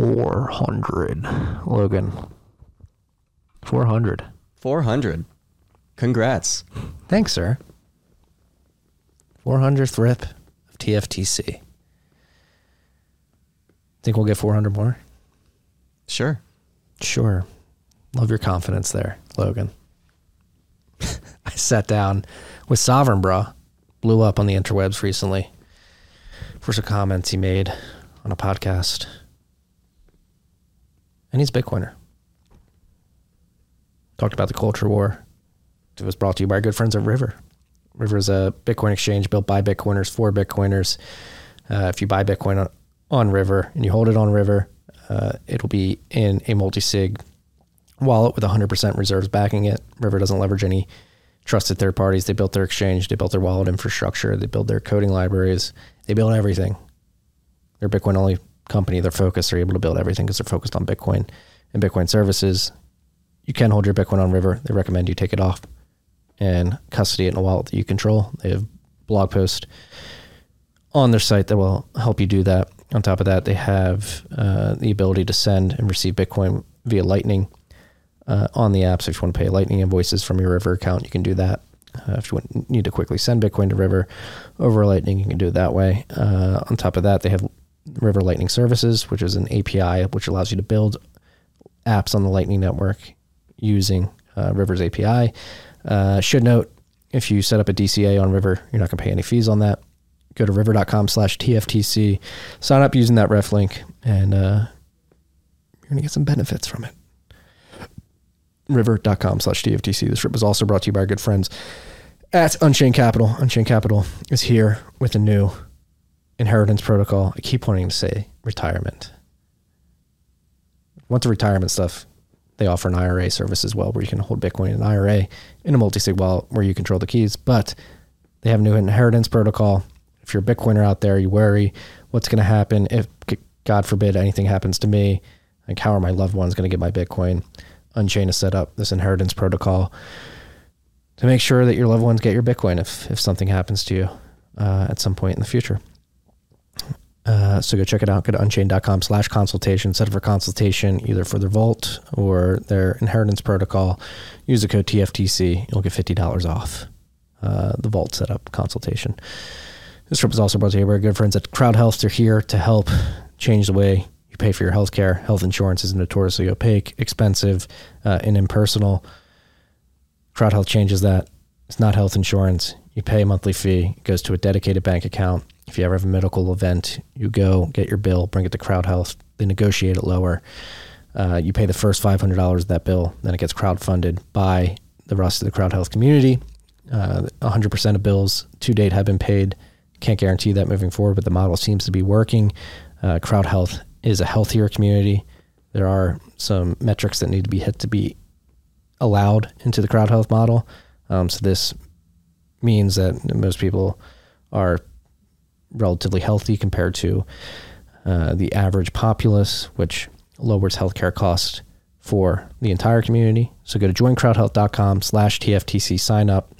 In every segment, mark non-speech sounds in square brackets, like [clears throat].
400. Logan. 400. 400. Congrats. Thanks, sir. 400th rip of TFTC. Think we'll get 400 more? Sure. Sure. Love your confidence there, Logan. [laughs] I sat down with Sovereign Bra, blew up on the interwebs recently for some comments he made on a podcast. And he's a Bitcoiner. Talked about the culture war. It was brought to you by our good friends at River. River is a Bitcoin exchange built by Bitcoiners for Bitcoiners. Uh, if you buy Bitcoin on, on River and you hold it on River, uh, it'll be in a multi sig wallet with 100% reserves backing it. River doesn't leverage any trusted third parties. They built their exchange, they built their wallet infrastructure, they build their coding libraries, they build everything. They're Bitcoin only company. They're focused. They're able to build everything because they're focused on Bitcoin and Bitcoin services. You can hold your Bitcoin on River. They recommend you take it off and custody it in a wallet that you control. They have blog posts on their site that will help you do that. On top of that, they have uh, the ability to send and receive Bitcoin via Lightning uh, on the app. So if you want to pay Lightning invoices from your River account, you can do that. Uh, if you need to quickly send Bitcoin to River over Lightning, you can do it that way. Uh, on top of that, they have River Lightning Services, which is an API which allows you to build apps on the Lightning Network using uh, River's API. Uh, should note, if you set up a DCA on River, you're not going to pay any fees on that. Go to river.com slash TFTC, sign up using that ref link, and uh, you're going to get some benefits from it. River.com slash TFTC. This trip was also brought to you by our good friends at Unchained Capital. Unchained Capital is here with a new inheritance protocol. I keep wanting to say retirement. Once the retirement stuff, they offer an IRA service as well, where you can hold Bitcoin in an IRA in a multi-sig wallet where you control the keys. But they have a new inheritance protocol. If you're a Bitcoiner out there, you worry what's going to happen if, God forbid, anything happens to me. Like, how are my loved ones going to get my Bitcoin? Unchain has set up this inheritance protocol to make sure that your loved ones get your Bitcoin if, if something happens to you uh, at some point in the future. Uh, so go check it out. Go to unchained.com slash consultation. Set up for consultation either for their vault or their inheritance protocol. Use the code TFTC. You'll get $50 off uh, the vault setup consultation. This trip is also brought to you by our good friends at Crowd Health. They're here to help change the way you pay for your health care. Health insurance is notoriously opaque, expensive, uh, and impersonal. Crowd Health changes that. It's not health insurance. You pay a monthly fee. It goes to a dedicated bank account. If you ever have a medical event, you go get your bill, bring it to Crowd Health. They negotiate it lower. Uh, you pay the first $500 of that bill, then it gets crowdfunded by the rest of the Crowd Health community. Uh, 100% of bills to date have been paid. Can't guarantee that moving forward, but the model seems to be working. Uh, Crowd Health is a healthier community. There are some metrics that need to be hit to be allowed into the Crowd Health model. Um, so this means that most people are relatively healthy compared to uh, the average populace, which lowers healthcare costs for the entire community. So go to joincrowdhealth.com slash TFTC, sign up.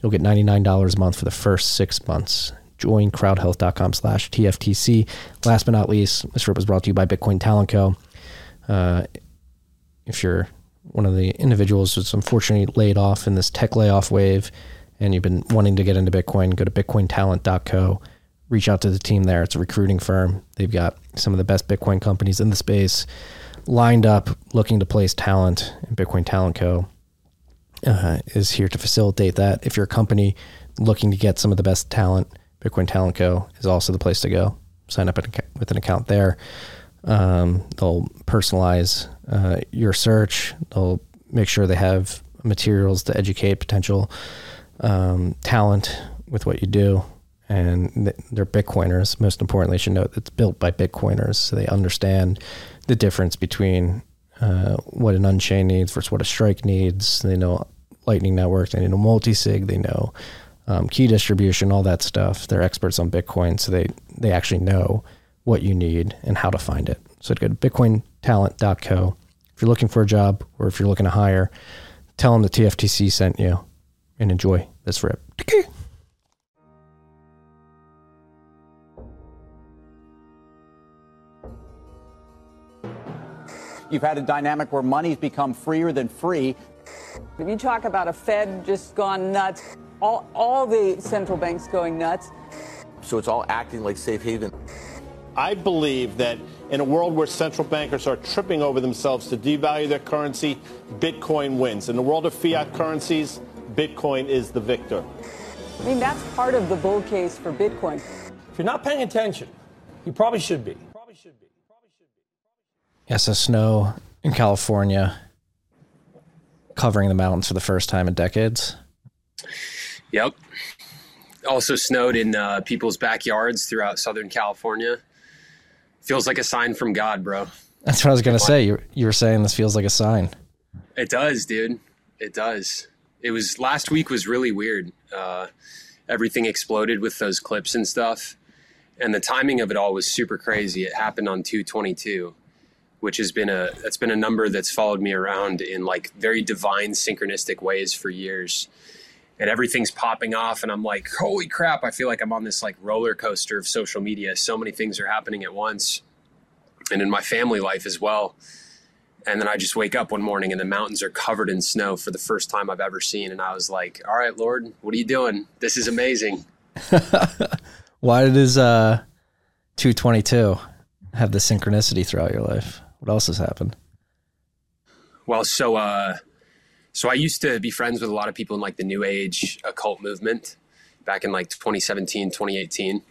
You'll get $99 a month for the first six months. Joincrowdhealth.com slash TFTC. Last but not least, this trip was brought to you by Bitcoin Talent Co. Uh, if you're one of the individuals who's unfortunately laid off in this tech layoff wave and you've been wanting to get into Bitcoin, go to bitcointalent.co reach out to the team there. It's a recruiting firm. They've got some of the best Bitcoin companies in the space lined up looking to place talent. Bitcoin Talent Co. Uh, is here to facilitate that. If you're a company looking to get some of the best talent, Bitcoin Talent Co. is also the place to go. Sign up with an account there. Um, they'll personalize uh, your search. They'll make sure they have materials to educate potential um, talent with what you do and they're Bitcoiners. Most importantly, should note it's built by Bitcoiners, so they understand the difference between uh, what an Unchain needs versus what a Strike needs. They know Lightning Network, they know multi-sig, they know um, key distribution, all that stuff. They're experts on Bitcoin, so they they actually know what you need and how to find it. So go to bitcointalent.co. If you're looking for a job or if you're looking to hire, tell them the TFTC sent you and enjoy this rip. You've had a dynamic where money's become freer than free. If you talk about a Fed just gone nuts, all, all the central banks going nuts. So it's all acting like safe haven. I believe that in a world where central bankers are tripping over themselves to devalue their currency, Bitcoin wins. In the world of fiat currencies, Bitcoin is the victor. I mean, that's part of the bull case for Bitcoin. If you're not paying attention, you probably should be. Probably should be. Probably should be. Yeah, so snow in California covering the mountains for the first time in decades. Yep. Also snowed in uh, people's backyards throughout Southern California. Feels like a sign from God, bro. That's what I was going to say. You, you were saying this feels like a sign. It does, dude. It does. It was last week was really weird. Uh, everything exploded with those clips and stuff. And the timing of it all was super crazy. It happened on 222 which has been a that's been a number that's followed me around in like very divine synchronistic ways for years and everything's popping off and i'm like holy crap i feel like i'm on this like roller coaster of social media so many things are happening at once and in my family life as well and then i just wake up one morning and the mountains are covered in snow for the first time i've ever seen and i was like all right lord what are you doing this is amazing [laughs] why does uh 222 have the synchronicity throughout your life what else has happened? Well, so uh, so I used to be friends with a lot of people in like the New Age occult movement back in like 2017, 2018.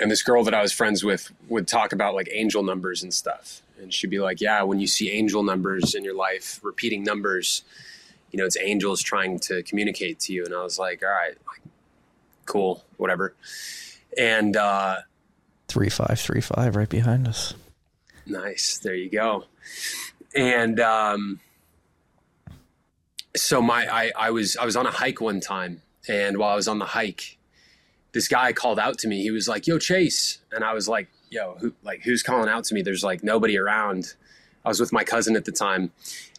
And this girl that I was friends with would talk about like angel numbers and stuff. And she'd be like, "Yeah, when you see angel numbers in your life, repeating numbers, you know, it's angels trying to communicate to you." And I was like, "All right, like, cool, whatever." And uh, three five three five right behind us. Nice. There you go. And um, so my I, I was I was on a hike one time, and while I was on the hike, this guy called out to me. He was like, "Yo, Chase," and I was like, "Yo, who like who's calling out to me?" There's like nobody around. I was with my cousin at the time,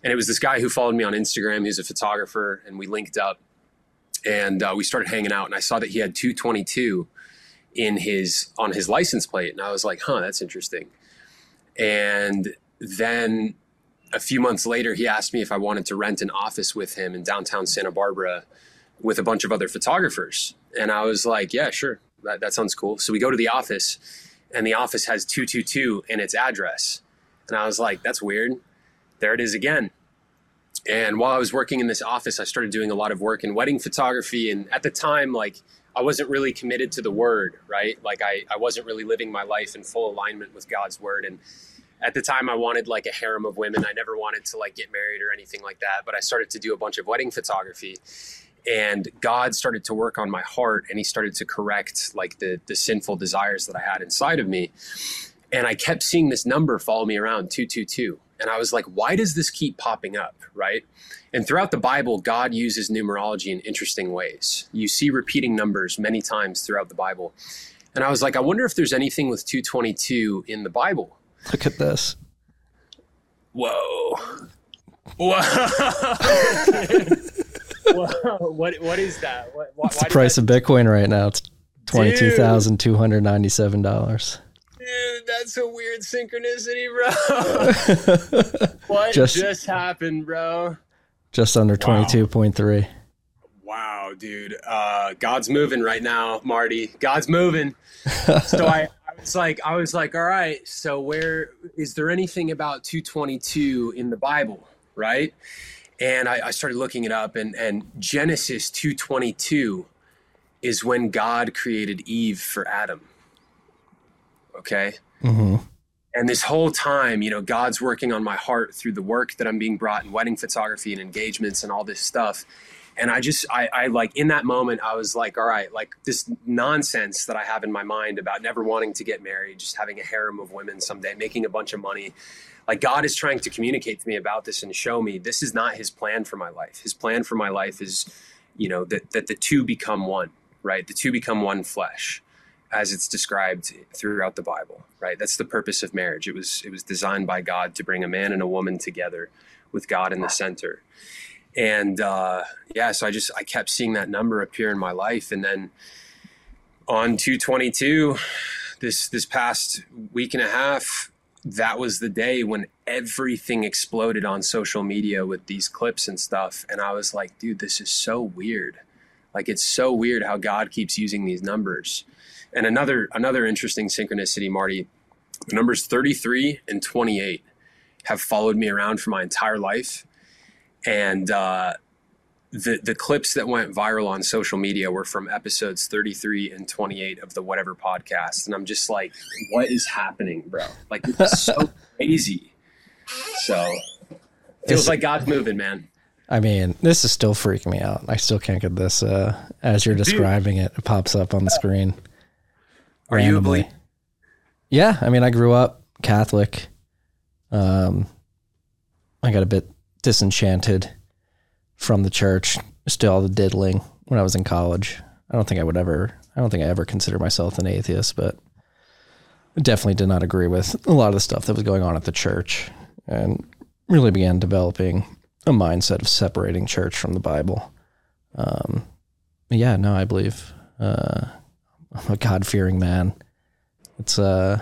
and it was this guy who followed me on Instagram. He's a photographer, and we linked up, and uh, we started hanging out. And I saw that he had 222 in his on his license plate, and I was like, "Huh, that's interesting." And then a few months later, he asked me if I wanted to rent an office with him in downtown Santa Barbara with a bunch of other photographers. And I was like, yeah, sure. That, that sounds cool. So we go to the office, and the office has 222 in its address. And I was like, that's weird. There it is again. And while I was working in this office, I started doing a lot of work in wedding photography. And at the time, like, I wasn't really committed to the word, right? Like I, I wasn't really living my life in full alignment with God's word. And at the time I wanted like a harem of women. I never wanted to like get married or anything like that, but I started to do a bunch of wedding photography and God started to work on my heart and he started to correct like the the sinful desires that I had inside of me. And I kept seeing this number follow me around 222. And I was like, why does this keep popping up? Right. And throughout the Bible, God uses numerology in interesting ways. You see repeating numbers many times throughout the Bible. And I was like, I wonder if there's anything with 222 in the Bible. Look at this. Whoa. Whoa. [laughs] [laughs] Whoa. [laughs] What, what is that? What, why, the price that... of Bitcoin right now. It's $22,297. Dude, that's a weird synchronicity, bro. [laughs] what just, just happened, bro? Just under wow. 22.3. Wow, dude. Uh, God's moving right now, Marty. God's moving. so I, [laughs] I was like, I was like, all right. So where is there anything about 222 in the Bible, right? And I, I started looking it up, and and Genesis 222 is when God created Eve for Adam. Okay. Mm-hmm. And this whole time, you know, God's working on my heart through the work that I'm being brought in wedding photography and engagements and all this stuff. And I just, I, I like in that moment, I was like, all right, like this nonsense that I have in my mind about never wanting to get married, just having a harem of women someday, making a bunch of money. Like God is trying to communicate to me about this and show me this is not his plan for my life. His plan for my life is, you know, that, that the two become one, right? The two become one flesh as it's described throughout the Bible, right? That's the purpose of marriage. It was it was designed by God to bring a man and a woman together with God in the center. And uh, yeah, so I just I kept seeing that number appear in my life, and then on 222, this this past week and a half, that was the day when everything exploded on social media with these clips and stuff. And I was like, dude, this is so weird. Like it's so weird how God keeps using these numbers. And another another interesting synchronicity, Marty, the numbers 33 and 28 have followed me around for my entire life. And uh, the the clips that went viral on social media were from episodes 33 and 28 of the whatever podcast and i'm just like what is happening bro like it's [laughs] so crazy so feels like god's moving man I mean, this is still freaking me out. I still can't get this. Uh, as you're describing it, it pops up on the screen. Are you a randomly. Yeah, I mean, I grew up Catholic. Um, I got a bit disenchanted from the church, just all the diddling when I was in college. I don't think I would ever. I don't think I ever considered myself an atheist, but definitely did not agree with a lot of the stuff that was going on at the church, and really began developing a mindset of separating church from the Bible. Um, yeah, no, I believe uh, I'm a God fearing man. It's uh,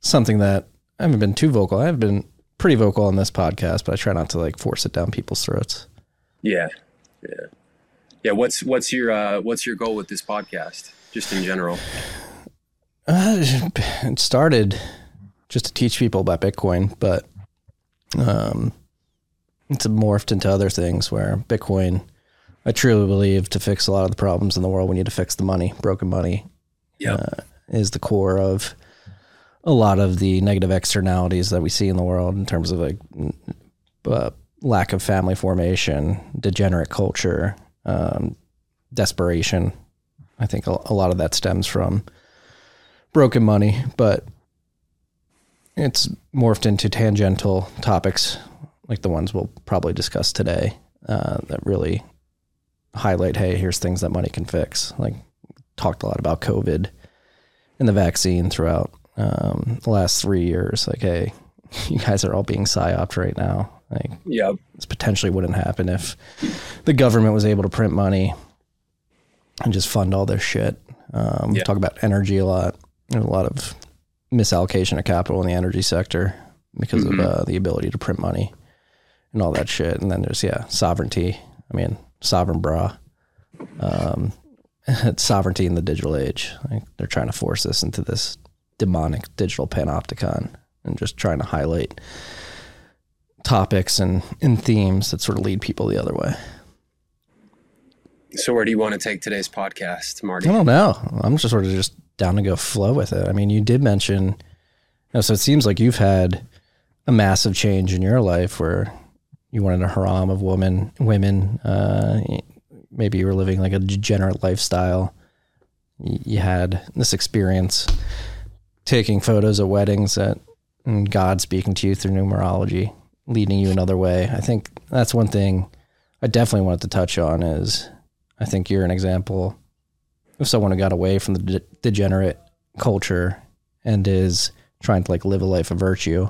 something that I haven't been too vocal. I've been pretty vocal on this podcast, but I try not to like force it down people's throats. Yeah. Yeah. Yeah what's what's your uh what's your goal with this podcast just in general? Uh, it started just to teach people about Bitcoin, but um, it's morphed into other things where Bitcoin, I truly believe, to fix a lot of the problems in the world, we need to fix the money. Broken money. Yeah. Is the core of a lot of the negative externalities that we see in the world in terms of like uh, lack of family formation, degenerate culture, um, desperation. I think a, a lot of that stems from broken money, but it's morphed into tangential topics like the ones we'll probably discuss today uh, that really highlight hey, here's things that money can fix. Like, talked a lot about COVID and the vaccine throughout um, the last three years. Like, hey, [laughs] you guys are all being psyoped right now. Like, yeah this potentially wouldn't happen if the government was able to print money and just fund all this shit. Um, Yeah. talk about energy a lot. There's a lot of misallocation of capital in the energy sector because of uh, the ability to print money and all that shit. And then there's yeah, sovereignty. I mean, sovereign bra. Um, [laughs] it's sovereignty in the digital age. Like they're trying to force this into this demonic digital panopticon and just trying to highlight topics and, and themes that sort of lead people the other way. so where do you want to take today's podcast marty I don't know. I'm just sort of just down to go flow with it. I mean, you did mention, you know, so it seems like you've had a massive change in your life where you wanted a haram of women, women. Uh, maybe you were living like a degenerate lifestyle. You had this experience taking photos at weddings that and God speaking to you through numerology, leading you another way. I think that's one thing I definitely wanted to touch on is I think you're an example of someone who got away from the de- degenerate culture and is trying to like live a life of virtue.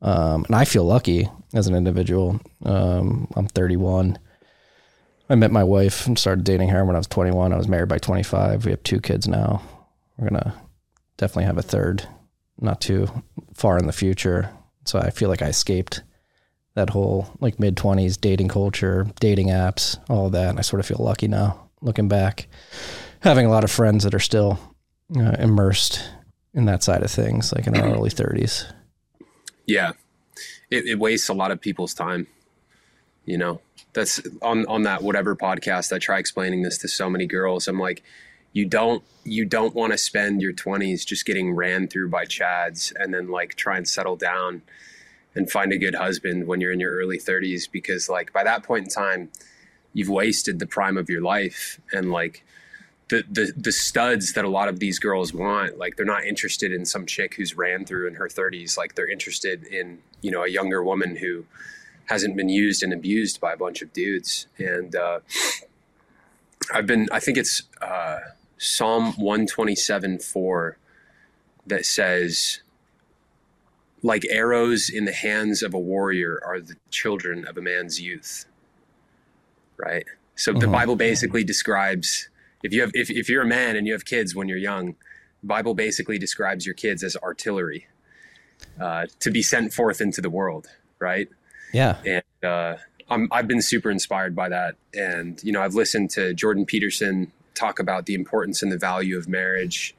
Um, and I feel lucky as an individual. Um, I'm 31. I met my wife and started dating her when I was 21. I was married by 25. We have two kids now. We're gonna definitely have a third, not too far in the future. So I feel like I escaped that whole like mid 20s dating culture, dating apps, all that. And I sort of feel lucky now looking back, having a lot of friends that are still uh, immersed in that side of things, like in our early 30s. yeah it, it wastes a lot of people's time you know that's on on that whatever podcast i try explaining this to so many girls i'm like you don't you don't want to spend your 20s just getting ran through by chads and then like try and settle down and find a good husband when you're in your early 30s because like by that point in time you've wasted the prime of your life and like the, the the studs that a lot of these girls want like they're not interested in some chick who's ran through in her 30s like they're interested in you know a younger woman who hasn't been used and abused by a bunch of dudes. And uh, i've been i think it's uh, psalm 127 4 that says like arrows in the hands of a warrior are the children of a man's youth right so the bible basically describes if you have if, if you're a man and you have kids when you're young the bible basically describes your kids as artillery uh, to be sent forth into the world, right? Yeah. And uh, I'm, I've been super inspired by that. And, you know, I've listened to Jordan Peterson talk about the importance and the value of marriage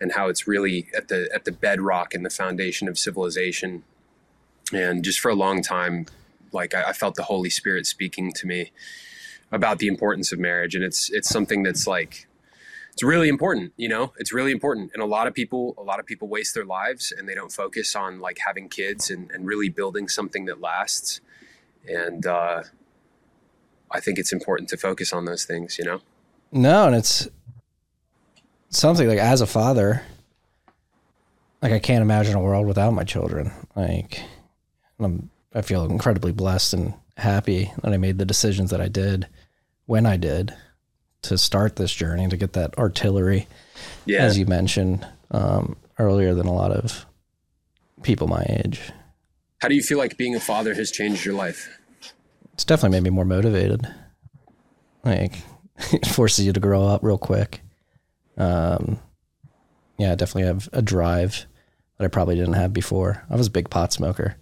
and how it's really at the at the bedrock and the foundation of civilization. And just for a long time, like I, I felt the Holy Spirit speaking to me about the importance of marriage. And it's it's something that's like it's really important you know it's really important and a lot of people a lot of people waste their lives and they don't focus on like having kids and, and really building something that lasts and uh, i think it's important to focus on those things you know No, and it's something like as a father, like I can't imagine a world without my children. Like I'm, I feel incredibly blessed and happy that I made the decisions that I did when I did to start this journey to get that artillery, yeah as you mentioned um, earlier, than a lot of people my age. how do you feel like being a father has changed your life It's definitely made me more motivated. Like [laughs] it forces you to grow up real quick. Um, yeah, I definitely have a drive that I probably didn't have before. I was a big pot smoker.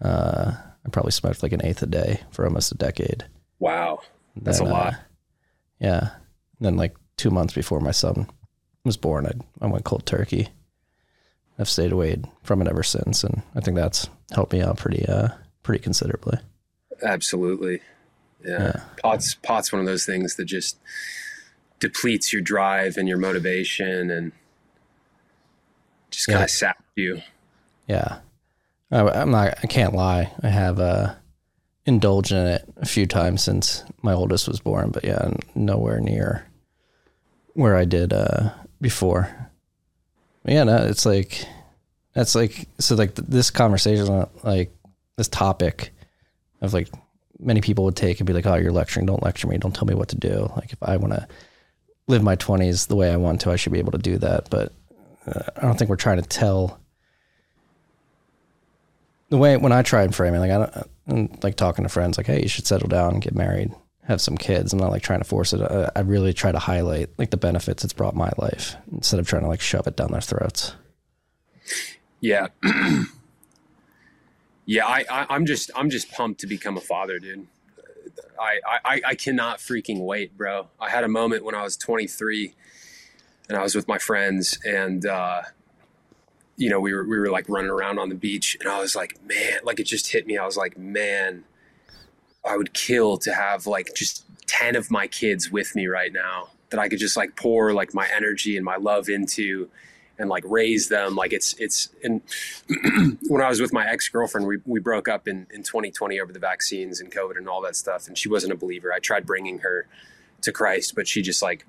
Uh, I probably smoked like an eighth a day for almost a decade. wow that's Then, a lot uh, yeah. And then like two months before my son was born, I, I went cold turkey. I've stayed away from it ever since, and I think that's helped me out pretty, uh, pretty considerably. absolutely yeah. Yeah. pot's pot's one of those things that just depletes your drive and your motivation and just kind Yeah. of saps you Yeah. I, I'm not, I can't lie. I have, uh, indulged in it a few times since my oldest was born, but yeah, nowhere near where I did, uh, before. But yeah, no, it's like, that's like, so like th- this conversation, like this topic of like many people would take and be like, oh, you're lecturing. Don't lecture me. Don't tell me what to do. Like if I want to live my 20s the way I want to, I should be able to do that. But uh, I don't think we're trying to tell the way when I try and frame it, like I don't I'm, like talking to friends, like, hey, you should settle down, get married, have some kids. I'm not like trying to force it. I, I really try to highlight like the benefits it's brought my life instead of trying to like shove it down their throats. Yeah. [clears throat] yeah, I, I I'm just I'm just pumped to become a father, dude. I, I I cannot freaking wait, bro. I had a moment when I was 23 and I was with my friends and uh you know, we were we were like running around on the beach and I was like, man, like it just hit me. I was like, man, I would kill to have like just 10 of my kids with me right now that I could just like pour like my energy and my love into and like raise them. Like it's it's and [clears throat] when I was with my ex-girlfriend we, we broke up in, in 2020 over the vaccines and COVID and all that stuff and she wasn't a believer. I tried bringing her to Christ but she just like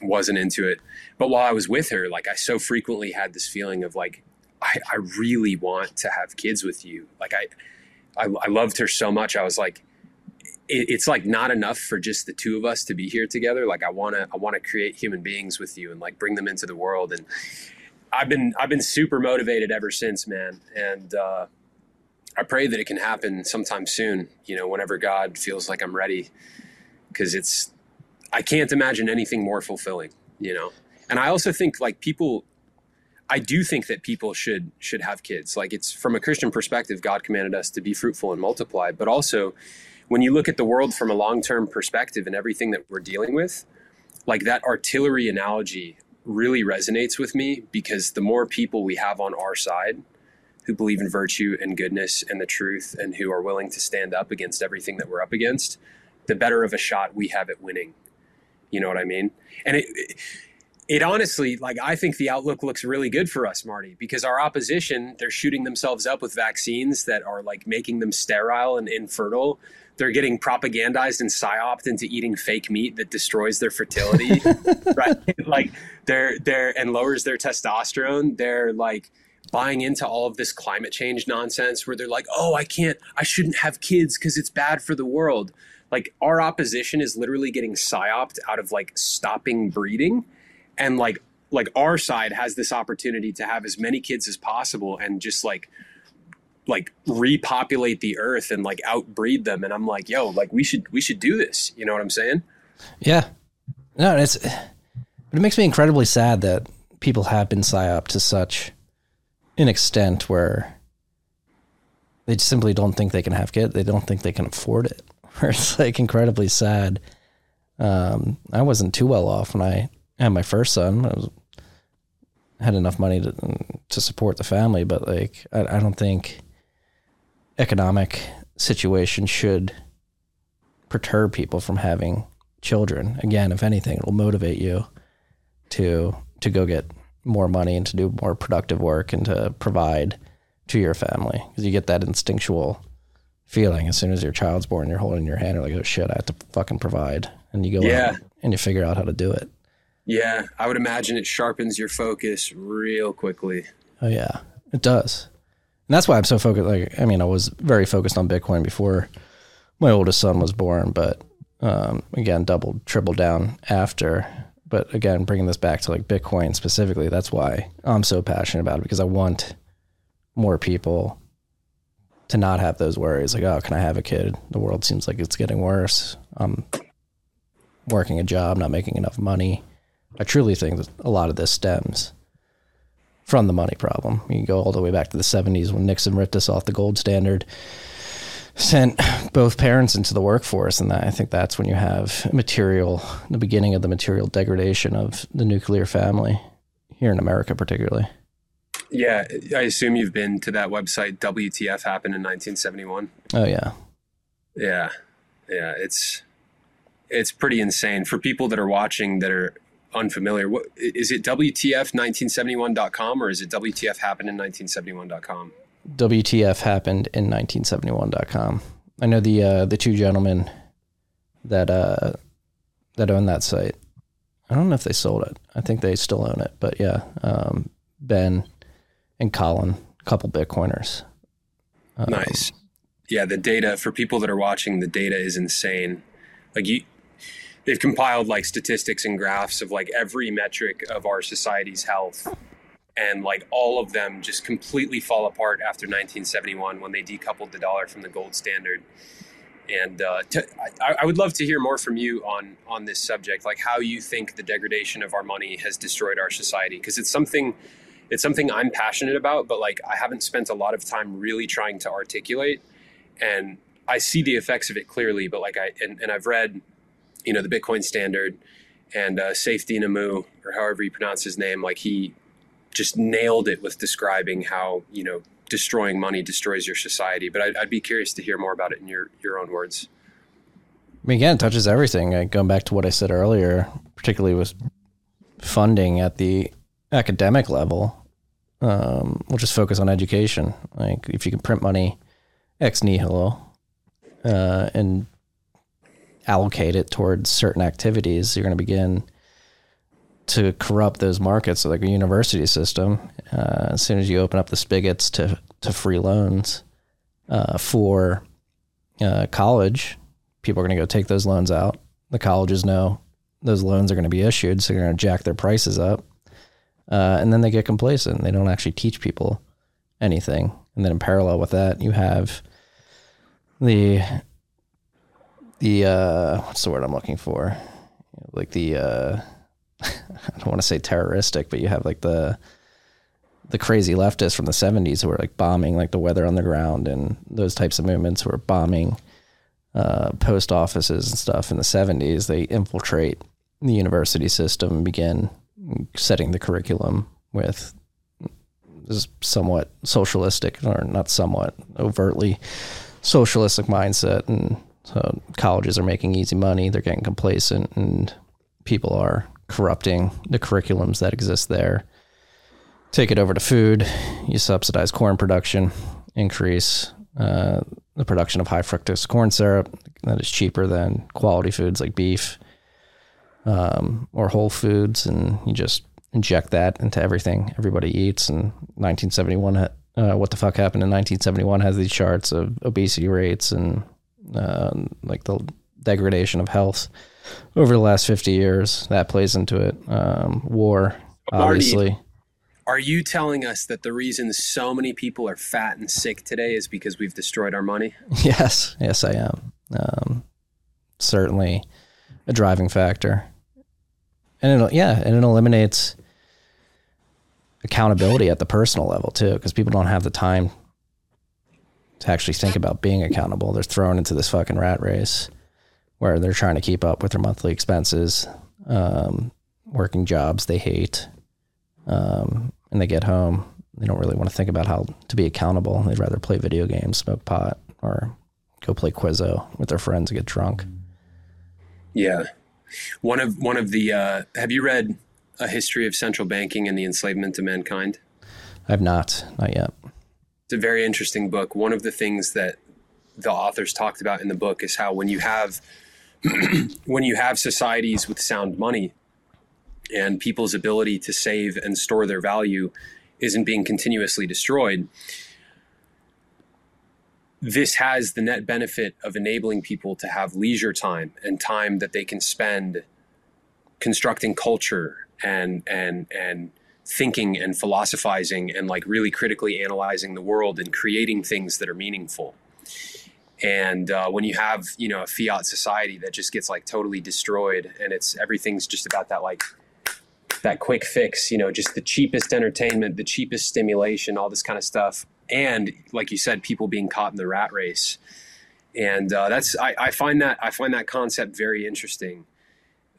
wasn't into it. But while I was with her like I so frequently had this feeling of like I, I really want to have kids with you. Like I, I I loved her so much. I was like it, it's like not enough for just the two of us to be here together. Like I want to I want to create human beings with you and like bring them into the world. And I've been I've been super motivated ever since, man, and uh, I pray that it can happen sometime soon. You know, whenever God feels like I'm ready, because it's I can't imagine anything more fulfilling. You know, and I also think like people, I do think that people should should have kids. Like it's from a Christian perspective, God commanded us to be fruitful and multiply, but also when you look at the world from a long term perspective and everything that we're dealing with, like that artillery analogy really resonates with me because the more people we have on our side who believe in virtue and goodness and the truth and who are willing to stand up against everything that we're up against, the better of a shot we have at winning. You know what I mean? And it, it, it honestly, like, I think the outlook looks really good for us, Marty, because our opposition, they're shooting themselves up with vaccines that are like making them sterile and infertile they're getting propagandized and psyoped into eating fake meat that destroys their fertility [laughs] right? Like they're they're and lowers their testosterone. They're like buying into all of this climate change nonsense where they're like oh i can't i shouldn't have kids because it's bad for the world. Like our opposition is literally getting psyoped out of like stopping breeding. And like like our side has this opportunity to have as many kids as possible and just like like repopulate the earth and like outbreed them and i'm like yo like we should we should do this you know what i'm saying Yeah. No, it's but it makes me incredibly sad that people have been psyoped to such an extent where they simply don't think they can have kids. They don't think they can afford it. [laughs] Where it's like incredibly sad. Um, I wasn't too well off when I had my first son. I was, had enough money to to support the family, but like I, I don't think economic situation should perturb people from having children. Again, if anything, it'll motivate you to to go get more money and to do more productive work and to provide to your family because you get that instinctual feeling as soon as your child's born. You're holding your hand, you're like, oh shit, I have to fucking provide, and you go Yeah. and you figure out how to do it. Yeah, I would imagine it sharpens your focus real quickly. Oh yeah, it does, and that's why I'm so focused. Like, I mean, I was very focused on Bitcoin before my oldest son was born, but um, again, doubled, tripled down after. But again, bringing this back to like Bitcoin specifically, that's why I'm so passionate about it because I want more people to not have those worries. Like, oh, can I have a kid? The world seems like it's getting worse. I'm working a job, not making enough money. I truly think that a lot of this stems from the money problem. You go all the way back to the 70s when Nixon ripped us off the gold standard, sent both parents into the workforce. And that, I think that's when you have material, the beginning of the material degradation of the nuclear family here in America, particularly. Yeah, I assume you've been to that website. WTF happened in 1971. Oh, yeah. Yeah, yeah, it's it's pretty insane for people that are watching that are unfamiliar. What is it? WTF1971.com or is it WTF happened in 1971.com? WTF happened in 1971.com. I know the uh, the two gentlemen that uh, that own that site. I don't know if they sold it. I think they still own it, but yeah, um, Ben and Colin, a couple Bitcoiners. Um, Nice. Yeah, the data for people that are watching, the data is insane. Like you, they've compiled like statistics and graphs of like every metric of our society's health, and like all of them just completely fall apart after 1971 when they decoupled the dollar from the gold standard. And uh, to, I, I would love to hear more from you on on this subject, like how you think the degradation of our money has destroyed our society, because it's something it's something I'm passionate about, but like I haven't spent a lot of time really trying to articulate. And I see the effects of it clearly, but like I and, and I've read, you know, the Bitcoin standard and uh, Saifedean Ammous, or however you pronounce his name, like he just nailed it with describing how you know destroying money destroys your society. But I'd, I'd be curious to hear more about it in your your own words. I mean, again, it touches everything. Like, going back to what I said earlier, particularly with funding at the academic level, um, we'll just focus on education. Like, if you can print money ex nihilo uh, and allocate it towards certain activities, you're going to begin to corrupt those markets. Like a university system, uh, as soon as you open up the spigots to to free loans uh, for uh, college, people are going to go take those loans out. The colleges know those loans are going to be issued, so they're going to jack their prices up, uh, and then they get complacent. They don't actually teach people anything. And then in parallel with that, you have the the uh, what's the word I'm looking for? Like the uh, [laughs] I don't want to say terroristic, but you have like the the crazy leftists from the 70s who were like bombing like the Weather Underground and those types of movements who were bombing uh, post offices and stuff in the 70s. They infiltrate the university system and begin setting the curriculum with this somewhat socialistic or not somewhat overtly socialistic mindset and so colleges are making easy money. They're getting complacent and people are corrupting the curriculums that exist there. Take it over to food. You subsidize corn production increase uh, the production of high fructose corn syrup that is cheaper than quality foods like beef um, or whole foods. And you just inject that into everything everybody eats. And 1971 uh, what the fuck happened in 1971 has these charts of obesity rates and uh, like the degradation of health over the last 50 years. That plays into it. Um, war Marty, obviously. Are you telling us that the reason so many people are fat and sick today is because we've destroyed our money? [laughs] yes yes i am. Um, certainly a driving factor. And it yeah and it eliminates accountability at the personal level too, because people don't have the time to actually think about being accountable. They're thrown into this fucking rat race where they're trying to keep up with their monthly expenses, um, working jobs they hate, um, and they get home. They don't really want to think about how to be accountable. They'd rather play video games, smoke pot, or go play Quizzo with their friends and get drunk. Yeah. One of one of the uh, have you read a history of central banking and the enslavement of mankind? I've not, not yet. It's a very interesting book. One of the things that the authors talked about in the book is how when you have [clears throat] when you have societies with sound money and people's ability to save and store their value isn't being continuously destroyed, this has the net benefit of enabling people to have leisure time and time that they can spend constructing culture and and and thinking and philosophizing and like really critically analyzing the world and creating things that are meaningful. And uh, when you have you know a fiat society that just gets like totally destroyed and it's everything's just about that like that quick fix you know just the cheapest entertainment the cheapest stimulation all this kind of stuff. And like you said people being caught in the rat race. And uh, that's I, I find that i find that concept very interesting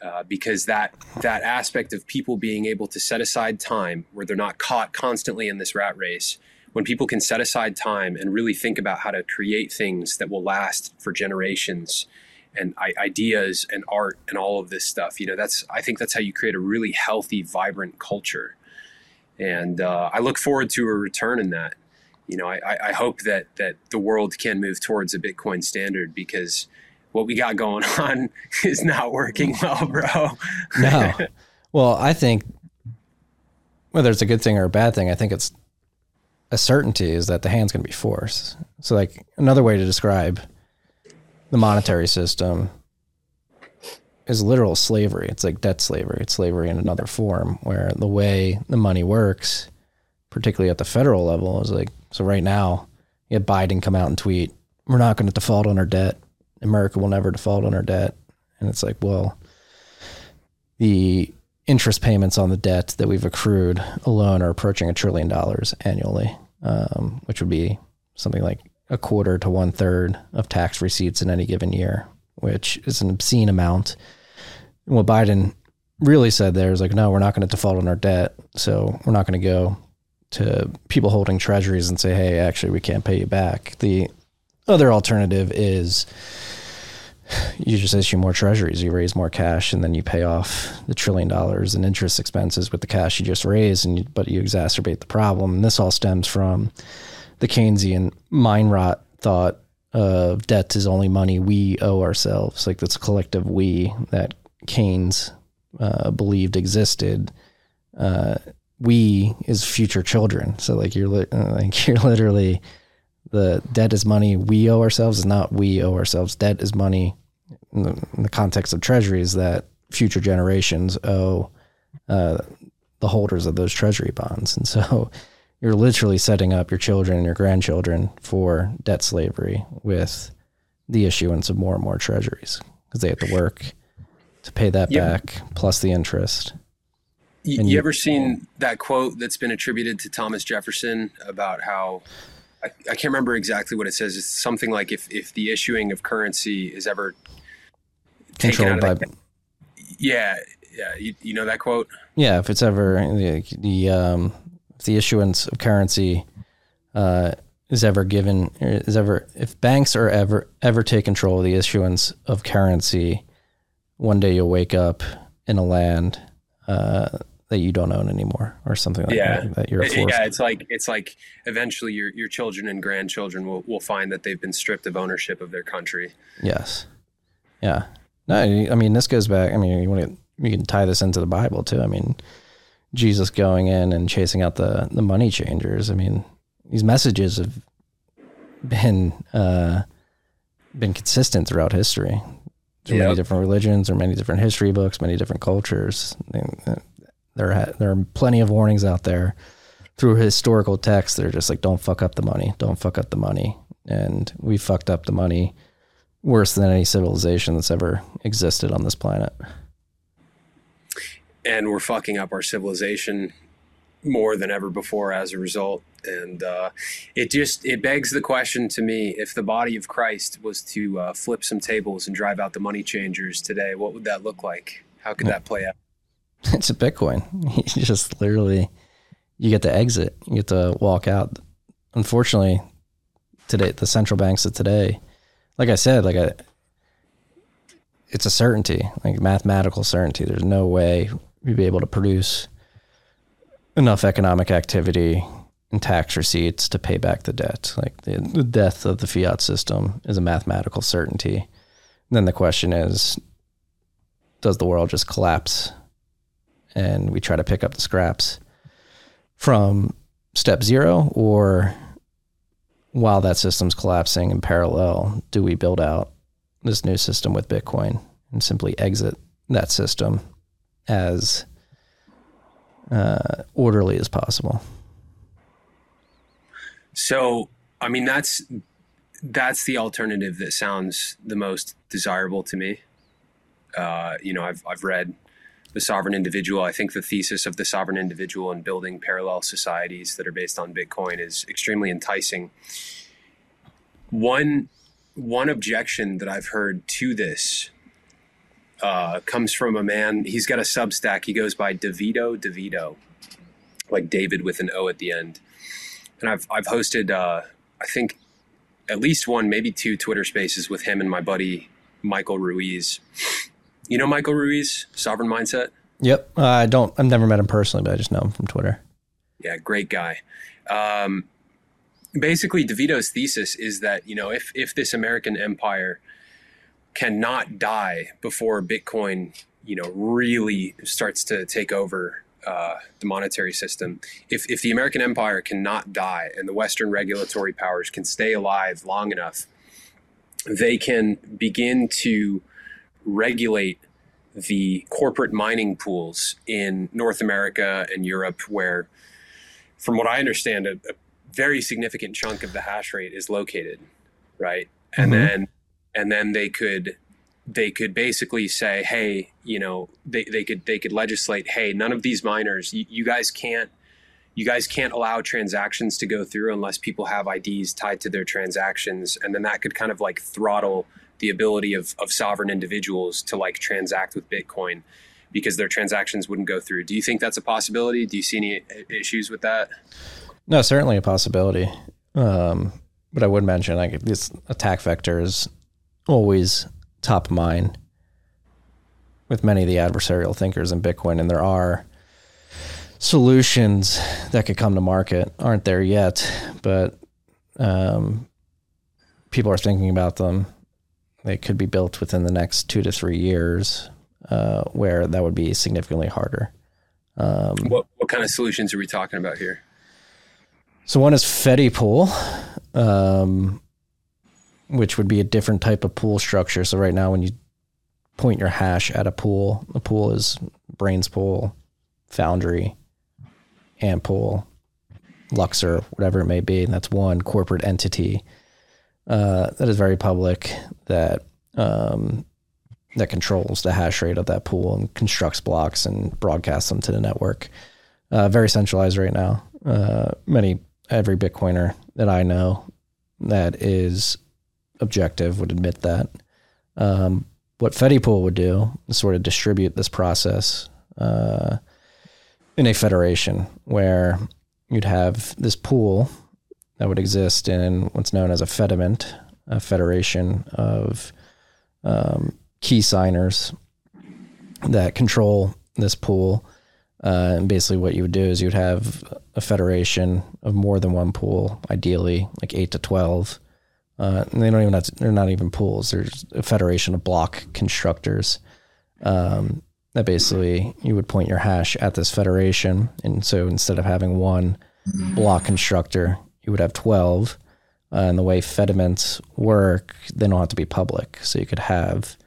uh, because that that aspect of people being able to set aside time where they're not caught constantly in this rat race when people can set aside time and really think about how to create things that will last for generations and ideas and art and all of this stuff you know that's i think that's how you create a really healthy vibrant culture. And uh, i look forward to a return in that. You know I, I hope that that the world can move towards a bitcoin standard because what we got going [laughs] on is not working well, bro. no. [laughs] Well, I think whether it's a good thing or a bad thing, I think it's a certainty is that the hand's going to be forced. So, like another way to describe the monetary system is literal slavery. It's like debt slavery. It's slavery in another form, where the way the money works, particularly at the federal level, is like so. Right now, you had Biden come out and tweet, "We're not going to default on our debt." America will never default on our debt. And it's like, well, the interest payments on the debt that we've accrued alone are approaching a trillion dollars annually, um, which would be something like a quarter to one third of tax receipts in any given year, which is an obscene amount. And what Biden really said there is like, no, we're not going to default on our debt. So we're not going to go to people holding treasuries and say, hey, actually, we can't pay you back. The other alternative is you just issue more treasuries, you raise more cash, and then you pay off the trillion dollars in interest expenses with the cash you just raised, and you, but you exacerbate the problem. And this all stems from the Keynesian mind rot thought of debt is only money we owe ourselves, like this collective we that Keynes uh, believed existed. Uh, we is future children, so like you're li- [laughs] like you're literally the debt is money we owe ourselves is not we owe ourselves. Debt is money in the, in the context of treasuries that future generations owe uh, the holders of those treasury bonds. And so [laughs] you're literally setting up your children and your grandchildren for debt slavery with the issuance of more and more treasuries because they have to work to pay that yep. back plus the interest. You, you, ever seen that quote that's been attributed to Thomas Jefferson about how I, I, can't remember exactly what it says. It's something like if if the issuing of currency is ever controlled by, the, yeah, yeah, you, you, know that quote. Yeah, if it's ever the, the um, if the issuance of currency uh, is ever given is ever if banks are ever ever take control of the issuance of currency, one day you'll wake up in a land. Uh, that you don't own anymore or something like yeah. that. that you're yeah, it's like it's like eventually your your children and grandchildren will will find that they've been stripped of ownership of their country. Yes. Yeah. No, I mean this goes back. I mean, you want to you can tie this into the Bible too. I mean, Jesus going in and chasing out the the money changers. I mean, these messages have been uh, been consistent throughout history. Through yep. many different religions or many different history books, many different cultures. There, ha- there are plenty of warnings out there through historical texts that are just like, don't fuck up the money, don't fuck up the money. And we fucked up the money worse than any civilization that's ever existed on this planet. And we're fucking up our civilization more than ever before as a result. And uh, it just it begs the question to me: if the body of Christ was to uh, flip some tables and drive out the money changers today, what would that look like? How could that play out? [laughs] It's a Bitcoin. [laughs] You just literally, you get to exit. You get to walk out. Unfortunately, today the central banks of today, like I said, like a, it's a certainty, like mathematical certainty. There's no way we'd be able to produce enough economic activity and tax receipts to pay back the debt. Like the, the death of the fiat system is a mathematical certainty. And then the question is, does the world just collapse and we try to pick up the scraps from step zero or while that system's collapsing in parallel do we build out this new system with bitcoin and simply exit that system as uh, orderly as possible So, I mean, that's that's the alternative that sounds the most desirable to me. Uh, you know, I've I've read the sovereign individual. I think the thesis of the sovereign individual and building parallel societies that are based on Bitcoin is extremely enticing. One one objection that I've heard to this uh, comes from a man. He's got a Substack. He goes by Devito Devito, like David with an O at the end and I've I've hosted uh, I think at least one, maybe two Twitter Spaces with him and my buddy Michael Ruiz. You know Michael Ruiz, Sovereign Mindset. yep uh, i don't i've never met him personally but i just know him from twitter Yeah, great guy. Um, basically, DeVito's thesis is that you know if if this American empire cannot die before Bitcoin, you know, really starts to take over uh, the monetary system, if if the American empire cannot die and the Western regulatory powers can stay alive long enough, they can begin to regulate the corporate mining pools in North America and Europe, where, from what I understand, a, a very significant chunk of the hash rate is located, right? And Mhm. then, and then they could, they could basically say, hey, you know, they, they could they could legislate, hey, none of these miners, you, you guys can't. You guys can't allow transactions to go through unless people have IDs tied to their transactions, and then that could kind of like throttle the ability of, of sovereign individuals to like transact with Bitcoin because their transactions wouldn't go through. Do you think that's a possibility? Do you see any issues with that? No, certainly a possibility. Um, but I would mention like this attack vector is always top of mind with many of the adversarial thinkers in Bitcoin, and there are solutions that could come to market. Aren't there yet, but um, people are thinking about them. They could be built within the next two to three years, uh, where that would be significantly harder. Um, What what kind of solutions are we talking about here? So one is Fedi pool, um, which would be a different type of pool structure. So right now, when you point your hash at a pool, the pool is Braiins Pool, Foundry, Ant Pool, Luxor, whatever it may be. And that's one corporate entity uh, that is very public that um, that controls the hash rate of that pool and constructs blocks and broadcasts them to the network. Uh, very centralized right now. Uh, many every Bitcoiner that I know that is objective would admit that. Um, what Fedipool would do is sort of distribute this process uh, in a federation where you'd have this pool that would exist in what's known as a Fedimint, a federation of um, key signers that control this pool. Uh, and basically, what you would do is you'd have a federation of more than one pool, ideally like eight to twelve. Uh, and they don't even have to, they're not even pools. There's a federation of block constructors um, that basically you would point your hash at this federation, and so instead of having one block constructor, you would have twelve. Uh, and the way Fedimints work, they don't have to be public, so you could have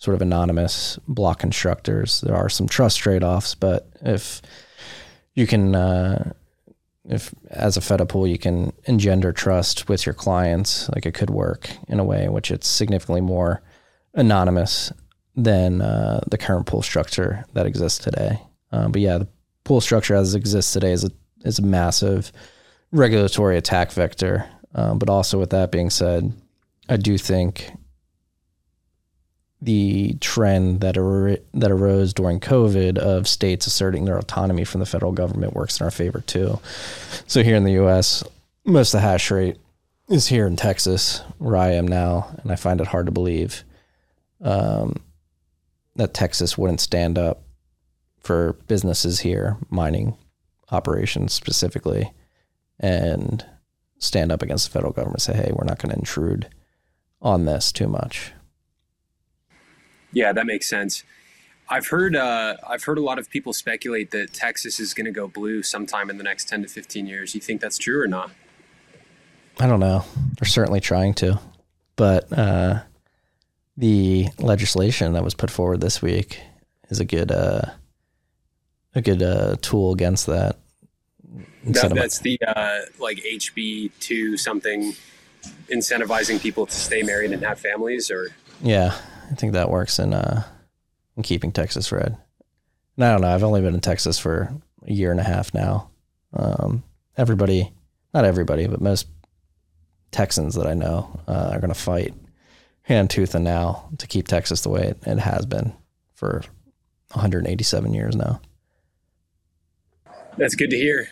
sort of anonymous block constructors. There are some trust trade offs, but if you can, uh, if as a Fedi pool, you can engender trust with your clients, like it could work in a way in which it's significantly more anonymous than uh, the current pool structure that exists today. Um, but yeah, the pool structure as it exists today is a is a massive regulatory attack vector. Um, but also, with that being said, I do think the trend that ar- that arose during COVID of states asserting their autonomy from the federal government works in our favor too. So here in the U.S., most of the hash rate is here in Texas, where I am now, and I find it hard to believe um, that Texas wouldn't stand up for businesses here, mining operations specifically, and stand up against the federal government. And say, hey, we're not going to intrude on this too much. Yeah, that makes sense. I've heard uh, I've heard a lot of people speculate that Texas is going to go blue sometime in the next ten to fifteen years. You think that's true or not? I don't know. They're certainly trying to, but uh, the legislation that was put forward this week is a good uh, a good uh, tool against that. That that's the uh, like HB two something incentivizing people to stay married and have families, or yeah, I think that works in uh, in keeping Texas red. And I don't know. I've only been in Texas for a year and a half now. Um, everybody, not everybody, but most Texans that I know uh, are going to fight hand, tooth, and nail to keep Texas the way it, it has been for 187 years now. That's good to hear.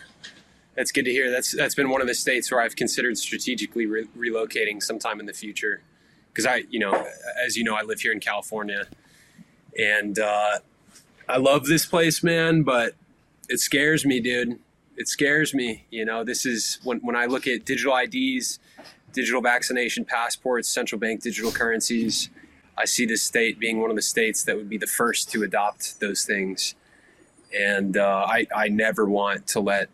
That's good to hear. That's that's been one of the states where I've considered strategically re- relocating sometime in the future because I, you know, as you know, I live here in California, and uh, I love this place, man. But it scares me, dude. It scares me. You know, this is when when I look at digital IDs, digital vaccination passports, central bank digital currencies. I see this state being one of the states that would be the first to adopt those things, and uh, I I never want to let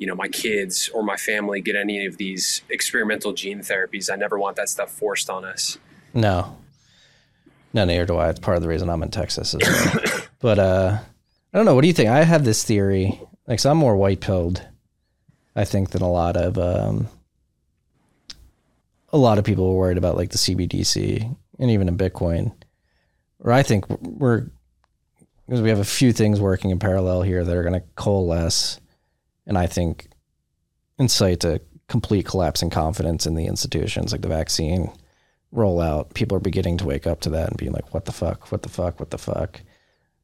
you know my kids or my family get any of these experimental gene therapies. I never want that stuff forced on us. No, no, neither do I. It's part of the reason I'm in Texas. As well. [coughs] but uh, I don't know. What do you think? I have this theory. Like, so I'm more white pilled, I think, than a lot of um, a lot of people are worried about like the CBDC and even in Bitcoin. Or I think we're because we have a few things working in parallel here that are going to coalesce and I think incite a complete collapse in confidence in the institutions, like the vaccine rollout. People are beginning to wake up to that and being like, "What the fuck? What the fuck? What the fuck?"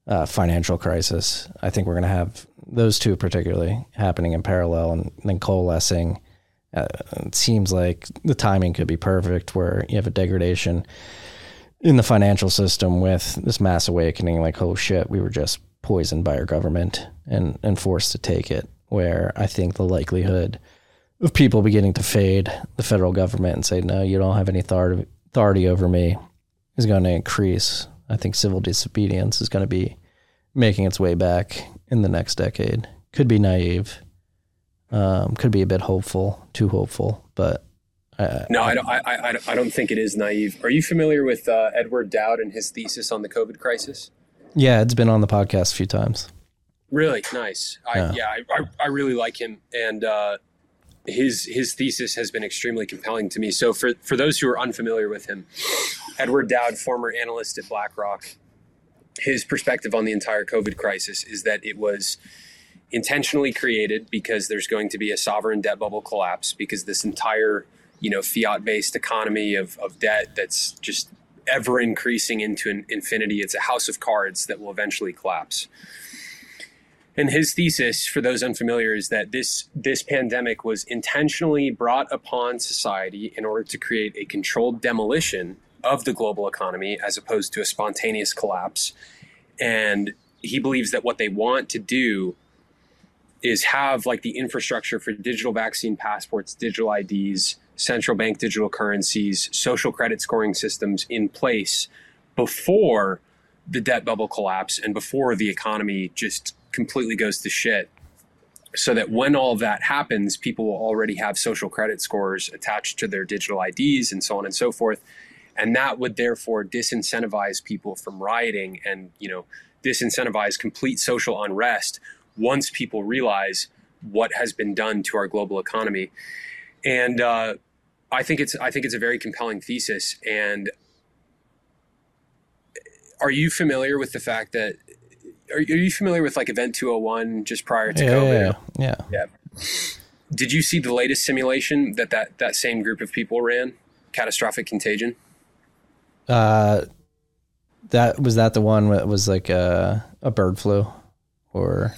Uh, financial crisis. I think we're going to have those two particularly happening in parallel and then coalescing. Uh, it seems like the timing could be perfect, where you have a degradation in the financial system with this mass awakening. Like, oh shit, we were just poisoned by our government and and forced to take it where I think the likelihood of people beginning to fade the federal government and say, no, you don't have any authority over me is going to increase. I think civil disobedience is going to be making its way back in the next decade. Could be naive, um, could be a bit hopeful, too hopeful, but. I, no, I don't. I, I, I, don't think it is naive. Are you familiar with uh, Edward Dowd and his thesis on the COVID crisis? Yeah, it's been on the podcast a few times. Really nice. I, yeah, yeah I, I, I, really like him, and uh, his his thesis has been extremely compelling to me. So for for those who are unfamiliar with him, Edward Dowd, former analyst at BlackRock, his perspective on the entire COVID crisis is that it was intentionally created because there's going to be a sovereign debt bubble collapse because this entire you know fiat based economy of, of debt that's just ever increasing into an infinity it's a house of cards that will eventually collapse and his thesis, for those unfamiliar, is that this this pandemic was intentionally brought upon society in order to create a controlled demolition of the global economy as opposed to a spontaneous collapse. And he believes that what they want to do is have like the infrastructure for digital vaccine passports, digital IDs, central bank digital currencies, social credit scoring systems in place before the debt bubble collapse and before the economy just completely goes to shit so that when all that happens, people will already have social credit scores attached to their digital IDs and so on and so forth. And that would therefore disincentivize people from rioting and, you know, disincentivize complete social unrest once people realize what has been done to our global economy. And uh, I think it's I think it's a very compelling thesis. And are you familiar with the fact that are, are you familiar with like Event 201 just prior to Yeah, COVID? yeah, yeah. Yeah. Did you see the latest simulation that that, that same group of people ran? Catastrophic contagion. Uh, that was that the one that was like a a bird flu, or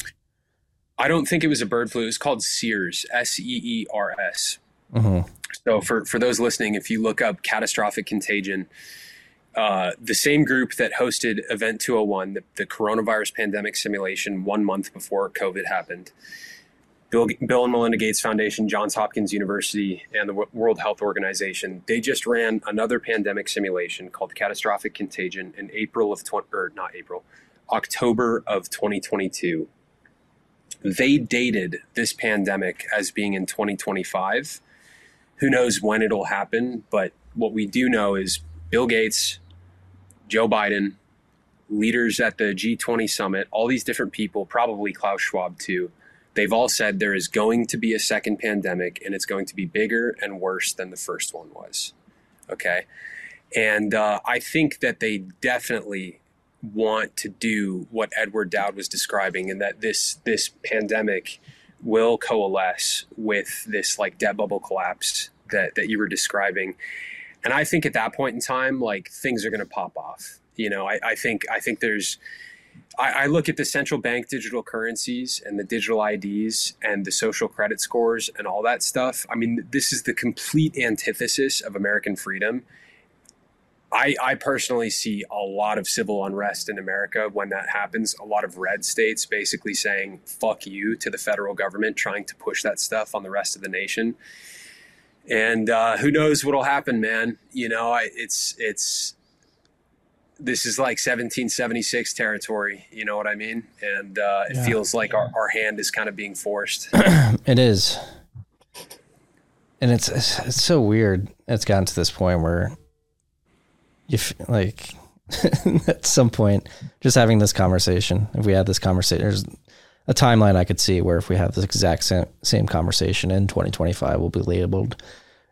I don't think it was a bird flu. It was called SEERS, S E E R S. Mhm. So for for those listening, if you look up catastrophic contagion, uh, the same group that hosted Event 201, the, the coronavirus pandemic simulation, one month before COVID happened. Bill, Bill and Melinda Gates Foundation, Johns Hopkins University, and the World Health Organization, they just ran another pandemic simulation called Catastrophic Contagion in April of 20, or not April, October of 2022 they dated this pandemic as being in 2025. Who knows when it'll happen? But what we do know is Bill Gates, Joe Biden, leaders at the G20 summit, all these different people, probably Klaus Schwab too, they've all said there is going to be a second pandemic and it's going to be bigger and worse than the first one was. Okay. And uh, I think that they definitely want to do what Edward Dowd was describing, and that this this pandemic will coalesce with this like debt bubble collapse that that you were describing. And I think at that point in time, like things are going to pop off. You know, I, I think I think there's. I, I look at the central bank digital currencies and the digital IDs and the social credit scores and all that stuff. I mean, this is the complete antithesis of American freedom. I, I personally see a lot of civil unrest in America when that happens. A lot of red states basically saying "fuck you" to the federal government, trying to push that stuff on the rest of the nation. And uh, who knows what'll happen, man? You know, I, it's it's this is like 1776 territory. You know what I mean? And uh, it Yeah. feels like our, our hand is kind of being forced. [clears throat] It is, and it's it's, it's so weird. It's gotten to this point where you f- like [laughs] at some point just having this conversation. If we had this conversation, there's a timeline I could see where if we have this exact same, same conversation in 2025, we'll be labeled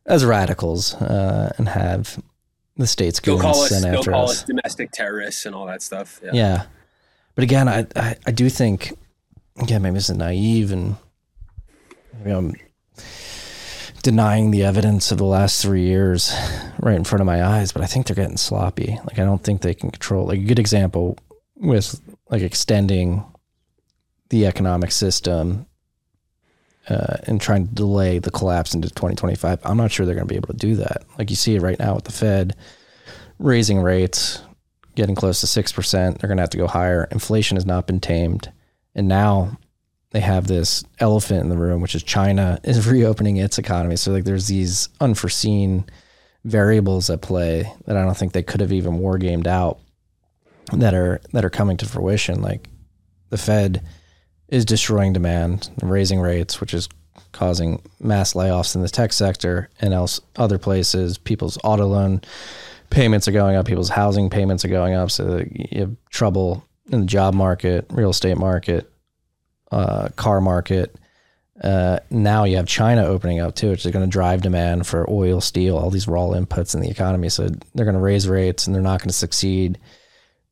as radicals uh, and have the states goons call us, after call us. us domestic terrorists and all that stuff. Yeah. Yeah. But again, I, I, I do think, again, maybe this is naive and maybe I'm denying the evidence of the last three years right in front of my eyes, but I think they're getting sloppy. Like, I don't think they can control. Like, a good example with like extending the economic system uh, and trying to delay the collapse into 2025. I'm not sure they're going to be able to do that. Like, you see it right now with the Fed raising rates, getting close to 6%. They're going to have to go higher. Inflation has not been tamed. And now they have this elephant in the room, which is China [laughs] is reopening its economy. So, like, there's these unforeseen variables at play that I don't think they could have even war gamed out that are that are coming to fruition. Like the Fed is destroying demand, raising rates, which is causing mass layoffs in the tech sector and else other places. People's auto loan payments are going up, people's housing payments are going up. So you have trouble in the job market, real estate market, uh, car market. Uh, now you have China opening up too, which is going to drive demand for oil, steel, all these raw inputs in the economy. So they're going to raise rates and they're not going to succeed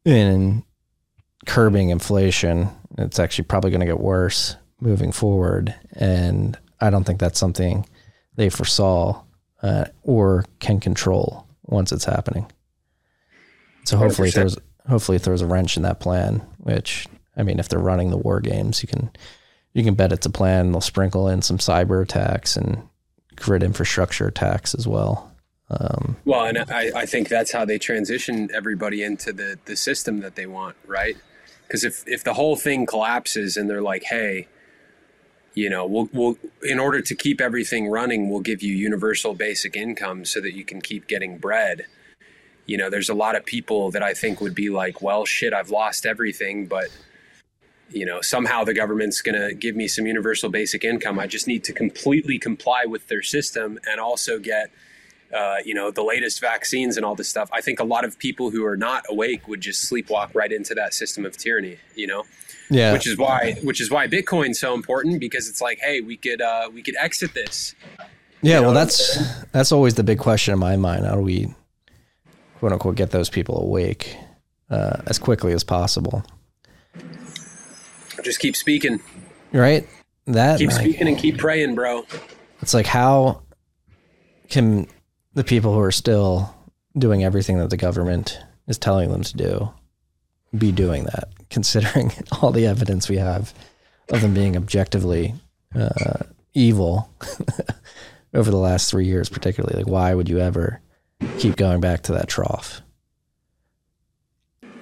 in curbing inflation. It's actually probably going to get worse moving forward. And I don't think that's something they foresaw uh, or can control once it's happening. So hopefully it 100%. throws hopefully throws a wrench in that plan. Which I mean, if they're running the war games, you can you can bet it's a plan. They'll sprinkle in some cyber attacks and grid infrastructure attacks as well. Um, Well, and I, I think that's how they transition everybody into the, the system that they want, right? Because if, if the whole thing collapses and they're like, hey, you know, we'll, we'll, in order to keep everything running, we'll give you universal basic income so that you can keep getting bread. You know, there's a lot of people that I think would be like, well, shit, I've lost everything, but, you know, somehow the government's going to give me some universal basic income. I just need to completely comply with their system and also get uh, you know, the latest vaccines and all this stuff. I think a lot of people who are not awake would just sleepwalk right into that system of tyranny, you know? yeah, Which is why which is why Bitcoin's so important because it's like, hey, we could uh we could exit this. Yeah, know well, that's that's always the big question in my mind. How do we, quote unquote, get those people awake uh, as quickly as possible? Just keep speaking. right? That Keep like, speaking and keep praying, bro. it's like how can the people who are still doing everything that the government is telling them to do be doing that, [laughs] considering [laughs] all the evidence we have of them being objectively uh, evil [laughs] over the last three years, particularly? Like, why would you ever keep going back to that trough?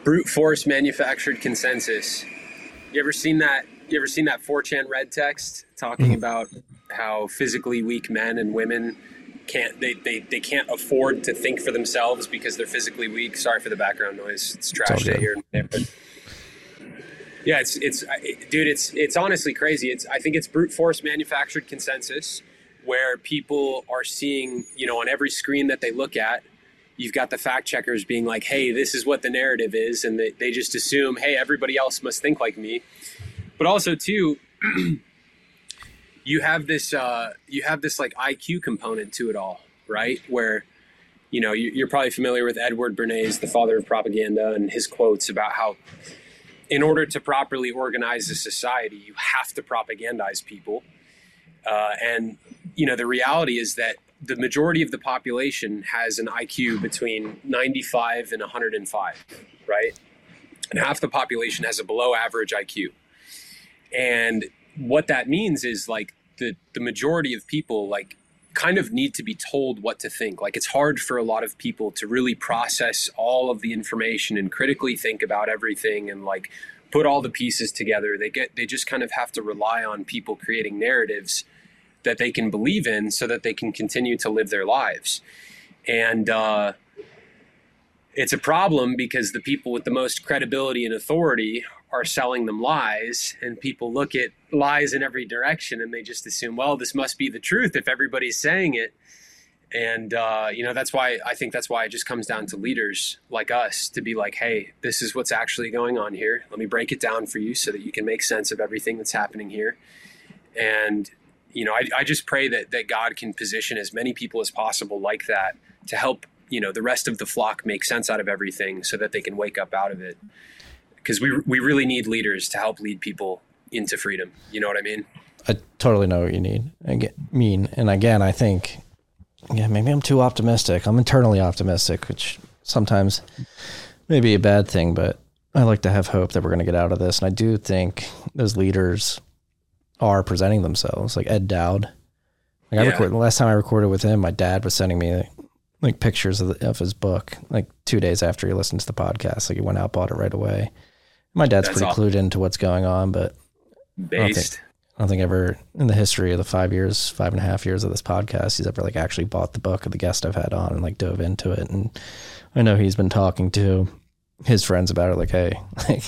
Brute force manufactured consensus. You ever seen that? You ever seen that 4chan red text talking about how physically weak men and women can't they, they, they can't afford to think for themselves because they're physically weak. Sorry for the background noise. It's trash good. here. in my neighborhood. Yeah, it's it's dude, it's it's honestly crazy. It's I think it's brute force manufactured consensus where people are seeing, you know, on every screen that they look at, you've got the fact checkers being like, "Hey, this is what the narrative is," and they, they just assume, "Hey, everybody else must think like me." But also, too, [clears throat] you have this uh, you have this like IQ component to it all, right? Where you know you, you're probably familiar with Edward Bernays, the father of propaganda, and his quotes about how in order to properly organize a society, you have to propagandize people. Uh, and you know the reality is that the majority of the population has an IQ between 95 and 105, right? And half the population has a below average IQ. And what that means is like the the majority of people like kind of need to be told what to think. Like it's hard for a lot of people to really process all of the information and critically think about everything and like put all the pieces together. They get they just kind of have to rely on people creating narratives that they can believe in so that they can continue to live their lives. And uh it's a problem because the people with the most credibility and authority are selling them lies and people look at lies in every direction and they just assume well this must be the truth if everybody's saying it. And uh, you know that's why i think that's why it just comes down to leaders like us to be like hey this is what's actually going on here. Let me break it down for you so that you can make sense of everything that's happening here. And you know i, I just pray that that god can position as many people as possible like that to help you know the rest of the flock make sense out of everything so that they can wake up out of it because we we really need leaders to help lead people into freedom you know what i mean I totally know what you need. I get, mean, and again, I think, yeah, maybe I'm too optimistic. I'm internally optimistic, which sometimes may be a bad thing, but I like to have hope that we're going to get out of this. And I do think those leaders are presenting themselves, like Ed Dowd. Like I Yeah. recorded the last time I recorded with him, my dad was sending me like pictures of, the, of his book, like two days after he listened to the podcast. Like he went out, bought it right away. My dad's That's pretty clued into what's going on, but based I don't think ever in the history of the five years, five and a half years of this podcast, he's ever like actually bought the book of the guest I've had on and like dove into it. And I know he's been talking to his friends about it. Like, hey, [laughs] like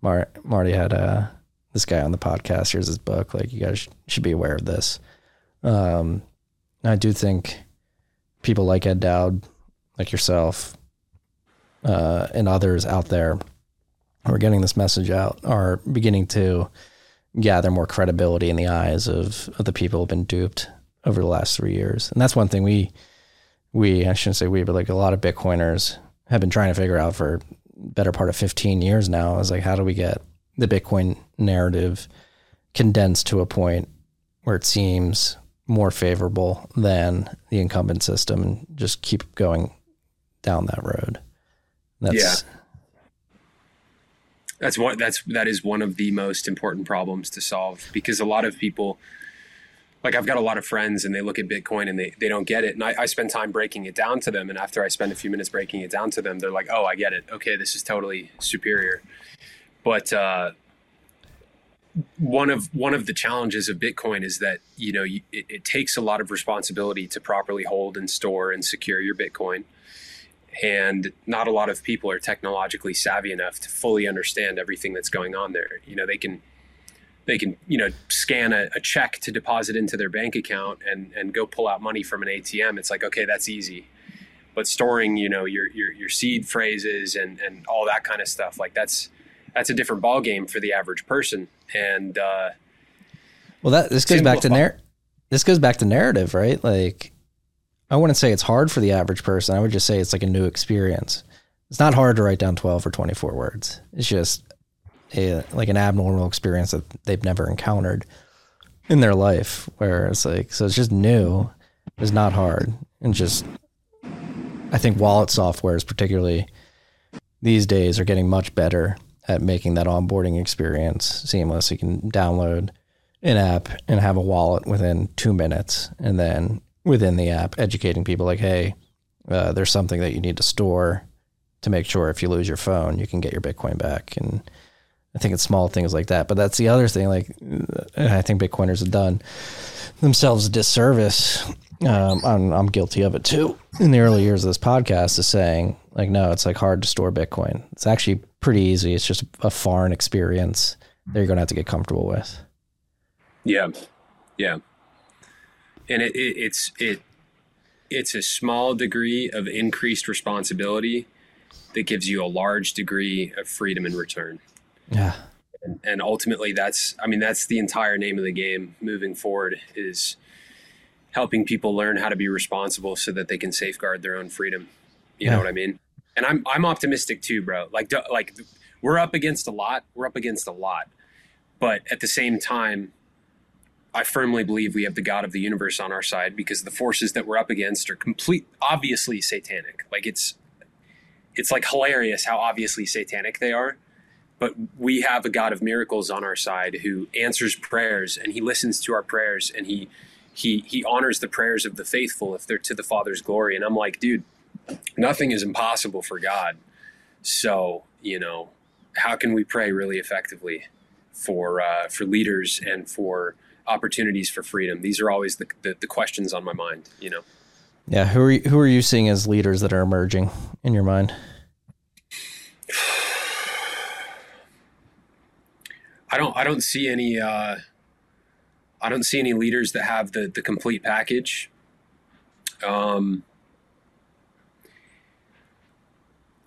Mar- Marty had uh, this guy on the podcast. Here's his book. Like, you guys sh- should be aware of this. Um, I do think people like Ed Dowd, like yourself, uh, and others out there who are getting this message out are beginning to gather more credibility in the eyes of, of the people who've been duped over the last three years. And that's one thing we we I shouldn't say we, but like a lot of Bitcoiners have been trying to figure out for better part of 15 years now is like how do we get the Bitcoin narrative condensed to a point where it seems more favorable than the incumbent system and just keep going down that road. That's Yeah. That's what that's that is one of the most important problems to solve because a lot of people like I've got a lot of friends and they look at Bitcoin and they, they don't get it. And I, I spend time breaking it down to them. And after I spend a few minutes breaking it down to them, they're like, oh, I get it. Okay, this is totally superior. But uh, one of one of the challenges of Bitcoin is that you know you, it, it takes a lot of responsibility to properly hold and store and secure your Bitcoin and not a lot of people are technologically savvy enough to fully understand everything that's going on there. You know, they can they can you know scan a, a check to deposit into their bank account and and go pull out money from an ATM. It's like okay, that's easy. But storing you know your your, your seed phrases and and all that kind of stuff like that's that's a different ball game for the average person. And uh, Well, that this goes back to Simplify. narr- this goes back to narrative, right? Like, I wouldn't say it's hard for the average person. I would just say it's like a new experience. It's not hard to write down twelve or twenty four words. It's just a like an abnormal experience that they've never encountered in their life. Where it's like, so it's just new. It's not hard, and just I think wallet software is particularly these days are getting much better at making that onboarding experience seamless. You can download an app and have a wallet within two minutes, and then within the app, educating people like, hey, uh, there's something that you need to store to make sure if you lose your phone, you can get your Bitcoin back. And I think it's small things like that. But that's the other thing. Like, I think Bitcoiners have done themselves a disservice. Um, I'm, I'm guilty of it too. In the early years of this podcast, is saying like, no, it's like hard to store Bitcoin. It's actually pretty easy. It's just a foreign experience that you're going to have to get comfortable with. Yeah, yeah, and it, it, it's it it's a small degree of increased responsibility that gives you a large degree of freedom in return. Yeah, and, and ultimately, that's I mean that's the entire name of the game moving forward is helping people learn how to be responsible so that they can safeguard their own freedom. You Yeah. know what I mean? And I'm I'm optimistic too, bro. Like like we're up against a lot. We're up against a lot. But at the same time, I firmly believe we have the God of the universe on our side because the forces that we're up against are complete obviously satanic. Like it's it's like hilarious how obviously satanic they are. But we have a God of miracles on our side who answers prayers and he listens to our prayers and he he he honors the prayers of the faithful if they're to the Father's glory. And I'm like, dude, nothing is impossible for God. So, you know, how can we pray really effectively for uh, for leaders and for opportunities for freedom? These are always the, the, the questions on my mind, you know. yeah. Who are you, who are you seeing as leaders that are emerging in your mind? I don't I don't see any uh, I don't see any leaders that have the the complete package. Um,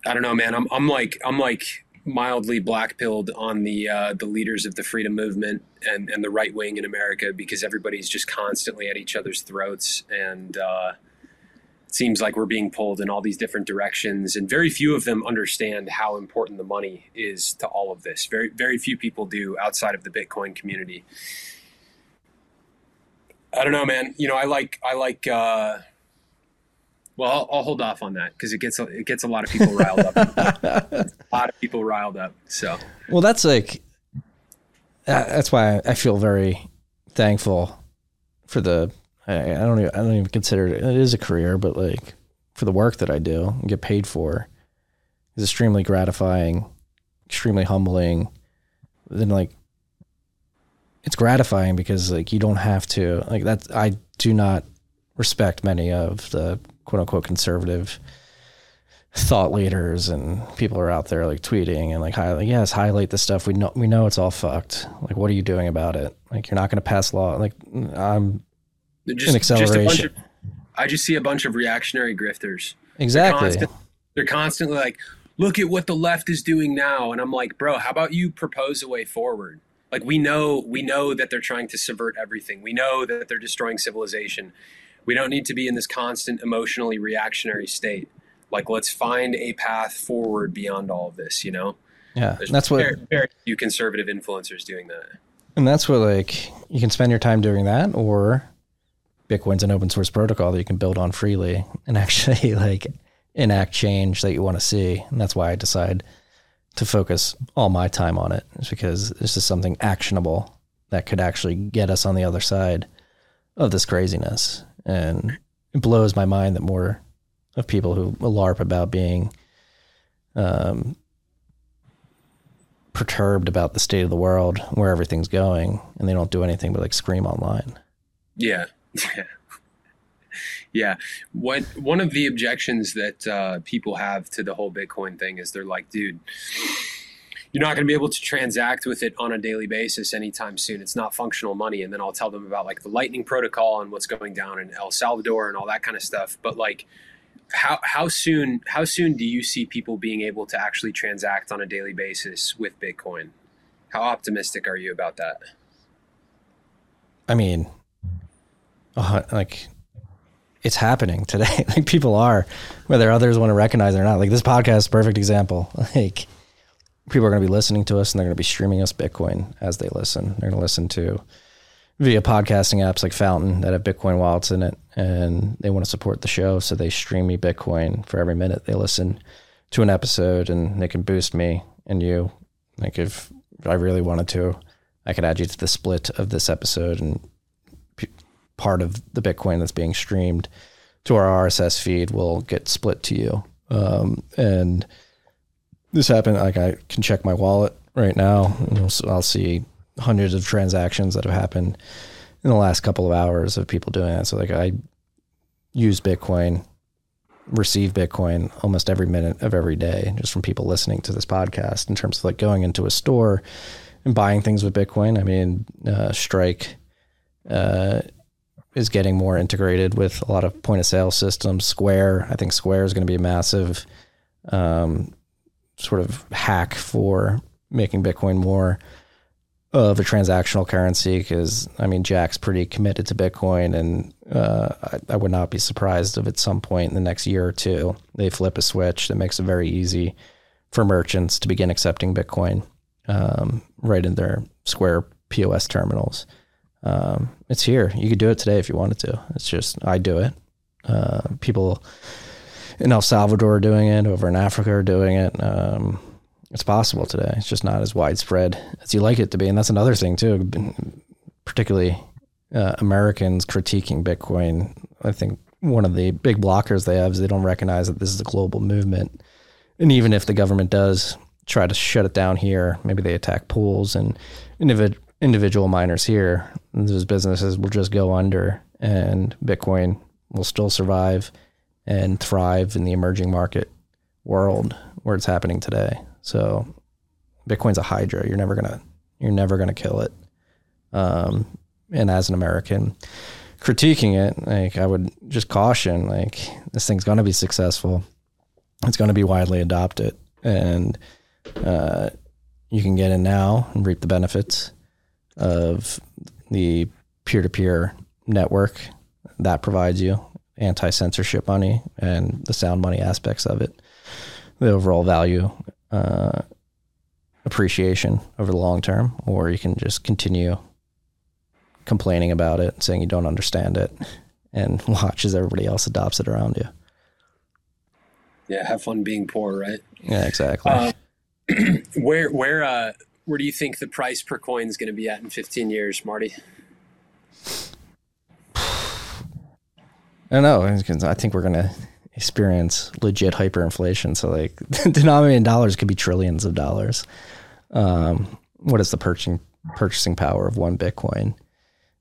I don't know, man. I'm I'm like I'm like mildly black pilled on the uh, the leaders of the freedom movement and and the right wing in America because everybody's just constantly at each other's throats. And. Uh, it seems like we're being pulled in all these different directions. And very few of them understand how important the money is to all of this. Very very few people do outside of the bitcoin community. I don't know man. You know i like i like uh well i'll, I'll hold off on that because it gets a, it gets a lot of people riled up [laughs] a lot of people riled up so Well, that's like uh, that's why I feel very thankful for the. I, I don't even, I don't even consider it. It is a career, but like for the work that I do and get paid for, is extremely gratifying, extremely humbling. Then like, it's gratifying because like you don't have to like that. I do not respect many of the quote unquote conservative thought leaders and people are out there like tweeting and like highlight yes highlight the stuff we know we know it's all fucked like what are you doing about it like you're not going to pass law like i'm just, An just a bunch acceleration. of i just see a bunch of reactionary grifters exactly constant- they're constantly like, look at what the left is doing now. And I'm like, bro, how about you propose a way forward? Like we know we know that they're trying to subvert everything. We know that they're destroying civilization. We don't need to be in this constant emotionally reactionary state. Like let's find a path forward beyond all of this, you know? yeah There's that's what very, very few conservative influencers doing that. and that's what like you can spend your time doing that or bitcoin's an open source protocol that you can build on freely and [laughs] actually like enact change that you want to see and that's why i decide to focus all my time on it is because this is something actionable that could actually get us on the other side of this craziness and it blows my mind that more of people who larp about being um, perturbed about the state of the world where everything's going and they don't do anything but like scream online Yeah. [laughs] Yeah. What one of the objections that uh, people have to the whole Bitcoin thing is they're like, dude, you're not going to be able to transact with it on a daily basis anytime soon. It's not functional money. And then I'll tell them about like the Lightning Protocol and what's going down in El Salvador and all that kind of stuff. But like, how how soon how soon do you see people being able to actually transact on a daily basis with Bitcoin? How optimistic are you about that? i mean uh, like it's happening today [laughs] like people are whether others want to recognize it or not like this podcast perfect example [laughs] like people are going to be listening to us and they're going to be streaming us Bitcoin as they listen. They're going to listen to via podcasting apps like Fountain that have Bitcoin wallets in it, and they want to support the show, so they stream me Bitcoin for every minute they listen to an episode, and they can boost me and you. Like if I really wanted to, I could add you to the split of this episode, and p- part of the Bitcoin that's being streamed to our RSS feed will get split to you. Um, and this happened. Like I can check my wallet right now, I'll see hundreds of transactions that have happened in the last couple of hours of people doing that. So like I use Bitcoin, receive Bitcoin almost every minute of every day, just from people listening to this podcast. In terms of like going into a store and buying things with Bitcoin, I mean, uh, Strike. Uh, is getting more integrated with a lot of point of sale systems. Square, I think Square is going to be a massive um, sort of hack for making Bitcoin more of a transactional currency because I mean Jack's pretty committed to Bitcoin, and uh, I, I, would not be surprised if at some point in the next year or two they flip a switch that makes it very easy for merchants to begin accepting Bitcoin um, right in their Square POS terminals. Um, it's here. You could do it today if you wanted to. It's just I do it. Uh, people in El Salvador are doing it. Over in Africa are doing it. Um, it's possible today. It's just not as widespread as you like it to be, and that's another thing too. Particularly uh, Americans critiquing Bitcoin. I think one of the big blockers they have is they don't recognize that this is a global movement, and even if the government does try to shut it down here, maybe they attack pools and individ- individual miners here, those businesses will just go under and Bitcoin will still survive and thrive in the emerging market world where it's happening today. So Bitcoin's a hydra. You're never gonna you're never gonna kill it. Um, and as an American critiquing it, like I would just caution, like this thing's gonna be successful. It's gonna be widely adopted, and uh, you can get in now and reap the benefits of the peer to peer network that provides you anti censorship money and the sound money aspects of it, the overall value uh, appreciation over the long term, or you can just continue complaining about it, saying you don't understand it, and [laughs] watch as everybody else adopts it around you. Yeah, have fun being poor, right? Yeah, exactly. Uh, [clears throat] where where uh where do you think the price per coin is going to be at in 15 years, Marty? I don't know. I think we're going to experience legit hyperinflation. So, like, [laughs] denominated in dollars could be trillions of dollars. Um, what is the purchasing purchasing power of one Bitcoin?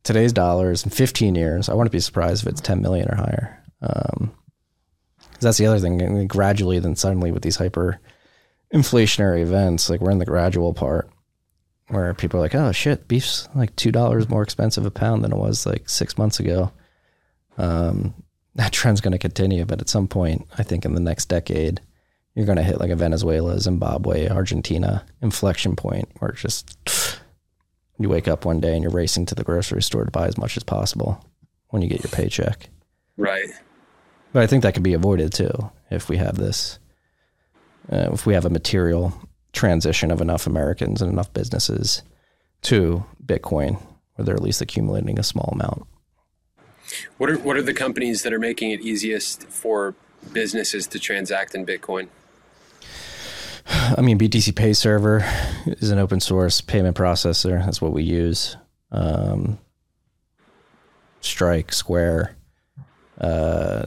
Today's dollars in 15 years, I wouldn't be surprised if it's 10 million or higher. Um, that's the other thing. gradually, then suddenly, with these hyper inflationary events, like we're in the gradual part where people are like, oh shit, beef's like two dollars more expensive a pound than it was like six months ago. Um, [laughs] that trend's going to continue, but at some point, I think in the next decade, you're going to hit like a Venezuela, Zimbabwe, Argentina inflection point where it's just [sighs] you wake up one day and you're racing to the grocery store to buy as much as possible when you get your paycheck. Right. But I think that could be avoided too if we have this uh, if we have a material transition of enough Americans and enough businesses to Bitcoin, where they're at least accumulating a small amount. What are what are the companies that are making it easiest for businesses to transact in Bitcoin? I mean, BTC Pay Server is an open source payment processor. That's what we use. Um, Strike, Square, uh,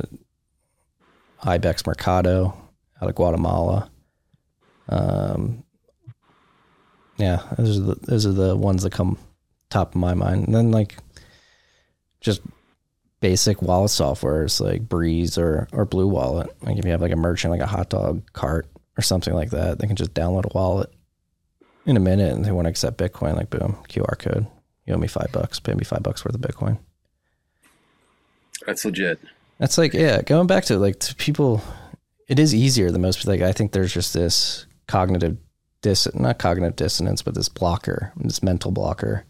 Ibex Mercado out of Guatemala. Um, yeah, those are the those are the ones that come top of my mind. And then like just basic wallet softwares like Breez or or Blue Wallet. Like if you have like a merchant like a hot dog cart or something like that, they can just download a wallet in a minute and they want to accept Bitcoin, like boom, QR code. You owe me five bucks, pay me five bucks worth of Bitcoin. That's legit. That's like, yeah, going back to like to people it is easier than most. Like I think there's just this cognitive dis not cognitive dissonance, but this blocker, this mental blocker,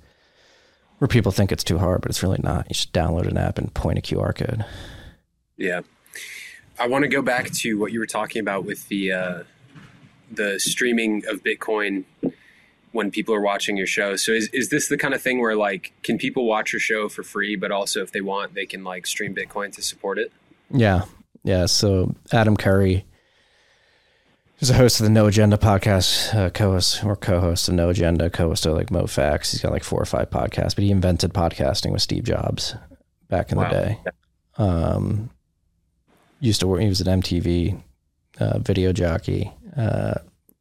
where people think it's too hard, but it's really not. You just download an app and point a QR code. Yeah, I want to go back to what you were talking about with the uh, the streaming of Bitcoin when people are watching your show. So is, is this the kind of thing where like can people watch your show for free, but also if they want, they can like stream Bitcoin to support it? Yeah. Yeah. So Adam Curry is a host of the No Agenda podcast, uh, co-host or co-host of No Agenda, co-host of like Mo Moe Factz. He's got like four or five podcasts, but he invented podcasting with Steve Jobs back in Wow. the day. Um, used to work. He was an MTV uh, video jockey. Uh,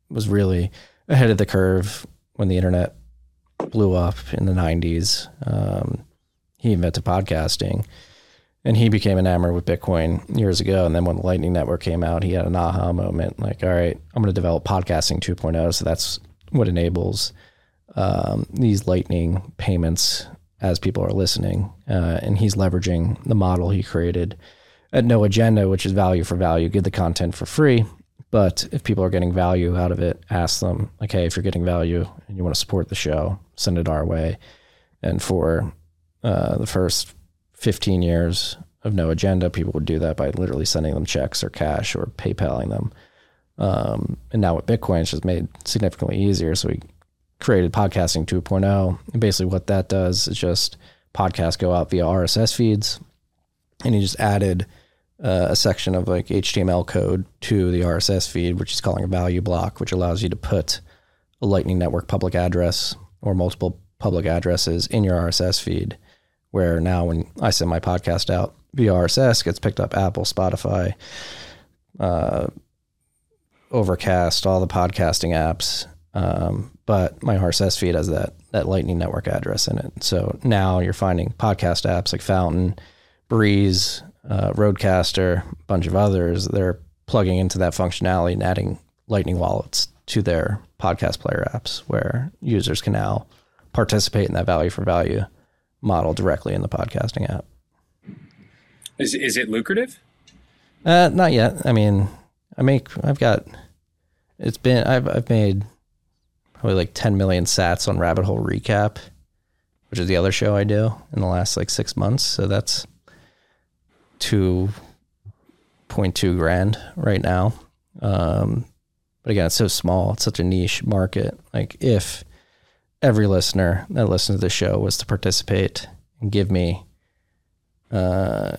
was really ahead of the curve when the internet blew up in the '90s. Um, he invented podcasting, and he became enamored with Bitcoin years ago. And then when the Lightning Network came out, he had an aha moment. Like, all right, I'm going to develop podcasting 2.0. So that's what enables um, these Lightning payments as people are listening. Uh, and he's leveraging the model he created at No Agenda, which is value for value. Give the content for free. But if people are getting value out of it, ask them, like, hey, if you're getting value and you want to support the show, send it our way. And for uh, the first 15 years of No Agenda, people would do that by literally sending them checks or cash or PayPaling them. Um, and now with Bitcoin, it's just made significantly easier. So we created podcasting 2.0. And basically, what that does is just podcasts go out via RSS feeds. And he just added uh, a section of like HTML code to the RSS feed, which he's calling a value block, which allows you to put a Lightning Network public address or multiple public addresses in your RSS feed. Where now, when I send my podcast out via RSS, gets picked up Apple, Spotify, uh, Overcast, all the podcasting apps. Um, but my RSS feed has that that Lightning Network address in it. So now you're finding podcast apps like Fountain, Breez, uh, Roadcaster, a bunch of others. They're plugging into that functionality and adding Lightning wallets to their podcast player apps, where users can now participate in that value for value model directly in the podcasting app. Is is it lucrative? Uh, not yet. I mean, I make. I've got. It's been. I've I've made probably like 10 million sats on Rabbit Hole Recap, which is the other show I do in the last like six months. So that's two point two grand right now. Um, but again, it's so small. It's such a niche market. Like if every listener that listened to the show was to participate and give me, uh,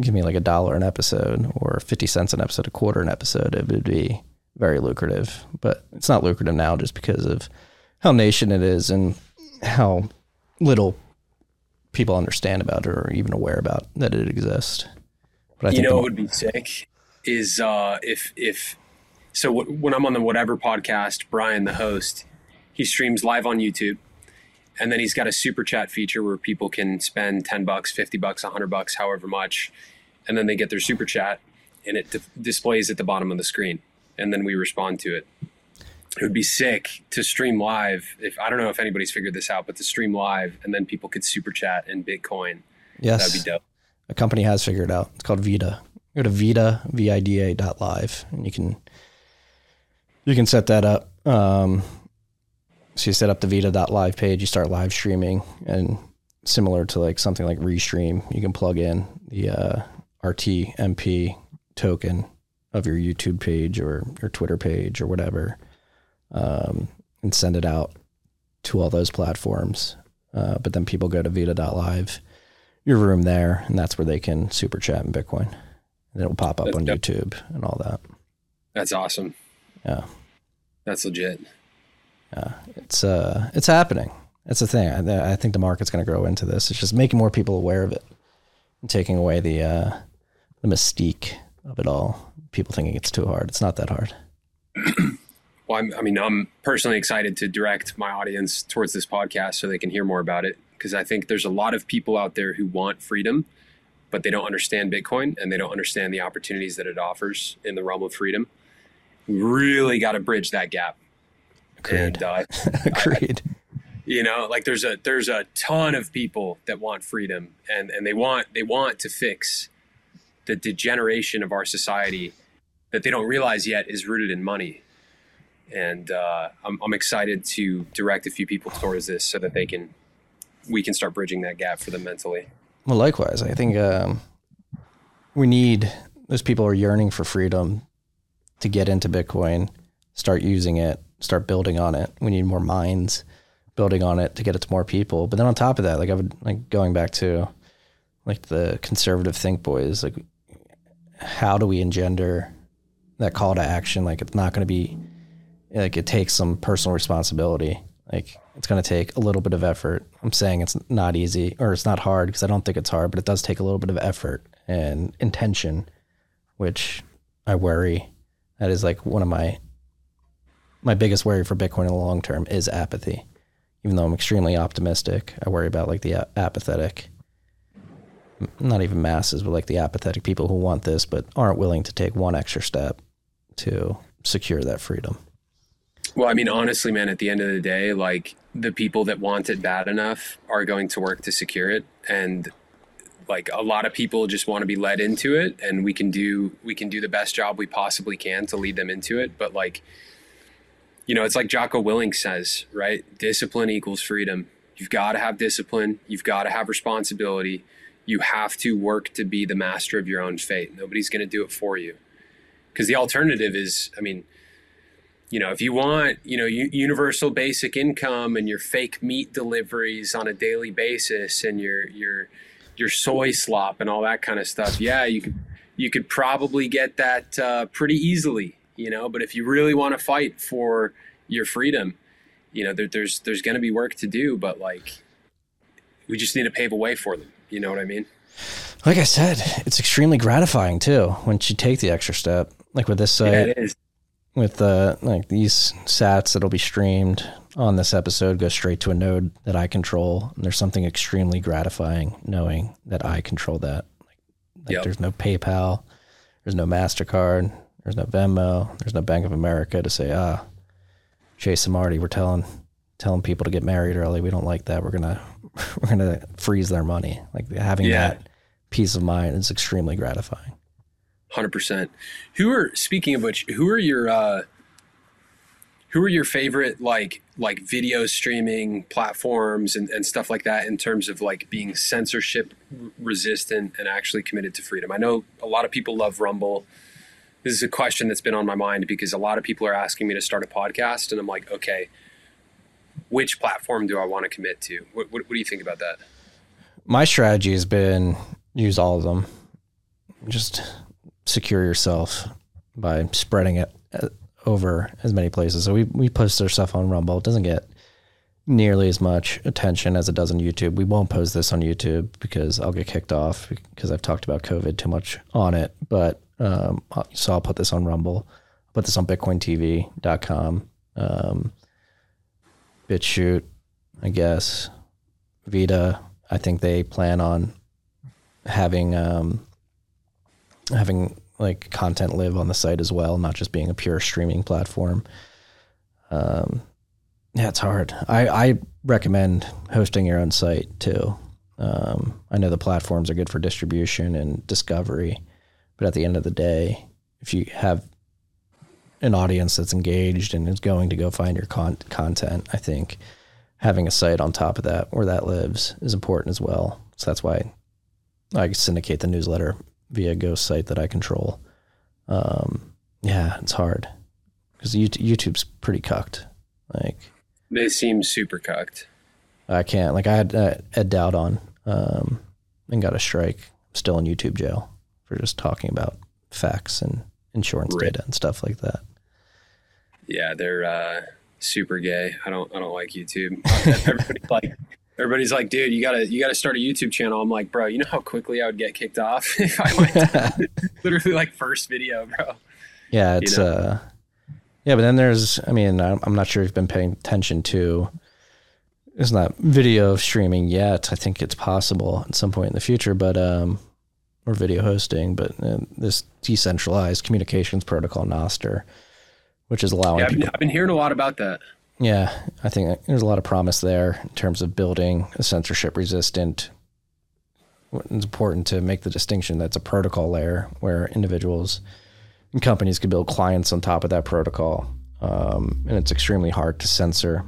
give me like a dollar an episode or 50 cents an episode, a quarter an episode, it would be very lucrative. But it's not lucrative now just because of how nation it is and how little people understand about it or even aware about that it exists. But I you think know, what would be sick is uh, if if so. W- when I'm on the whatever podcast, Brian, the host, he streams live on YouTube, and then he's got a super chat feature where people can spend ten bucks, fifty bucks, hundred bucks, however much, and then they get their super chat, and it d- displays at the bottom of the screen, and then we respond to it. It would be sick to stream live. If I don't know if anybody's figured this out, but to stream live and then people could super chat in Bitcoin. yes, That'd be dope. a company has figured it out. It's called Vida. Go to Vida, V-I-D-A dot live, and you can you can set that up. Um, so you set up the Vida live page, you start live streaming, and similar to like something like Restream, you can plug in the uh, RTMP token of your YouTube page or your Twitter page or whatever, um, and send it out to all those platforms. Uh, but then people go to Vida.live, your room there, and that's where they can super chat in Bitcoin. And it'll pop up That's on dope. YouTube and all that. That's awesome. Yeah. That's legit. It's uh it's happening. That's the thing. I, I think the market's going to grow into this. It's just making more people aware of it and taking away the uh, the mystique of it all. People thinking it's too hard. It's not that hard. [clears throat] Well, I'm, I mean, I'm personally excited to direct my audience towards this podcast so they can hear more about it because I think there's a lot of people out there who want freedom, but they don't understand Bitcoin and they don't understand the opportunities that it offers in the realm of freedom. We really got to bridge that gap. Agreed. And uh, [laughs] Agreed. you know like there's a there's a ton of people that want freedom and and they want they want to fix the degeneration of our society that they don't realize yet is rooted in money and uh, I'm, I'm excited to direct a few people towards this so that they can we can start bridging that gap for them mentally Well, likewise, I think um, we need those people who are yearning for freedom to get into Bitcoin, start using it, start building on it. We need more minds building on it to get it to more people. But then on top of that, like I would like going back to like the conservative think boys, like how do we engender that call to action? Like it's not going to be like it takes some personal responsibility. Like it's going to take a little bit of effort. I'm saying it's not easy or it's not hard because I don't think it's hard, but it does take a little bit of effort and intention, which I worry that is like one of my my biggest worry for Bitcoin in the long term is apathy. Even though I'm extremely optimistic, I worry about like the a- apathetic not even masses, but like the apathetic people who want this but aren't willing to take one extra step to secure that freedom. Well, I mean, honestly, man, at the end of the day, like the people that want it bad enough are going to work to secure it. And like a lot of people just want to be led into it and we can do we can do the best job we possibly can to lead them into it. But like, you know, it's like Jocko Willink says, right? Discipline equals freedom. You've got to have discipline, you've got to have responsibility. You have to work to be the master of your own fate. Nobody's going to do it for you. Because the alternative is, I mean, you know, if you want, you know, universal basic income and your fake meat deliveries on a daily basis and your your your soy slop and all that kind of stuff, yeah, you could you could probably get that uh, pretty easily, you know. But if you really want to fight for your freedom, you know, there, there's there's going to be work to do, but like, we just need to pave a way for them. You know what I mean? Like I said, it's extremely gratifying too once you take the extra step. Like with this site, Yeah, it is. with the like these sats that'll be streamed on this episode go straight to a node that I control. And there's something extremely gratifying knowing that I control that. Like, like Yep. there's no PayPal, there's no MasterCard, there's no Venmo, there's no Bank of America to say, ah, Chase and Marty, we're telling telling people to get married early. We don't like that. We're gonna [laughs] we're gonna freeze their money. Like having Yeah. that peace of mind is extremely gratifying. Hundred percent. Who are speaking of which? Who are your uh, who are your favorite like like video streaming platforms and, and stuff like that in terms of like being censorship resistant and actually committed to freedom? I know a lot of people love Rumble. This is a question that's been on my mind because a lot of people are asking me to start a podcast, and I'm like, okay, which platform do I want to commit to? What, what, what do you think about that? my strategy has been use all of them. Just secure yourself by spreading it uh, over as many places. So we we post our stuff on Rumble. It doesn't get nearly as much attention as it does on YouTube. We won't post this on YouTube because I'll get kicked off because I've talked about COVID too much on it. But um, so I'll put this on Rumble. I'll put this on BitcoinTV.com, um, BitChute, I guess, Vida. I think they plan on having um, having like content live on the site as well, not just being a pure streaming platform. Um, yeah, it's hard. I, I recommend hosting your own site too. Um, I know the platforms are good for distribution and discovery, but at the end of the day, if you have an audience that's engaged and is going to go find your con- content, I think having a site on top of that where that lives is important as well. So that's why I syndicate the newsletter via a Ghost site that I control. Um, yeah, it's hard because YouTube's pretty cucked. Like They seem super cucked. I can't. Like I had uh, Ed Dowd on um, and got a strike. I'm still in YouTube jail for just talking about facts and insurance Right. data and stuff like that. Yeah, they're uh, super gay. I don't I don't like YouTube. [laughs] Everybody's like everybody's like, dude, you gotta you gotta start a YouTube channel. I'm like, bro, you know how quickly I would get kicked off [laughs] if I went [laughs] literally like first video, bro. Yeah, it's know? uh yeah, but then there's I mean, I'm I'm not sure if you've been paying attention to it's not video streaming yet. I think it's possible at some point in the future, but um or video hosting, but uh, this decentralized communications protocol Nostr, which is allowing Yeah, I've been, people I've been hearing a lot about that. yeah, I think there's a lot of promise there in terms of building a censorship resistant. It's important to make the distinction that's a protocol layer where individuals and companies can build clients on top of that protocol. Um, and it's extremely hard to censor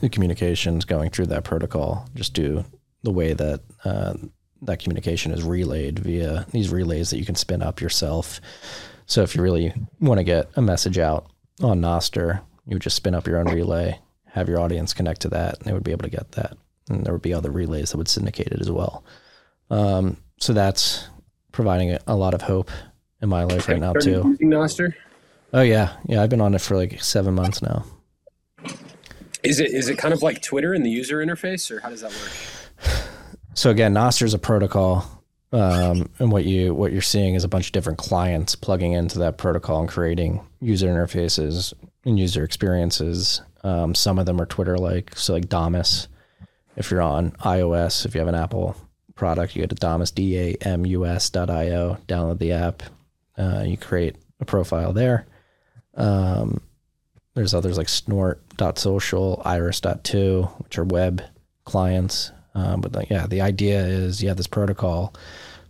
the communications going through that protocol just due the way that uh, that communication is relayed via these relays that you can spin up yourself. So if you really want to get a message out on Nostr, you would just spin up your own relay, have your audience connect to that, and they would be able to get that. And there would be other relays that would syndicate it as well. Um, so that's providing a, lot of hope in my life right now too. Using Nostr? Oh yeah, yeah. I've been on it for like seven months now. Is it is it kind of like Twitter in the user interface, or how does that work? So again, Nostr is a protocol, um, and what you what you're seeing is a bunch of different clients plugging into that protocol and creating user interfaces and user experiences. Um, some of them are Twitter-like, so like Damus. If you're on iOS, if you have an Apple product, you go to Damus D A M U S dot io, download the app, uh, you create a profile there. Um, there's others like snort.social, iris.to, which are web clients. Um, but like, yeah, the idea is you have this protocol.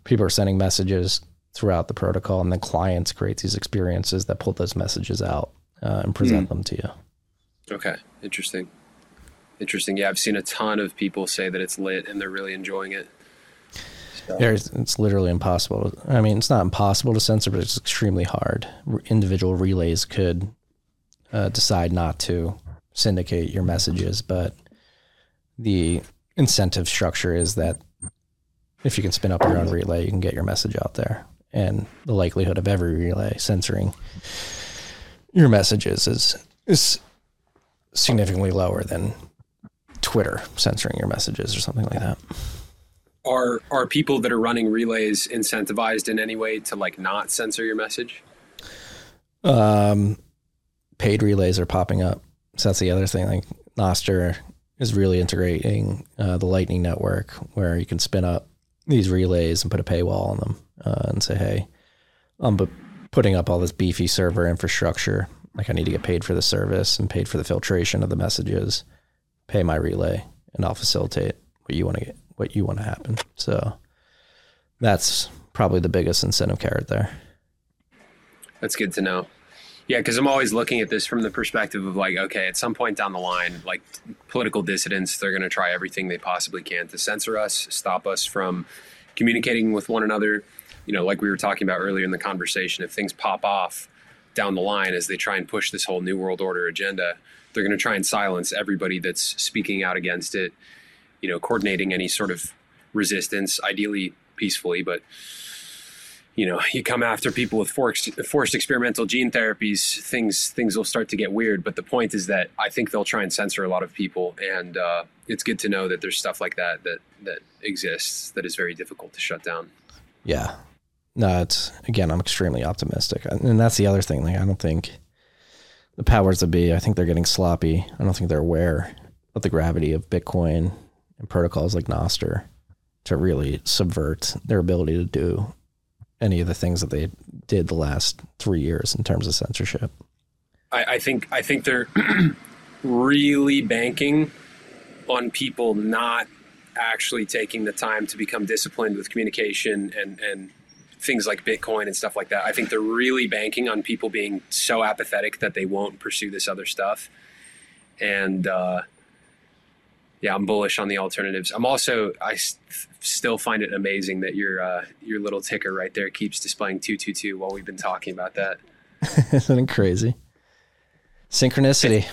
People are sending messages throughout the protocol, and then clients create these experiences that pull those messages out uh, and present them to you. Okay, interesting. Interesting. Yeah, I've seen a ton of people say that it's lit and they're really enjoying it. So, it's, it's literally impossible. I mean, it's not impossible to censor, but it's extremely hard. Individual relays could uh, decide not to syndicate your messages, but the incentive structure is that if you can spin up your own relay, you can get your message out there. And the likelihood of every relay censoring your messages is is significantly lower than Twitter censoring your messages or something like that. are are people that are running relays incentivized in any way to like not censor your message? um, paid relays are popping up. So that's the other thing. Like Nostr is really integrating uh, the Lightning Network, where you can spin up these relays and put a paywall on them uh, and say, "Hey, I'm putting up all this beefy server infrastructure. Like I need to get paid for the service and paid for the filtration of the messages. Pay my relay, and I'll facilitate what you want to get, what you want to happen." So that's probably the biggest incentive carrot there. That's good to know. Yeah, because I'm always looking at this from the perspective of like, okay, at some point down the line, like political dissidents, they're going to try everything they possibly can to censor us, stop us from communicating with one another. You know, like we were talking about earlier in the conversation, if things pop off down the line as they try and push this whole New World Order agenda, they're going to try and silence everybody that's speaking out against it, you know, coordinating any sort of resistance, ideally peacefully, but you know, you come after people with forced, forced experimental gene therapies, things things will start to get weird. But the point is that I think they'll try and censor a lot of people, and uh, it's good to know that there's stuff like that that that exists that is very difficult to shut down. Yeah. No, it's again, I'm extremely optimistic. And that's the other thing. Like I don't think the powers that be, I think they're getting sloppy. I don't think they're aware of the gravity of Bitcoin and protocols like Nostr to really subvert their ability to do any of the things that they did the last three years in terms of censorship. I, I think I think they're [clears throat] really banking on people not actually taking the time to become disciplined with communication and and things like Bitcoin and stuff like that. I think they're really banking on people being so apathetic that they won't pursue this other stuff. And uh, yeah, I'm bullish on the alternatives. I'm also I still find it amazing that your uh, your little ticker right there keeps displaying two two two while we've been talking about that. [laughs] Isn't it crazy? Synchronicity,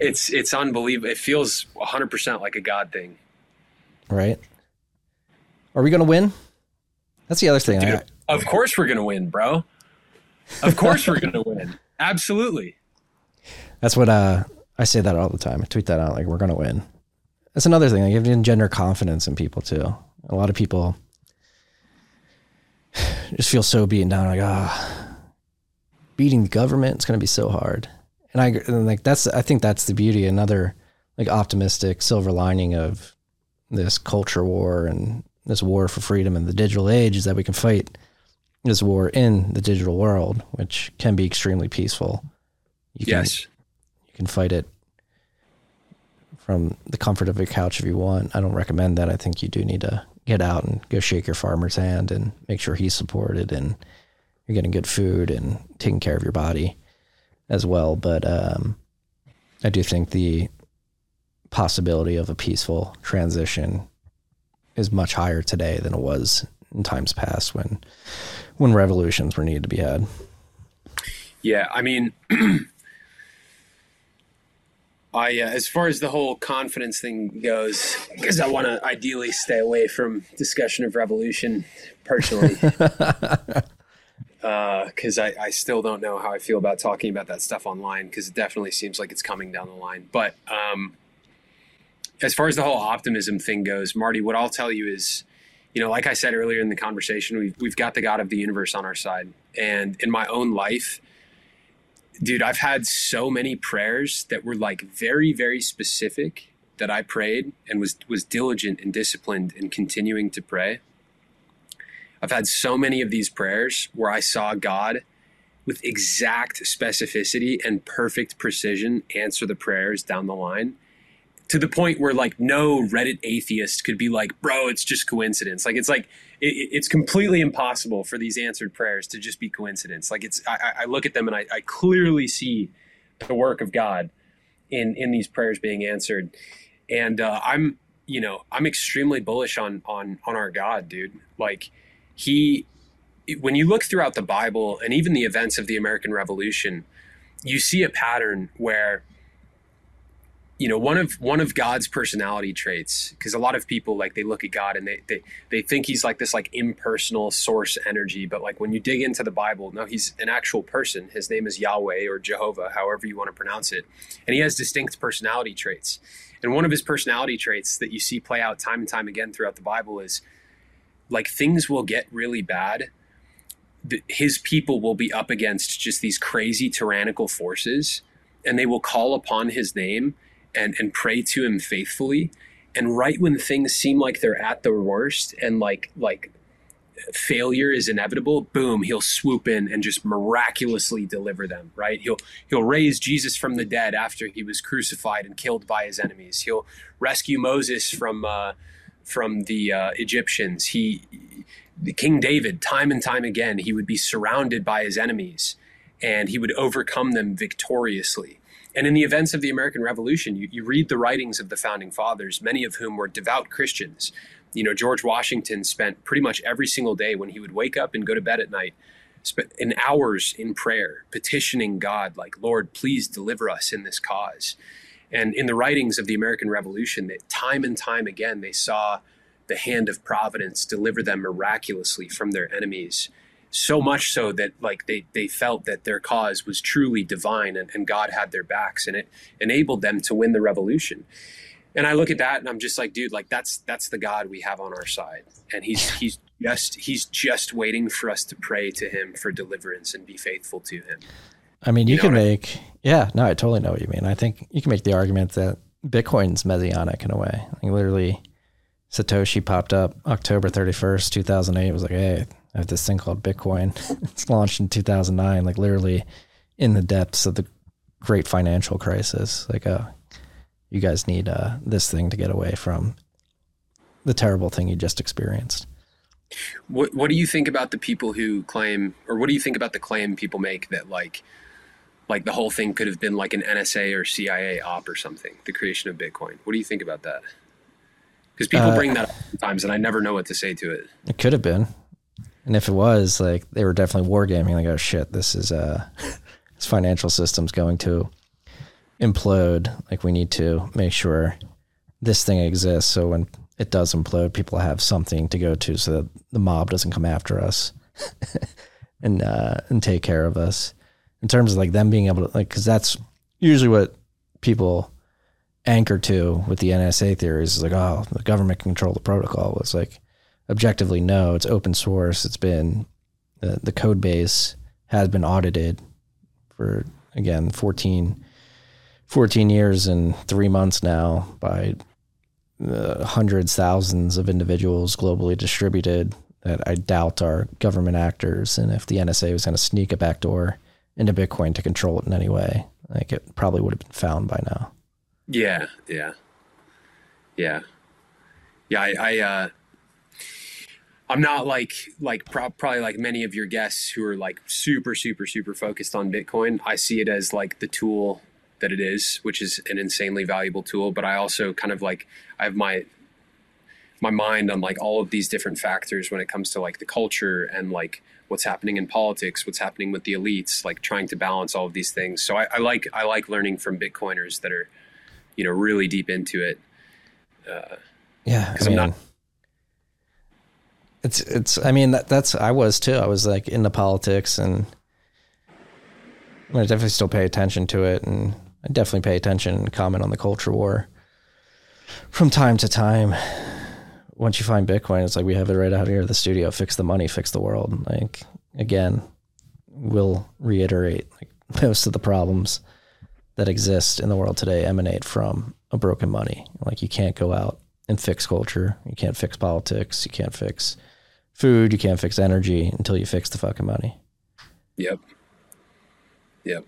It's it's unbelievable. It feels 100 percent like a god thing. right? Are we going to win? That's the other thing. I- Dude, of course we're gonna win, bro. Of course we're gonna [laughs] win. Absolutely. That's what uh, I say that all the time. I tweet that out like we're gonna win. That's another thing. Like you have to engender confidence in people too. A lot of people just feel so beaten down. Like ah, beating the government. It's gonna be so hard. And I and like that's I think that's the beauty. Another like optimistic silver lining of this culture war and this war for freedom in the digital age is that we can fight this war in the digital world, which can be extremely peaceful. You can, Yes. you can fight it from the comfort of your couch if you want. I don't recommend that. I think you do need to get out and go shake your farmer's hand and make sure he's supported and you're getting good food and taking care of your body as well. But um, I do think the possibility of a peaceful transition is much higher today than it was in times past when when revolutions were needed to be had. Yeah, I mean, [clears throat] I, uh, as far as the whole confidence thing goes, because I want to ideally stay away from discussion of revolution personally, because [laughs] uh, I, I still don't know how I feel about talking about that stuff online, because it definitely seems like it's coming down the line. But um, as far as the whole optimism thing goes, Marty, what I'll tell you is, you know, like I said earlier in the conversation, we've, we've got the God of the universe on our side. And in my own life, dude, I've had so many prayers that were like very, very specific that I prayed and was was diligent and disciplined in continuing to pray. I've had so many of these prayers where I saw God with exact specificity and perfect precision answer the prayers down the line to the point where like no Reddit atheist could be like, bro, it's just coincidence. Like it's like it, it's completely impossible for these answered prayers to just be coincidence. Like it's I, I look at them and I, I, clearly see the work of God in in these prayers being answered, and uh, I'm you know I'm extremely bullish on on on our God, dude. Like he when you look throughout the Bible and even the events of the American Revolution, you see a pattern where you know one of one of god's personality traits because a lot of people like they look at god and they, they they think he's like this like impersonal source energy but like when you dig into the bible no he's an actual person. His name is yahweh or jehovah however you want to pronounce it and he has distinct personality traits. And one of his personality traits that you see play out time and time again throughout the bible is like things will get really bad. His people will be up against just these crazy tyrannical forces and they will call upon his name and and pray to him faithfully. And right when things seem like they're at the worst and like like failure is inevitable boom he'll swoop in and just miraculously deliver them right? He'll he'll raise jesus from the dead after he was crucified and killed by his enemies. He'll rescue moses from uh, from the uh, egyptians. He the king david time and time again he would be surrounded by his enemies and he would overcome them victoriously and in the events of the American Revolution, you, you read the writings of the founding fathers, many of whom were devout Christians. You know, George Washington spent pretty much every single day when he would wake up and go to bed at night, spent in hours in prayer, petitioning God, like, Lord, please deliver us in this cause. And in the writings of the American Revolution, that time and time again, they saw the hand of providence deliver them miraculously from their enemies so much so that like they they felt that their cause was truly divine and, and God had their backs and it enabled them to win the revolution. And I look at that and I'm just like, dude, like that's that's the God we have on our side. And he's he's just he's just waiting for us to pray to him for deliverance and be faithful to him. I mean, you, you know can make I mean? yeah, no, I totally know what you mean. I think you can make the argument that Bitcoin's messianic in a way. Like literally Satoshi popped up October 31st, 2008. It was like, hey, I have this thing called Bitcoin. [laughs] it's launched in 2009, like literally in the depths of the great financial crisis. Like, uh, you guys need uh, this thing to get away from the terrible thing you just experienced. What What do you think about the people who claim, or what do you think about the claim people make that like, like the whole thing could have been like an NSA or CIA op or something, the creation of Bitcoin? What do you think about that? Because people uh, bring that up sometimes, and I never know what to say to it. It could have been. And if it was, like they were definitely wargaming, like, oh shit, this is uh [laughs] this financial system's going to implode. Like we need to make sure this thing exists so when it does implode, people have something to go to so that the mob doesn't come after us [laughs] and uh and take care of us. In terms of like them being able to like because that's usually what people anchor to with the NSA theories is like, oh, the government control the protocol. It's like objectively no, it's open source. It's been the, the code base has been audited for again 14, 14 years and three months now by uh, hundreds, thousands of individuals globally distributed that I doubt are government actors. And if the NSA was going to sneak a backdoor into Bitcoin to control it in any way, like it probably would have been found by now. Yeah, yeah, yeah, yeah. I, I uh, I'm not like like pro- probably like many of your guests who are like super super super focused on Bitcoin. I see it as like the tool that it is, which is an insanely valuable tool. But I also kind of like I have my my mind on like all of these different factors when it comes to like the culture and like what's happening in politics, what's happening with the elites, like trying to balance all of these things. So I, I like I like learning from Bitcoiners that are you know, really deep into it. Uh, yeah, because I'm mean, not- it's it's. I mean, that, that's I was too. I was like into politics, and I, mean, I definitely still pay attention to it, and I definitely pay attention and comment on the culture war from time to time. Once you find Bitcoin, it's like we have it right out here at the studio. Fix the money, fix the world. Like again, we'll reiterate like [laughs] most of the problems that exist in the world today emanate from a broken money. Like you can't go out and fix culture. You can't fix politics. You can't fix food. You can't fix energy until you fix the fucking money. Yep. Yep.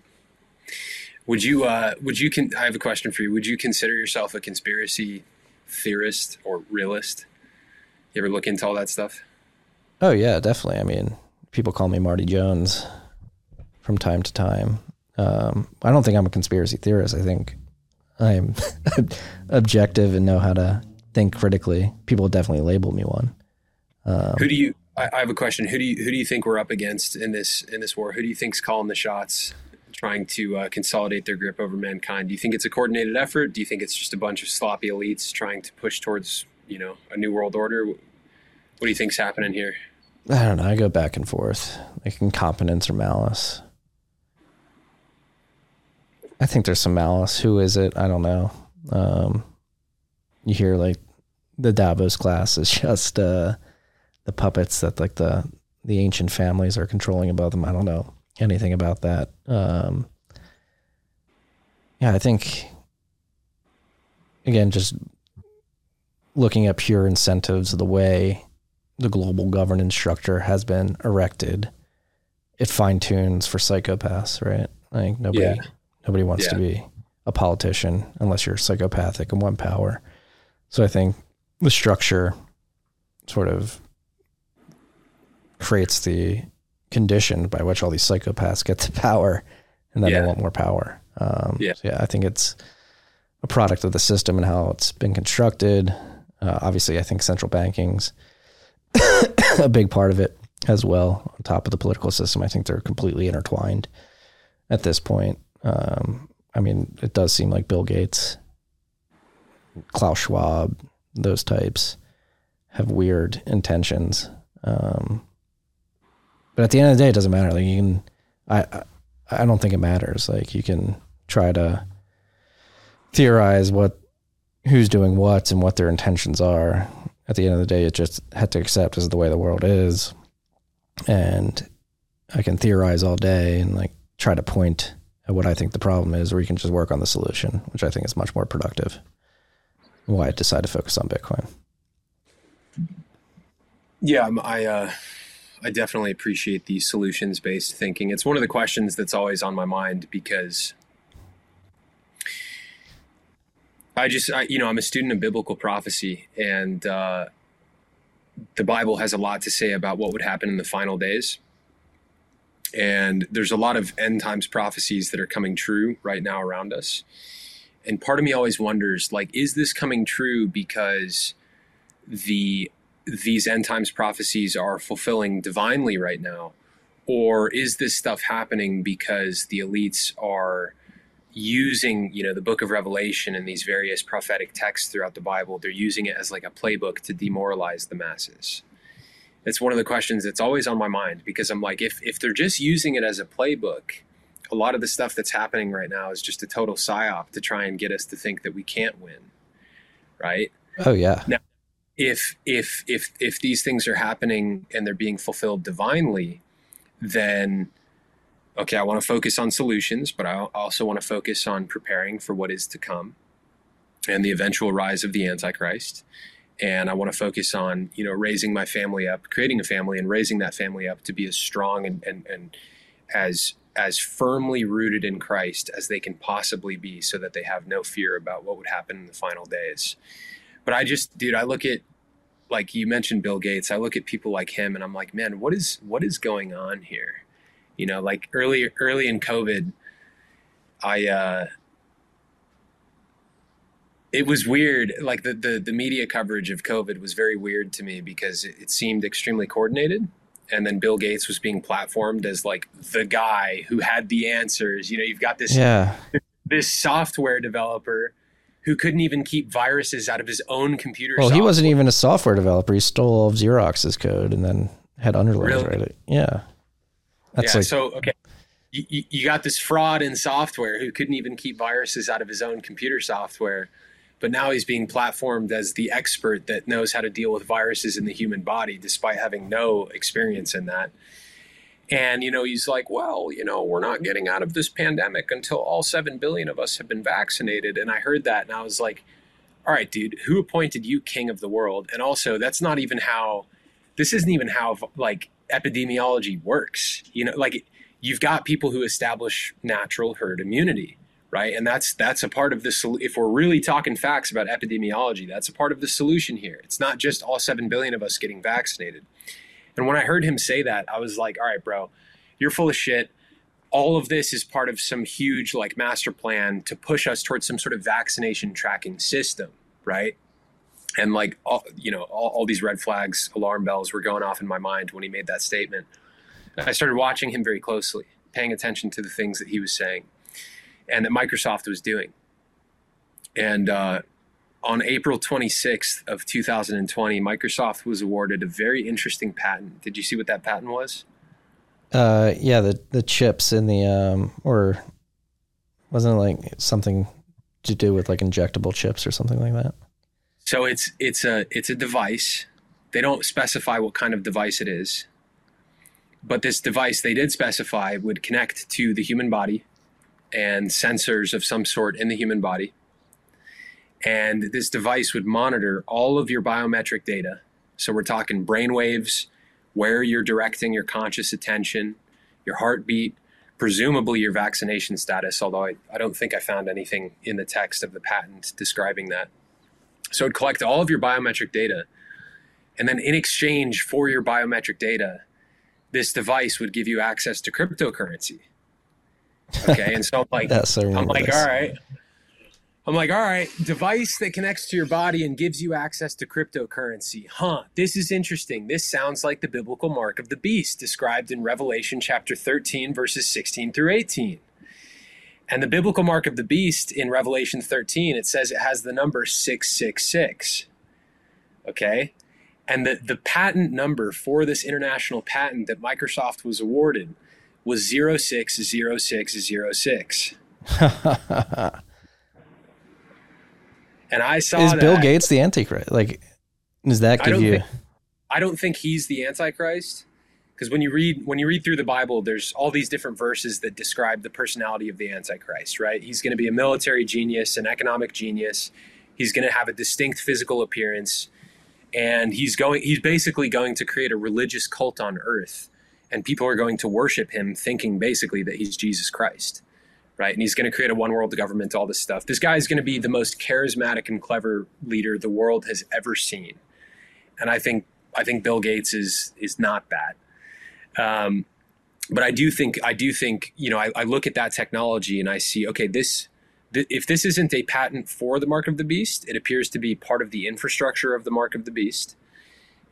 Would you uh would you con- I have a question for you. Would you consider yourself a conspiracy theorist or realist? You ever look into all that stuff? Oh yeah, definitely. I mean, people call me Marty Jones from time to time. Um, I don't think I'm a conspiracy theorist. I think I'm [laughs] objective and know how to think critically. People definitely label me one. Who do you I, I have a question. Who do you who do you think we're up against in this in this war? Who do you think's calling the shots, trying to uh, consolidate their grip over mankind? Do you think it's a coordinated effort? Do you think it's just a bunch of sloppy elites trying to push towards, you know, a new world order? What do you think's happening here? I don't know. I go back and forth, like incompetence or malice. I think there's some malice. Who is it? I don't know. Um, you hear like the Davos class is [laughs] just uh, the puppets that like the the ancient families are controlling above them. I don't know anything about that. Um, yeah, I think again, just looking at pure incentives, the way the global governance structure has been erected, it fine tunes for psychopaths, right? Like nobody Yeah. nobody wants to be a politician unless you're psychopathic and want power. So I think the structure sort of creates the condition by which all these psychopaths get the [laughs] power and then Yeah. they want more power. Um, Yeah. so yeah, I think it's a product of the system and how it's been constructed. Uh, obviously, I think central banking's [coughs] a big part of it as well. On top of the political system, I think they're completely intertwined at this point. Um, I mean, it does seem like Bill Gates, Klaus Schwab, those types have weird intentions. Um, but at the end of the day, it doesn't matter. Like you can, I, I, don't think it matters. Like you can try to theorize what, who's doing what and what their intentions are. At the end of the day, it just had to accept as the way the world is. And I can theorize all day and like try to point at what I think the problem is, or you can just work on the solution, which I think is much more productive. Why I decided to focus on Bitcoin. Yeah, I uh, I definitely appreciate the solutions based thinking. It's one of the questions that's always on my mind because I just I, you know I'm a student of biblical prophecy, and uh, the Bible has a lot to say about what would happen in the final days. And there's a lot of end times prophecies that are coming true right now around us. And part of me always wonders, like, is this coming true because the these end times prophecies are fulfilling divinely right now? Or is this stuff happening because the elites are using you know the book of revelation and these various prophetic texts throughout the bible they're using it as like a playbook to demoralize the masses? It's one of the questions that's always on my mind because i'm like if if they're just using it as a playbook a lot of the stuff that's happening right now is just a total psyop to try and get us to think that we can't win right? Oh yeah. If if if if these things are happening and they're being fulfilled divinely then okay i want to focus on solutions but i also want to focus on preparing for what is to come and the eventual rise of the antichrist. And i want to focus on you know raising my family up creating a family and raising that family up to be as strong and and, and as as firmly rooted in christ as they can possibly be so that they have no fear about what would happen in the final days. But I just, dude, I look at like you mentioned Bill Gates. I look at people like him, and I'm like, man, what is what is going on here? You know, like early early in COVID, I uh, it was weird. Like the the the media coverage of COVID was very weird to me because it, it seemed extremely coordinated. And then Bill Gates was being platformed as like the guy who had the answers. You know, you've got this Yeah. this software developer who couldn't even keep viruses out of his own computer. Well, he wasn't even a software developer. He stole all of Xerox's code and then had underlings Really? write it. Yeah. That's yeah. like so okay, you- you got this fraud in software who couldn't even keep viruses out of his own computer software, but now he's being platformed as the expert that knows how to deal with viruses in the human body, despite having no experience in that. And you know, he's like, well, you know, we're not getting out of this pandemic until all seven billion of us have been vaccinated. And I heard that, and I was like, all right, dude, who appointed you king of the world? And also, that's not even how. This isn't even how like epidemiology works. You know, like you've got people who establish natural herd immunity, right? And that's that's a part of the sol- if we're really talking facts about epidemiology, that's a part of the solution here. It's not just all 7 billion of us getting vaccinated. And when I heard him say that, I was like, "All right, bro, you're full of shit. All of this is part of some huge like master plan to push us towards some sort of vaccination tracking system, right?" And like all, you know, all, all these red flags, alarm bells were going off in my mind when he made that statement. I started watching him very closely, paying attention to the things that he was saying and that Microsoft was doing. And uh, on April 26th of 2020, Microsoft was awarded a very interesting patent. Did you see what that patent was? uh yeah, the the chips in the um or wasn't it like something to do with like injectable chips or something like that? So it's it's a it's a device. They don't specify what kind of device it is. But this device they did specify would connect to the human body and sensors of some sort in the human body. And this device would monitor all of your biometric data. So we're talking brain waves, where you're directing your conscious attention, your heartbeat, presumably your vaccination status, although I, I don't think I found anything in the text of the patent describing that. So it'd collect all of your biometric data. And then in exchange for your biometric data, this device would give you access to cryptocurrency. Okay. And so I'm like, [laughs] I I'm like, all right. I'm like, all right, device that connects to your body and gives you access to cryptocurrency. Huh, this is interesting. This sounds like the biblical mark of the beast described in Revelation chapter 13, verses 16 through 18. And the biblical mark of the beast in Revelation 13, it says it has the number 666. Okay? And the, the patent number for this international patent that Microsoft was awarded was 060606. [laughs] and I saw Is Bill Gates the Antichrist? Like, does that give don't you? think- I don't think he's the Antichrist because when you read when you read through the Bible, there's all these different verses that describe the personality of the Antichrist. Right? He's going to be a military genius, an economic genius. He's going to have a distinct physical appearance, and he's going. He's basically going to create a religious cult on Earth, and people are going to worship him, thinking basically that he's Jesus Christ. Right, and he's going to create a one world government, all this stuff. This guy is going to be the most charismatic and clever leader the world has ever seen and I think I think Bill Gates is is not that. Um, but I do think I do think you know I, I look at that technology and I see okay this th- if this isn't a patent for the mark of the beast, it appears to be part of the infrastructure of the mark of the beast.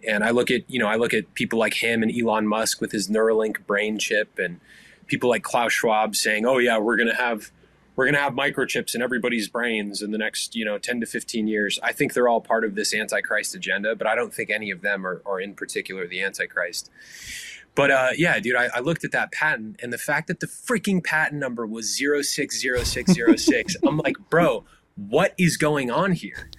And I look at you know I look at people like him and Elon Musk with his Neuralink brain chip and people like Klaus Schwab saying oh yeah we're gonna have we're going to have microchips in everybody's brains in the next you know 10 to 15 years. I think they're all part of this antichrist agenda but i don't think any of them are, are in particular the antichrist. But uh, yeah dude I, I looked at that patent and the fact that the freaking patent number was 060606 [laughs] i'm like bro what is going on here?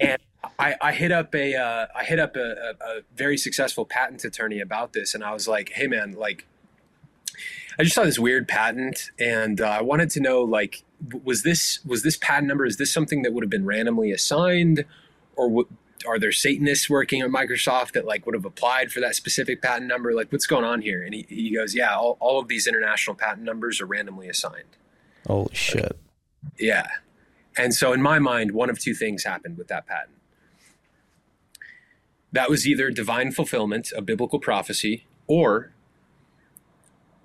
And I, I hit up a uh, I hit up a, a, a very successful patent attorney about this, and I was like, "Hey, man, like, I just saw this weird patent, and uh, I wanted to know, like, was this was this patent number? Is this something that would have been randomly assigned, or w- are there Satanists working at Microsoft that like would have applied for that specific patent number? Like, what's going on here?" And he, he goes, "Yeah, all, all of these international patent numbers are randomly assigned." Holy shit! Yeah. And so in my mind, one of two things happened with that patent. That was either divine fulfillment of biblical prophecy or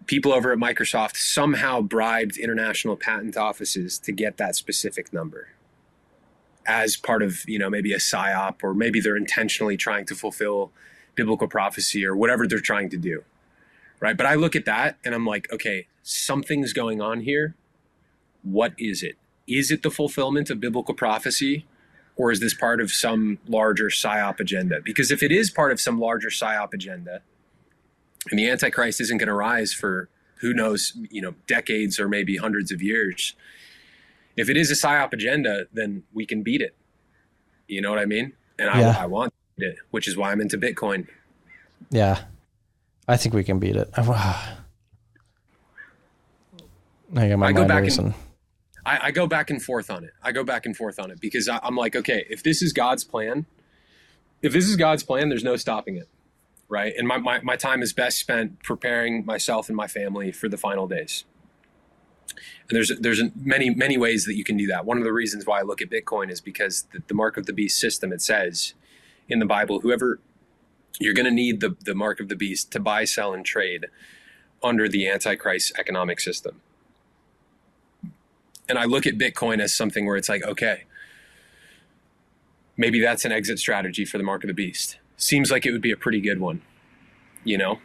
people over at Microsoft somehow bribed international patent offices to get that specific number as part of, you know, maybe a psyop or maybe they're intentionally trying to fulfill biblical prophecy or whatever they're trying to do. Right? But I look at that and I'm like, okay, something's going on here. What is it? is it the fulfillment of biblical prophecy or is this part of some larger psyop agenda? Because if it is part of some larger psyop agenda, and the Antichrist isn't going to rise for who knows, you know, decades or maybe hundreds of years. If it is a psyop agenda, then we can beat it. You know what I mean? And Yeah. I, I want it, which is why I'm into Bitcoin. Yeah, I think we can beat it. [sighs] I got my I go mind back and- I, I go back and forth on it. I go back and forth on it because I, I'm like, okay, if this is God's plan, if this is God's plan, there's no stopping it, right? And my, my, my time is best spent preparing myself and my family for the final days. And there's there's many many ways that you can do that. One of the reasons why I look at Bitcoin is because the, the mark of the beast system. It says in the Bible, whoever you're going to need the the mark of the beast to buy, sell, and trade under the Antichrist economic system and I look at Bitcoin as something where it's like, okay, maybe that's an exit strategy for the mark of the beast. Seems like it would be a pretty good one, you know?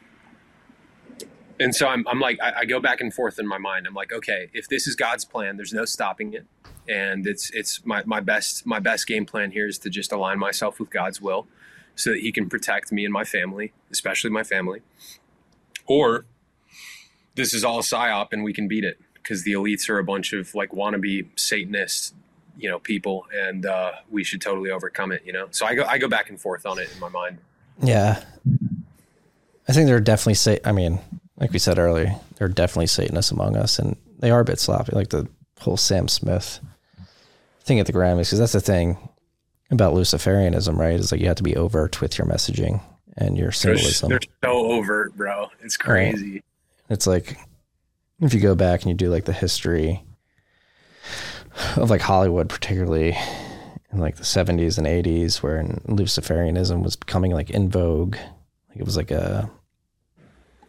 And so I'm, I'm like, I, I go back and forth in my mind. I'm like, okay, if this is God's plan, there's no stopping it. And it's, it's my, my best, my best game plan here is to just align myself with God's will so that he can protect me and my family, especially my family. Or this is all psyop and we can beat it because the elites are a bunch of like wannabe Satanist, you know, people, and uh, we should totally overcome it. You know, so I go I go back and forth on it in my mind. Yeah, I think there are definitely say. I mean, like we said earlier, there are definitely Satanists among us, and they are a bit sloppy. Like the whole Sam Smith thing at the Grammys, because that's the thing about Luciferianism, right? Is like you have to be overt with your messaging and your They're, symbolism. they're so overt, bro. It's Right. crazy. It's like if you go back and you do like the history of like Hollywood, particularly in like the 70s and 80s, where Luciferianism was becoming like in vogue. Like it was like a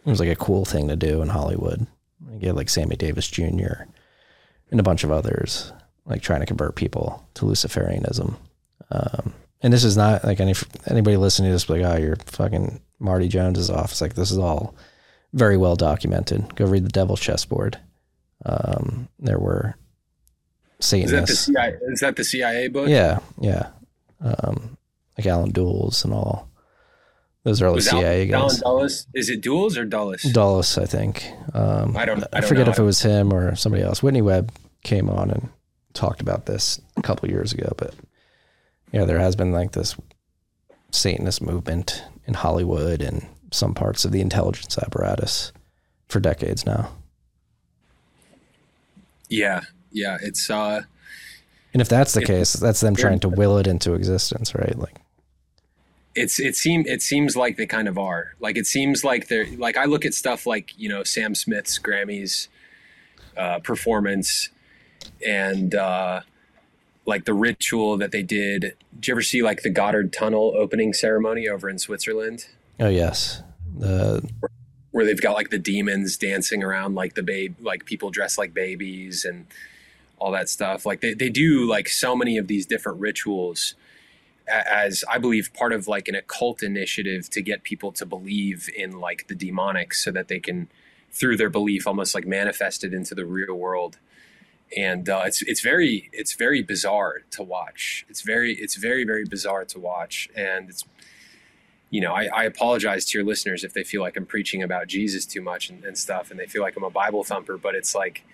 it was like a cool thing to do in Hollywood. You had like Sammy Davis Jr. and a bunch of others like trying to convert people to Luciferianism. Um, and this is not like any anybody listening to this like, oh, you're fucking Marty Jones is off. It's like this is all very well documented. Go read the Devil's Chessboard. Um, there were Is that the CIA? Is that the CIA book? Yeah, yeah. Um, like Allen Dulles and all those early Was CIA Allen, Allen guys. Dulles? Is it Dulles or Dulles? Dulles, I think. Um, I don't- I I, don't forget know. if it was him or somebody else. Whitney Webb came on and talked about this a couple years ago, but yeah, there has been like this Satanist movement in Hollywood and some parts of the intelligence apparatus for decades now. yeah, yeah. It's uh, And if that's the It- case, that's them trying to will it into existence, right? Like, it's it seem it seems like they kind of are. Like it seems like they're like I look at stuff like you know Sam Smith's Grammys uh, performance and uh, like the ritual that they did. Did you ever see like the Gotthard Tunnel opening ceremony over in Switzerland? oh yes, the where they've got like the demons dancing around like the babe like people dressed like babies and all that stuff. Like they, they do like so many of these different rituals as i believe part of like an occult initiative to get people to believe in like the demonic so that they can through their belief almost like manifest it into the real world. And uh, it's it's very it's very bizarre to watch. It's very it's very very bizarre to watch. And it's you know, I, I apologize to your listeners if they feel like I'm preaching about Jesus too much and, and stuff, and they feel like I'm a Bible thumper. But it's like,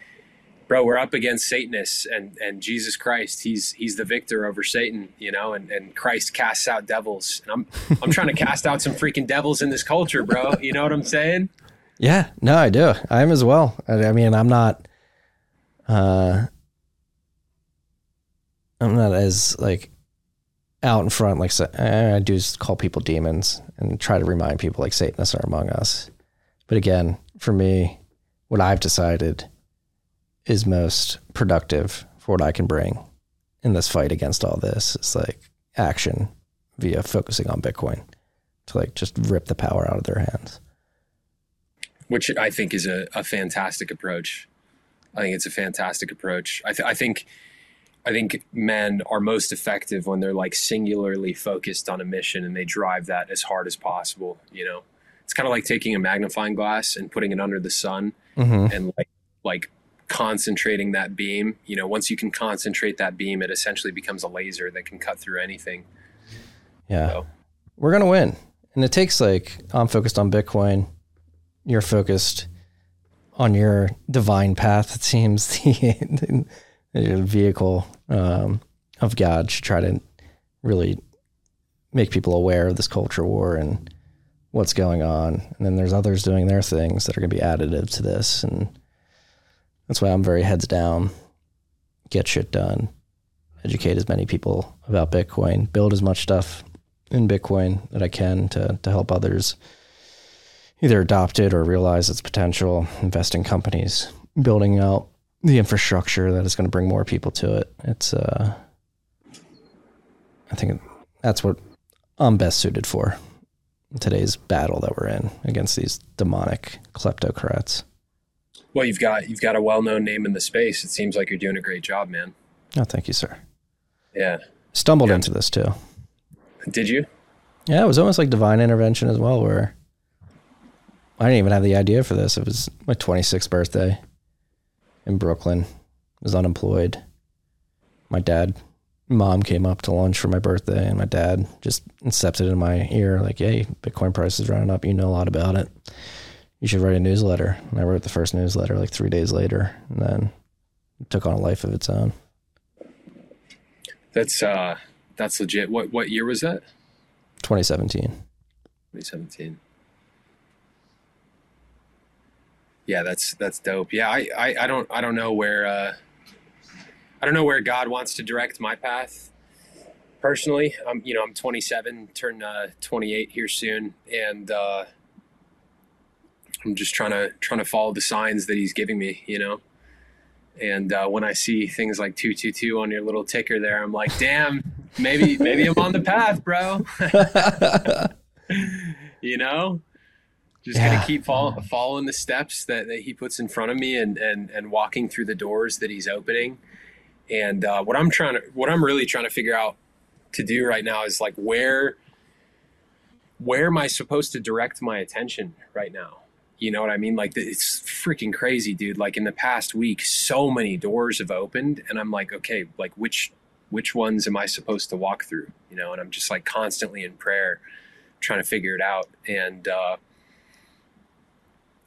bro, we're up against Satanists and and Jesus Christ. He's he's the victor over Satan, you know, and, and Christ casts out devils. And I'm I'm trying to cast out some freaking devils in this culture, bro. You know what I'm saying? yeah, no, I do. I am as well. I, I mean, I'm not. Uh, I'm not as like out in front. Like I do call people demons and try to remind people like Satanists are among us. But again, for me, what I've decided is most productive for what I can bring in this fight against all this is like action via focusing on Bitcoin to like just rip the power out of their hands. which I think is a, a fantastic approach. I think it's a fantastic approach. I, th- I think I think men are most effective when they're like singularly focused on a mission and they drive that as hard as possible. You know, it's kind of like taking a magnifying glass and putting it under the sun Mm-hmm. and like like concentrating that beam. You know, once you can concentrate that beam, it essentially becomes a laser that can cut through anything. Yeah. So, We're going to win. And it takes like, I'm focused on Bitcoin. You're focused on your divine path. It seems [laughs] the, the vehicle um, of God should try to really make people aware of this culture war and what's going on. And then there's others doing their things that are going to be additive to this. And that's why I'm very heads down, get shit done, educate as many people about Bitcoin, build as much stuff in Bitcoin that I can to, to help others either adopt it or realize its potential, invest in companies, building out the infrastructure that is going to bring more people to it. It's, uh, I think that's what I'm best suited for in today's battle that we're in against these demonic kleptocrats. Well, you've got you've got a well-known name in the space. It seems like you're doing a great job, man. Oh, thank you, sir. Yeah. Stumbled into this too. Did you? Yeah, it was almost like divine intervention as well, where I didn't even have the idea for this. It was my 26th birthday in Brooklyn. I was unemployed. My dad, mom came up to lunch for my birthday, and my dad just incepted in my ear, like, hey, Bitcoin price is running up. You know a lot about it. You should write a newsletter. And I wrote the first newsletter like three days later, and then it took on a life of its own. That's uh that's legit. What what year was that? 2017. 2017. Yeah, that's that's dope. Yeah, I, I, I don't I don't know where uh, I don't know where God wants to direct my path. Personally, I'm you know I'm 27, turn uh, 28 here soon, and uh, I'm just trying to trying to follow the signs that He's giving me. You know, and uh, when I see things like two two two on your little ticker there, I'm like, damn, maybe maybe I'm on the path, bro. [laughs] you know, just Yeah. gonna keep follow, following the steps that, that he puts in front of me and, and and walking through the doors that he's opening. And uh, what I'm trying to, what I'm really trying to figure out to do right now is like where, where am I supposed to direct my attention right now? You know what I mean? Like it's freaking crazy, dude. Like in the past week, so many doors have opened, and I'm like, okay, like which which ones am I supposed to walk through? You know, and I'm just like constantly in prayer, trying to figure it out. And uh,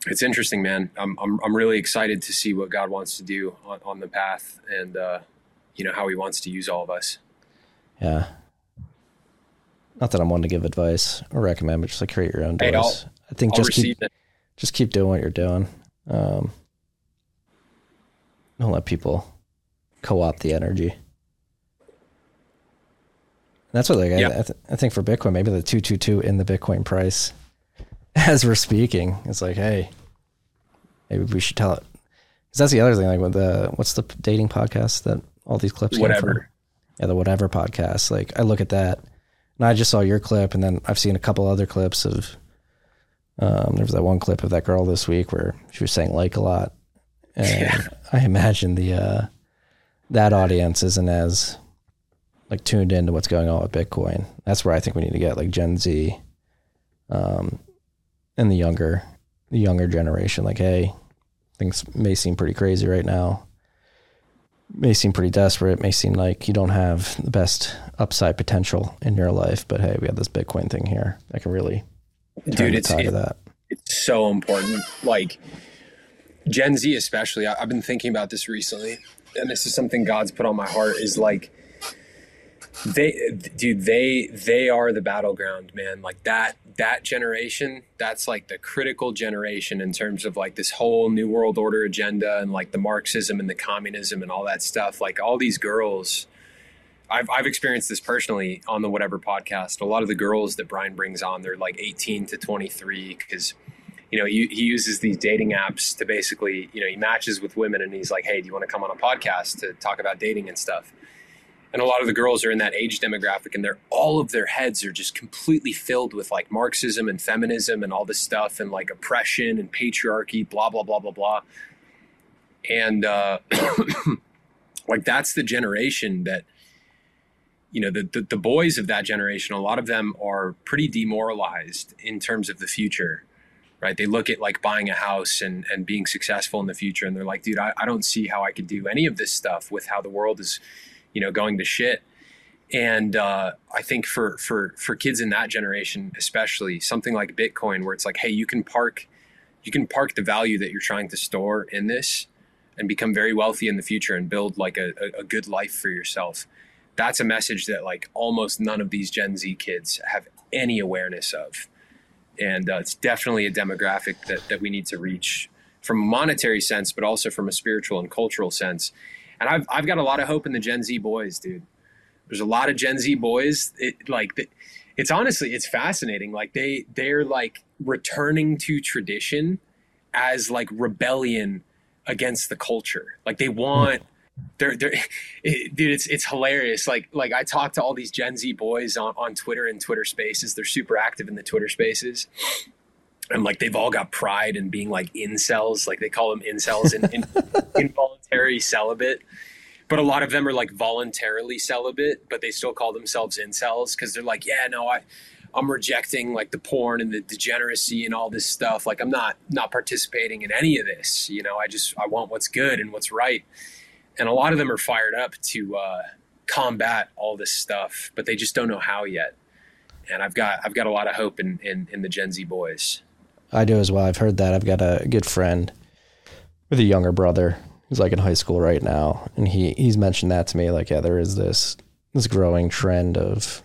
it's interesting, man. I'm, I'm I'm really excited to see what God wants to do on, on the path, and uh, you know how He wants to use all of us. Yeah. Not that I'm one to give advice or recommend, but just like create your own doors. I'll- I think I'll just receive keep it. Just keep doing what you're doing. Um, don't let people co-opt the energy. That's what like Yeah. I, I, th- I think for Bitcoin, maybe the two two two in the Bitcoin price, [laughs] as we're speaking, it's like, hey, maybe we should tell it. Because that's the other thing. Like with the what's the dating podcast that all these clips came Whatever. from? yeah, the whatever podcast. Like I look at that, and I just saw your clip, and then I've seen a couple other clips of. Um, there was that one clip of that girl this week where she was saying like a lot, and [laughs] I imagine the uh, that audience isn't as like tuned into what's going on with Bitcoin. That's where I think we need to get like Gen Z, um, and the younger, the younger generation. Like, hey, things may seem pretty crazy right now. May seem pretty desperate, may seem like you don't have the best upside potential in your life, but hey, we have this Bitcoin thing here that can really Dude, it's it- that. it's so important. Like Gen Z, especially. I, I've been thinking about this recently, and this is something God's put on my heart. Is like they, dude, they they are the battleground, man. Like that that generation. That's like the critical generation in terms of like this whole new world order agenda and like the Marxism and the communism and all that stuff. Like all these girls. I've, I've experienced this personally on the whatever podcast. A lot of the girls that Brian brings on, they're like 18 to 23 because you know, he, he uses these dating apps to basically, you know, he matches with women and he's like, hey, do you want to come on a podcast to talk about dating and stuff? And a lot of the girls are in that age demographic and they're all of their heads are just completely filled with like Marxism and feminism and all this stuff and like oppression and patriarchy, blah, blah, blah, blah, blah. And uh, [coughs] like that's the generation that, you know, the, the, the boys of that generation, a lot of them are pretty demoralized in terms of the future right? They look at like buying a house and, and being successful in the future. And they're like, dude, I, I don't see how I could do any of this stuff with how the world is, you know, going to shit. And uh, I think for, for, for kids in that generation, especially something like Bitcoin, where it's like, Hey, you can park, you can park the value that you're trying to store in this and become very wealthy in the future and build like a, a, a good life for yourself. That's a message that like almost none of these Gen Z kids have any awareness of and uh, it's definitely a demographic that, that we need to reach from a monetary sense, but also from a spiritual and cultural sense. And I've, I've got a lot of hope in the Gen Z boys, dude. There's a lot of Gen Z boys. It, like, it's honestly, it's fascinating. Like they, they're like returning to tradition as like rebellion against the culture. Like they want, they're they're [laughs] it, dude it's it's hilarious. Like like i talk to all these gen z boys on, on twitter and twitter spaces. They're super active in the twitter spaces. And like they've all got pride in being like incels. Like they call them incels in, in [laughs] involuntary celibate. But a lot of them are like voluntarily celibate but they still call themselves incels because they're like yeah no i i'm rejecting like the porn and the degeneracy and all this stuff. Like i'm not not participating in any of this you know? I just i want what's good and what's right and a lot of them are fired up to uh, combat all this stuff, but they just don't know how yet. And I've got I've got a lot of hope in in, in the Gen Z boys. I do as well. I've heard that. I've got a good friend with a younger brother who's like in high school right now, and he he's mentioned that to me. Like, yeah, there is this this growing trend of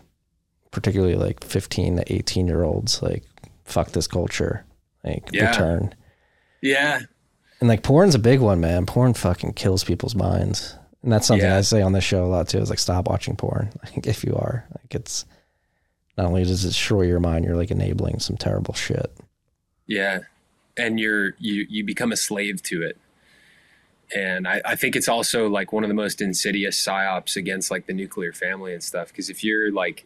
particularly like 15 to 18 year olds like fuck this culture like Yeah. return Yeah, and like porn's a big one man porn fucking kills people's minds and that's something Yeah. i say on this show a lot too is like stop watching porn [laughs] like if you are like it's not only does it destroy your mind you're like enabling some terrible shit yeah, and you're you you become a slave to it. And I, I think it's also like one of the most insidious psyops against like the nuclear family and stuff. Because if you're like,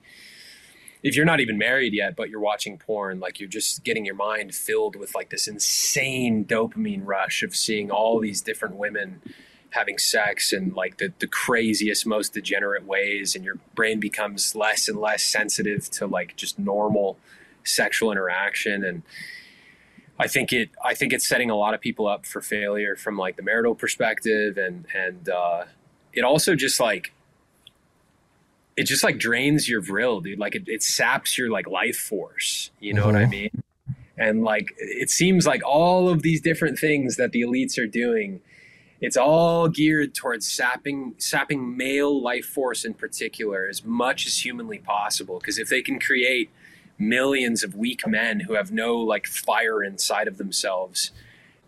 if you're not even married yet, but you're watching porn, like you're just getting your mind filled with like this insane dopamine rush of seeing all these different women having sex in like the, the craziest, most degenerate ways. And your brain becomes less and less sensitive to like just normal sexual interaction. And I think it, I think it's setting a lot of people up for failure from like the marital perspective. And, and, uh, it also just like, it just like drains your vril, dude. Like it, it saps your like life force. You know what I Mhm. mean? And like it seems like all of these different things that the elites are doing, it's all geared towards sapping sapping male life force in particular as much as humanly possible. Because if they can create millions of weak men who have no like fire inside of themselves,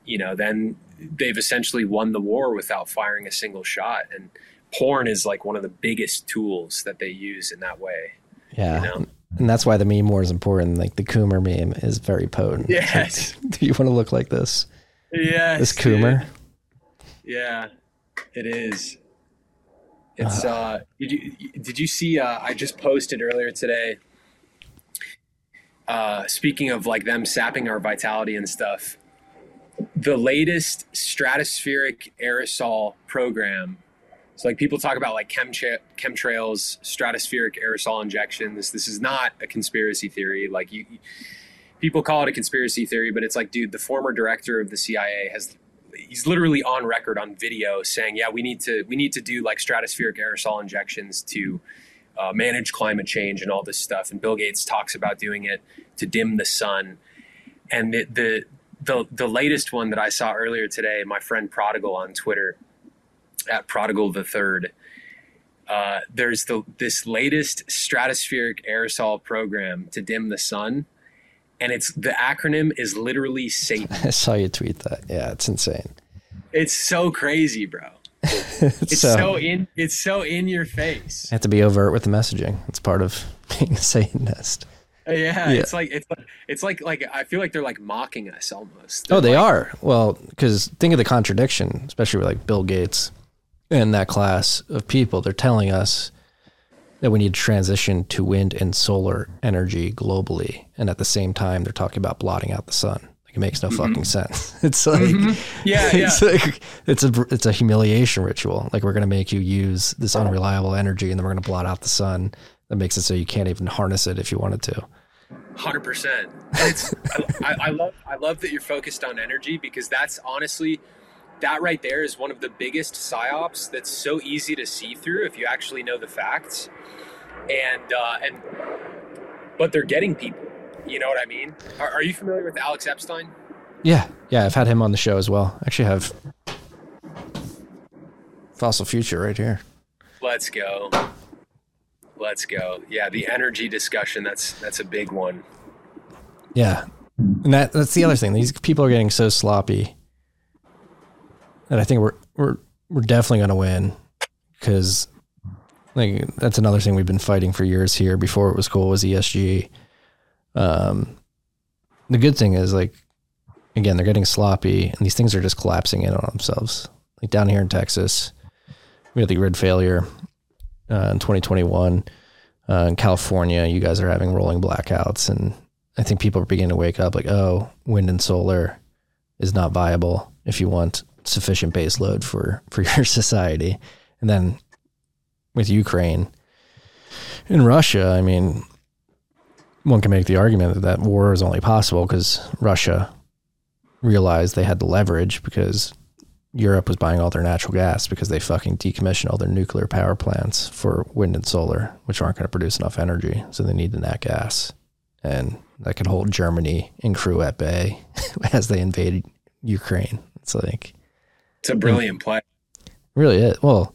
you know, then they've essentially won the war without firing a single shot. And porn is like one of the biggest tools that they use in that way. yeah You know? and that's why the meme war is important like the coomer meme is very potent Yes. [laughs] do you want to look like this Yes. this coomer Yeah, it is. It's uh did you did you see uh I just posted earlier today uh speaking of like them sapping our vitality and stuff the latest stratospheric aerosol program so like people talk about like chemtra- chemtrails stratospheric aerosol injections this is not a conspiracy theory like you people call it a conspiracy theory but it's like dude the former director of the CIA has he's literally on record on video saying, "Yeah, we need to we need to do like stratospheric aerosol injections to uh, manage climate change and all this stuff." And Bill Gates talks about doing it to dim the sun. And the the the, the latest one that I saw earlier today, my friend Prodigal on Twitter at Prodigal the Third. Uh, there's the this latest stratospheric aerosol program to dim the sun, and it's the acronym is literally Satan. [laughs] i saw you tweet that yeah it's insane It's so crazy, bro. [laughs] It's so, so, in it's so in your face. have to be overt with the messaging it's part of [laughs] being a satanist Yeah, Yeah. it's like it's like it's like like I feel like they're like mocking us almost. Oh, They're they like- are. Well, because think of the contradiction, especially with like Bill Gates and that class of people. They're telling us that we need to transition to wind and solar energy globally, and at the same time, they're talking about blotting out the sun. Like it makes no fucking sense. [laughs] It's like, Mm-hmm. Yeah, [laughs] it's like it's a it's a humiliation ritual. Like we're gonna make you use this unreliable energy, and then we're gonna blot out the sun. That makes it so you can't even harness it if you wanted to. Hundred percent. It's I, I love I love that you're focused on energy because that's honestly that right there is one of the biggest psyops that's so easy to see through if you actually know the facts. And uh, and but they're getting people. You know what I mean? Are, are you familiar with Alex Epstein? Yeah, yeah, I've had him on the show as well. Actually, have Fossil Future right here. Let's go. Let's go. Yeah, the energy discussion that's that's a big one. Yeah, and that that's the other thing. These people are getting so sloppy that I think we're we're we're definitely going to win because like that's another thing we've been fighting for years here. Before it was cool was ESG. Um, the good thing is like again they're getting sloppy and these things are just collapsing in on themselves. Like down here in Texas, we had the grid failure uh, in 2021. Uh, in California, you guys are having rolling blackouts, and I think people are beginning to wake up like, oh, wind and solar is not viable if you want sufficient base load for for [laughs] your society. And then with Ukraine and Russia, I mean, one can make the argument that that war is only possible because Russia realized they had the leverage because Europe was buying all their natural gas because they fucking decommissioned all their nuclear power plants for wind and solar, which aren't going to produce enough energy. So they need the nat gas. And that could hold Germany and crew at bay [laughs] as they invaded Ukraine. It's like it's a brilliant play. Really, it well,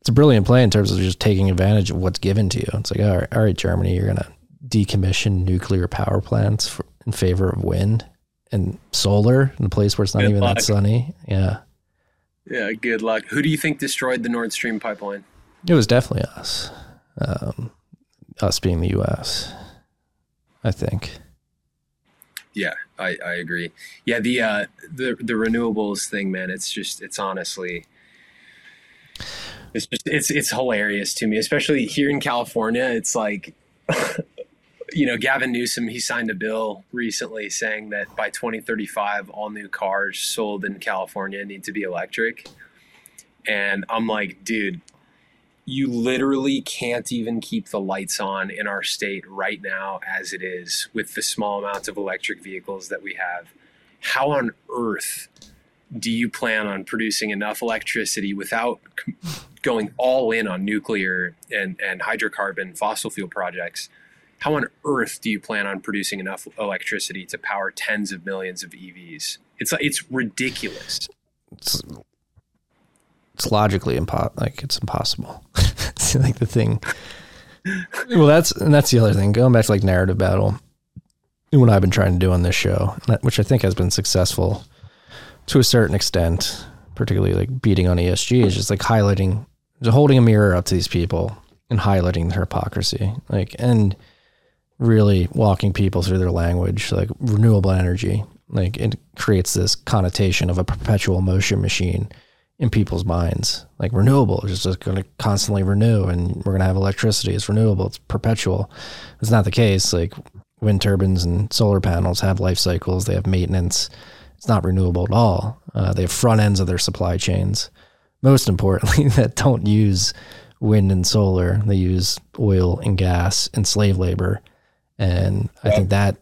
it's a brilliant play in terms of just taking advantage of what's given to you. It's like, all right, all right, Germany, you're gonna decommission nuclear power plants for, in favor of wind and solar in a place where it's not Good even luck. that sunny. Yeah, Yeah, good luck. Who do you think destroyed the Nord Stream pipeline? it was definitely us, um, us being the U.S. I think. Yeah, I, I agree. Yeah, the uh, the the renewables thing, man. It's just it's honestly, it's just it's it's hilarious to me, especially here in California. It's like, [laughs] you know, Gavin Newsom he signed a bill recently saying that by 2035, all new cars sold in California need to be electric, and I'm like, dude. You literally can't even keep the lights on in our state right now as it is with the small amounts of electric vehicles that we have. How on earth do you plan on producing enough electricity without going all in on nuclear and, and hydrocarbon fossil fuel projects? How on earth do you plan on producing enough electricity to power tens of millions of EVs? It's it's ridiculous. It's, it's logically impo- like it's impossible. [laughs] it's like the thing. Well, that's and that's the other thing. Going back to like narrative battle, and what I've been trying to do on this show, which I think has been successful to a certain extent, particularly like beating on ESG, is just like highlighting, just holding a mirror up to these people and highlighting their hypocrisy, like and really walking people through their language, like renewable energy. Like it creates this connotation of a perpetual motion machine in people's minds. Like renewable is just going to constantly renew, and we're going to have electricity. It's renewable. It's perpetual. It's not the case. Like wind turbines and solar panels have life cycles. They have maintenance. It's not renewable at all. Uh, they have front ends of their supply chains. Most importantly, [laughs] that don't use wind and solar. They use oil and gas and slave labor. And I think that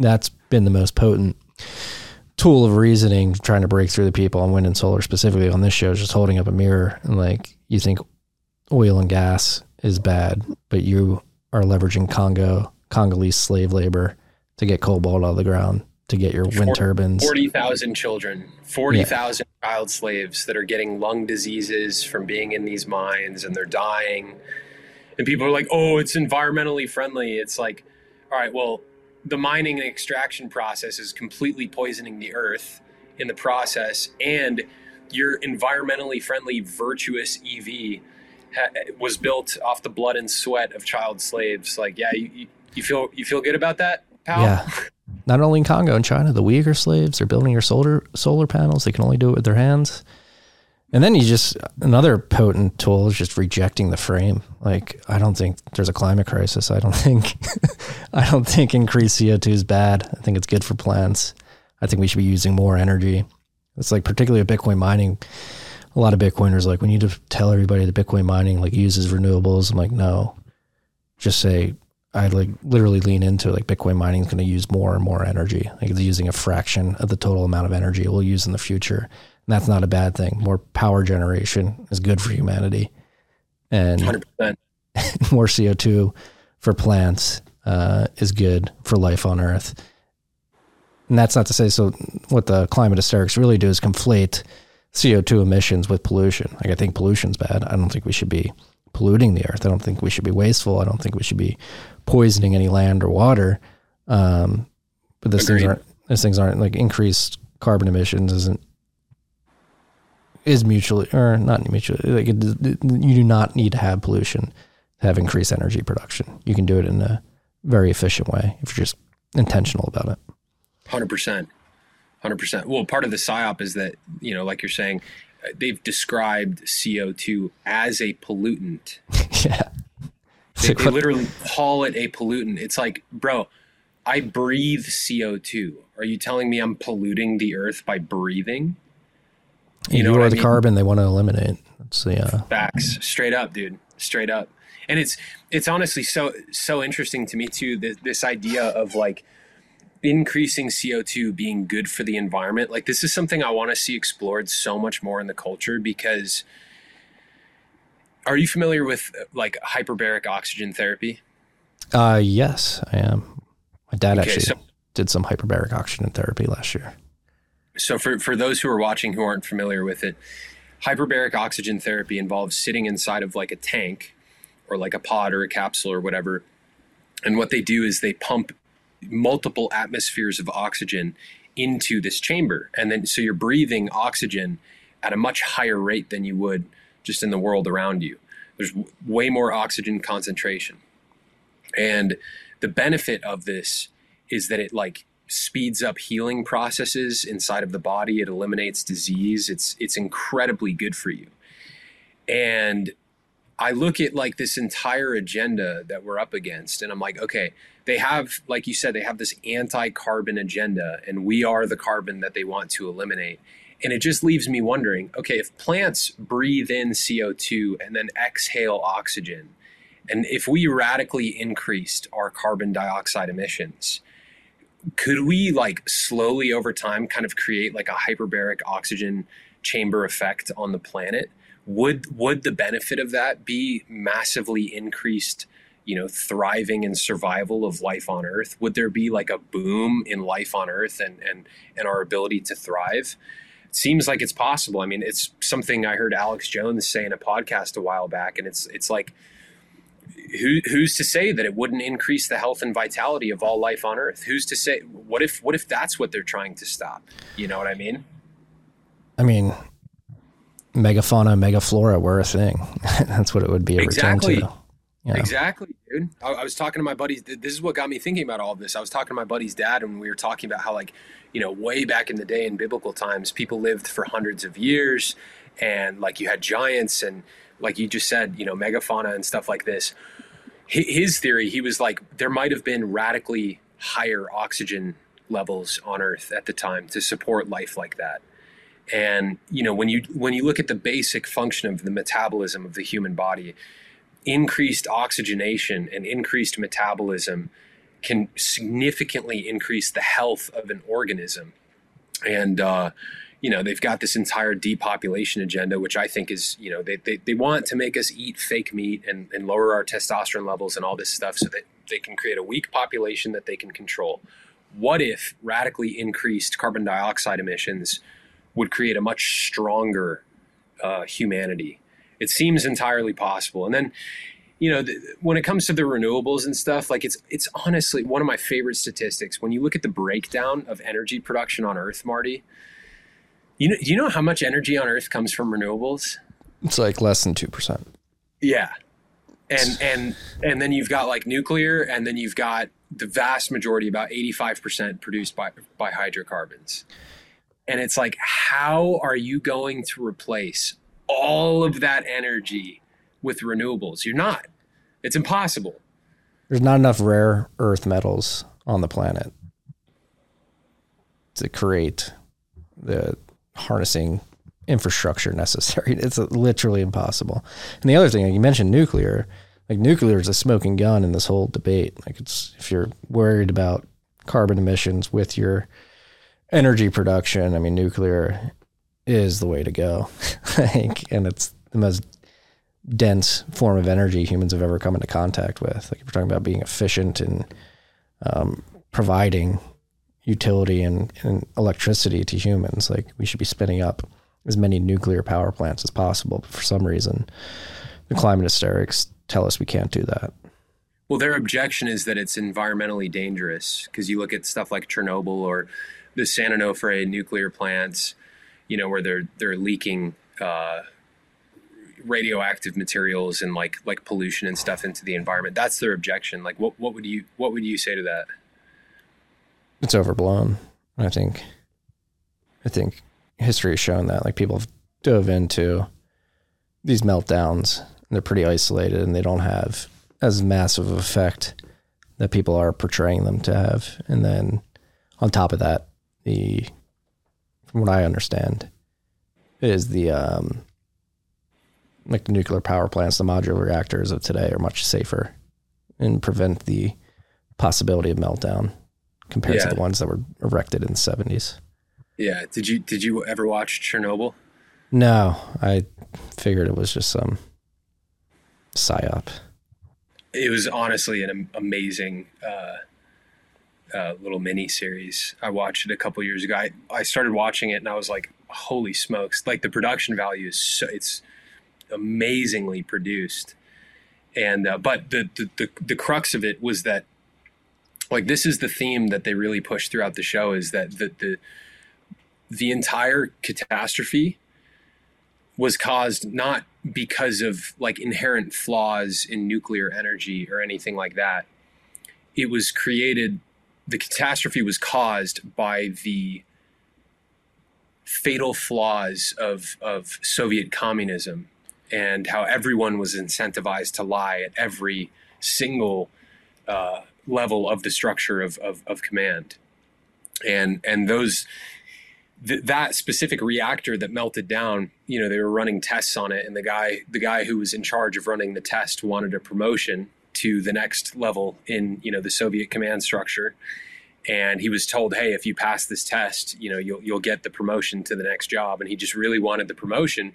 that's been the most potent tool of reasoning trying to break through the people on wind and solar specifically on this show is just holding up a mirror and like you think oil and gas is bad but you are leveraging congo congolese slave labor to get cobalt out of the ground to get your wind Four- turbines 40,000 children, 40,000 child slaves that are getting lung diseases from being in these mines and they're dying. And people are like, oh, it's environmentally friendly. It's like, all right, well, the mining and extraction process is completely poisoning the earth in the process. And your environmentally friendly, virtuous EV ha- was built off the blood and sweat of child slaves. Like, yeah, you, you, feel you feel good about that, pal? yeah not only in congo and china the uyghur slaves are building your solar solar panels they can only do it with their hands and then you just another potent tool is just rejecting the frame. Like I don't think there's a climate crisis. I don't [laughs] think I don't think increased CO2 is bad. I think it's good for plants. I think we should be using more energy. It's like particularly with Bitcoin mining. A lot of Bitcoiners like we need to tell everybody that Bitcoin mining like uses renewables. I'm like no, just say I like literally lean into like Bitcoin mining is going to use more and more energy. Like it's using a fraction of the total amount of energy it will use in the future. And that's not a bad thing. More power generation is good for humanity. And 100%. [laughs] more CO2 for plants uh, is good for life on Earth. And that's not to say, so what the climate hysterics really do is conflate CO2 emissions with pollution. Like, I think pollution's bad. I don't think we should be polluting the earth. I don't think we should be wasteful. I don't think we should be poisoning any land or water. Um, but those things aren't, those things aren't like increased carbon emissions isn't, is mutually, or not mutually, like it, you do not need to have pollution to have increased energy production. You can do it in a very efficient way if you're just intentional about it. Hundred percent, hundred percent. Well, part of the psyop is that you know, like you're saying, they've described CO two as a pollutant. [laughs] yeah. They, like, they literally call it a pollutant. It's like, bro, I breathe CO two. Are you telling me I'm polluting the earth by breathing? You, know are the mean? carbon they want to eliminate. That's the uh, Facts, straight up, dude, straight up. And it's it's honestly so so interesting to me too. This, this idea of like increasing CO2 being good for the environment. Like this is something I want to see explored so much more in the culture because are you familiar with like hyperbaric oxygen therapy? uh yes, I am. My dad Okay, actually so- did some hyperbaric oxygen therapy last year. So for for those who are watching who aren't familiar with it, hyperbaric oxygen therapy involves sitting inside of like a tank or like a pod or a capsule or whatever. And what they do is they pump multiple atmospheres of oxygen into this chamber. And then so you're breathing oxygen at a much higher rate than you would just in the world around you. There's w- way more oxygen concentration. And the benefit of this is that it like speeds up healing processes inside of the body. It eliminates disease. It's it's incredibly good for you. And I look at like this entire agenda that we're up against, and I'm like, okay, they have, like you said, they have this anti-carbon agenda, and we are the carbon that they want to eliminate. And it just leaves me wondering, okay, if plants breathe in CO2 and then exhale oxygen, and if we radically increased our carbon dioxide emissions, could we like slowly over time kind of create like a hyperbaric oxygen chamber effect on the planet? Would would the benefit of that be massively increased, you know, thriving and survival of life on Earth? Would there be like a boom in life on Earth and and and our ability to thrive? It seems like it's possible. I mean, it's something I heard Alex Jones say in a podcast a while back, and it's it's like who, who's to say that it wouldn't increase the health and vitality of all life on earth who's to say what if what if that's what they're trying to stop you know what i mean I mean, megafauna, megaflora were a thing. [laughs] That's what it would be a Exactly. return to. Exactly dude I, I was talking to my buddies this is what got me thinking about all of this i was talking to my buddy's dad and we were talking about how like you know way back in the day in biblical times people lived for hundreds of years and like you had giants and like you just said you know megafauna and stuff like this. His theory he was like there might have been radically higher oxygen levels on earth at the time to support life like that. And you know when you when you look at the basic function of the metabolism of the human body increased oxygenation and increased metabolism can significantly increase the health of an organism. And uh, you know they've got this entire depopulation agenda which i think is you know they, they, they want to make us eat fake meat and, and lower our testosterone levels and all this stuff so that they can create a weak population that they can control. What if radically increased carbon dioxide emissions would create a much stronger uh, humanity? It seems entirely possible. And then you know th- when it comes to the renewables and stuff like it's it's honestly one of my favorite statistics. When you look at the breakdown of energy production on earth marty you know, do you know how much energy on Earth comes from renewables? It's like less than 2%. Yeah, and and and then you've got like nuclear, and then you've got the vast majority, about eighty five percent, produced by by hydrocarbons. And it's like, how are you going to replace all of that energy with renewables? You're not. It's impossible. There's not enough rare earth metals on the planet to create the harnessing infrastructure necessary. [laughs] It's literally impossible. And the other thing, you mentioned nuclear. like nuclear is a smoking gun in this whole debate. Like it's if you're worried about carbon emissions with your energy production, I mean nuclear is the way to go. [laughs] like and it's the most dense form of energy humans have ever come into contact with. Like if we're talking about being efficient and um, providing utility and, and electricity to humans, like we should be spinning up as many nuclear power plants as possible. But for some reason, the climate hysterics tell us we can't do that. Well, their objection is that it's environmentally dangerous because you look at stuff like Chernobyl or the San Onofre nuclear plants, you know, where they're they're leaking uh, radioactive materials and like like pollution and stuff into the environment. That's their objection. Like, what what would you what would you say to that? It's overblown. I think. I think history has shown that like people have dove into these meltdowns and they're pretty isolated and they don't have as massive of effect that people are portraying them to have. And then on top of that, the from what I understand, is the um like the nuclear power plants, the modular reactors of today are much safer and prevent the possibility of meltdown compared Yeah. to the ones that were erected in the seventies. Yeah. Did you did you ever watch Chernobyl? No, I figured it was just some psyop. It was honestly an amazing uh, uh, little mini series. I watched it a couple years ago. I, I started watching it and I was like, "Holy smokes!" Like the production value is so it's amazingly produced. And uh, but the, the the the crux of it was that like this is the theme that they really push throughout the show is that the the the entire catastrophe was caused not because of like inherent flaws in nuclear energy or anything like that. It was created, the catastrophe was caused by the fatal flaws of, of Soviet communism and how everyone was incentivized to lie at every single uh, level of the structure of, of, of command. And, and those, th- that specific reactor that melted down, you know, they were running tests on it, and the guy, the guy who was in charge of running the test, wanted a promotion to the next level in, you know, the Soviet command structure. And he was told, "Hey, if you pass this test, you know, you'll you'll get the promotion to the next job." And he just really wanted the promotion.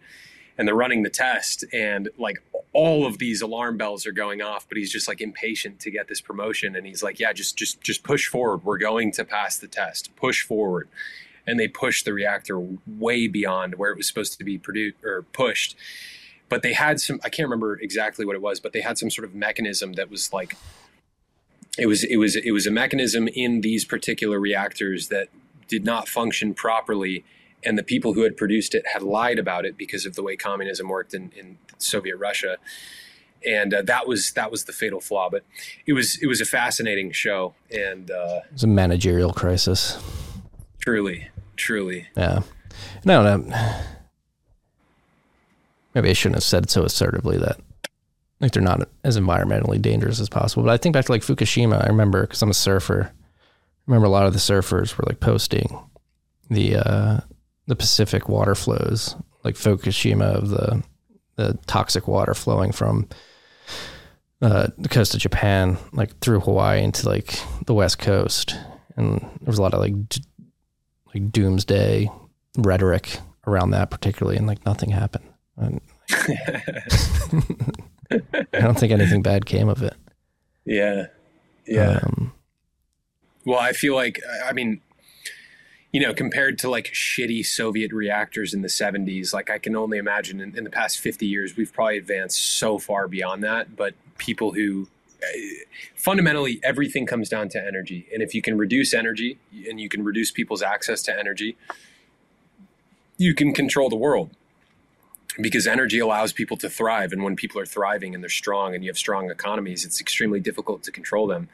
And they're running the test, and like all of these alarm bells are going off, but he's just like impatient to get this promotion. And he's like, "Yeah, just just just push forward. We're going to pass the test. Push forward." and they pushed the reactor way beyond where it was supposed to be produced or pushed. But they had some I can't remember exactly what it was, but they had some sort of mechanism that was like it was it was it was a mechanism in these particular reactors that did not function properly and the people who had produced it had lied about it because of the way communism worked in, in Soviet Russia and uh, that was that was the fatal flaw but it was it was a fascinating show and uh, It's a managerial crisis. truly truly Yeah. No, no. Maybe I shouldn't have said so assertively that like they're not as environmentally dangerous as possible. But I think back to like Fukushima. I remember because I'm a surfer. I remember a lot of the surfers were like posting the uh, the Pacific water flows, like Fukushima of the the toxic water flowing from uh, the coast of Japan, like through Hawaii into like the west coast, and there was a lot of like d- like doomsday rhetoric around that particularly and like nothing happened. And, [laughs] i don't think anything bad came of it. Yeah. Yeah. Um, Well, I feel like, I mean, you know, compared to like shitty Soviet reactors in the 70s, like I can only imagine in, in the past 50 years, we've probably advanced so far beyond that. But people who uh, fundamentally everything comes down to energy. And if you can reduce energy and you can reduce people's access to energy, you can control the world because energy allows people to thrive. And when people are thriving and they're strong and you have strong economies, it's extremely difficult to control them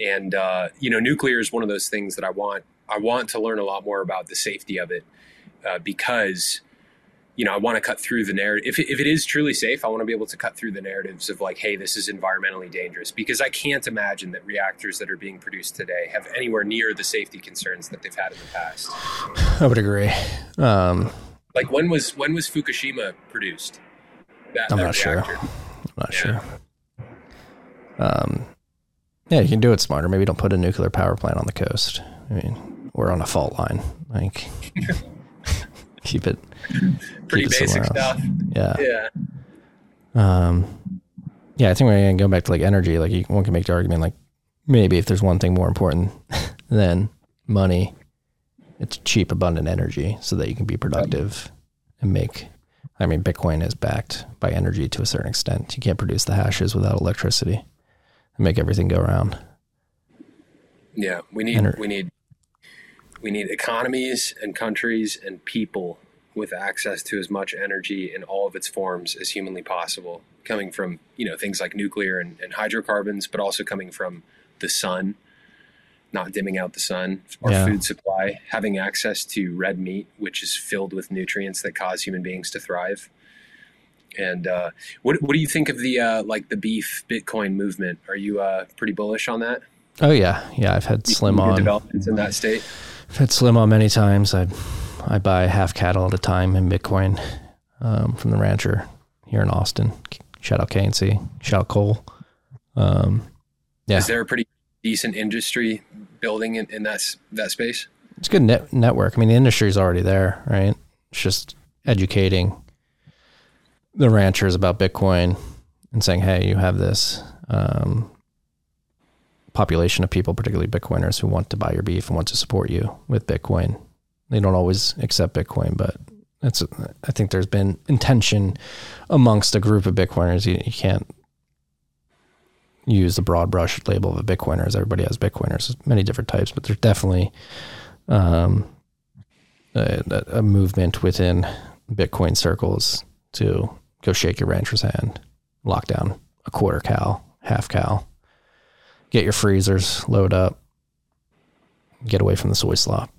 and uh, you know nuclear is one of those things that i want i want to learn a lot more about the safety of it uh, because you know i want to cut through the narrative if if it is truly safe i want to be able to cut through the narratives of like hey this is environmentally dangerous because i can't imagine that reactors that are being produced today have anywhere near the safety concerns that they've had in the past i would agree um, like when was when was fukushima produced that, i'm that not sure i'm not Yeah. sure Um, yeah, you can do it smarter. Maybe don't put a nuclear power plant on the coast. I mean, we're on a fault line. Like, [laughs] keep it Pretty keep it basic stuff. Yeah. Yeah. Um, yeah, I think we're gonna go back to like energy. Like, you, one can make the argument like maybe if there's one thing more important [laughs] than money, it's cheap, abundant energy, so that you can be productive and make. I mean, Bitcoin is backed by energy to a certain extent. You can't produce the hashes without electricity and make everything go around. Yeah, we need Ener- we need we need economies and countries and people with access to as much energy in all of its forms as humanly possible, coming from you know things like nuclear and, and hydrocarbons, but also coming from the sun, not dimming out the sun, our Yeah. food supply, having access to red meat, which is filled with nutrients that cause human beings to thrive. And uh, what what do you think of the uh, like the beef Bitcoin movement? Are you uh, pretty bullish on that? Oh yeah, yeah. I've had Slim on. developments in that state. I've had Slim on many times. I I buy half cattle at a time in Bitcoin um, from the rancher here in Austin. Shout out KNC. Shout out Cole. Um, yeah, Is there a pretty decent industry building in, in that that space? it's a good net- network. I mean, the industry is already there, right? It's just educating the ranchers about Bitcoin and saying, "Hey, you have this um, population of people, particularly Bitcoiners, who want to buy your beef and want to support you with Bitcoin. They don't always accept Bitcoin, but it's. I think there's been intention amongst a group of Bitcoiners. You, you can't use the broad brush label of a Bitcoiner as everybody has Bitcoiners. There's many different types, but there's definitely um, a, a movement within Bitcoin circles to go shake your rancher's hand, lock down a quarter cow, half cow, get your freezers, load up, get away from the soy slop.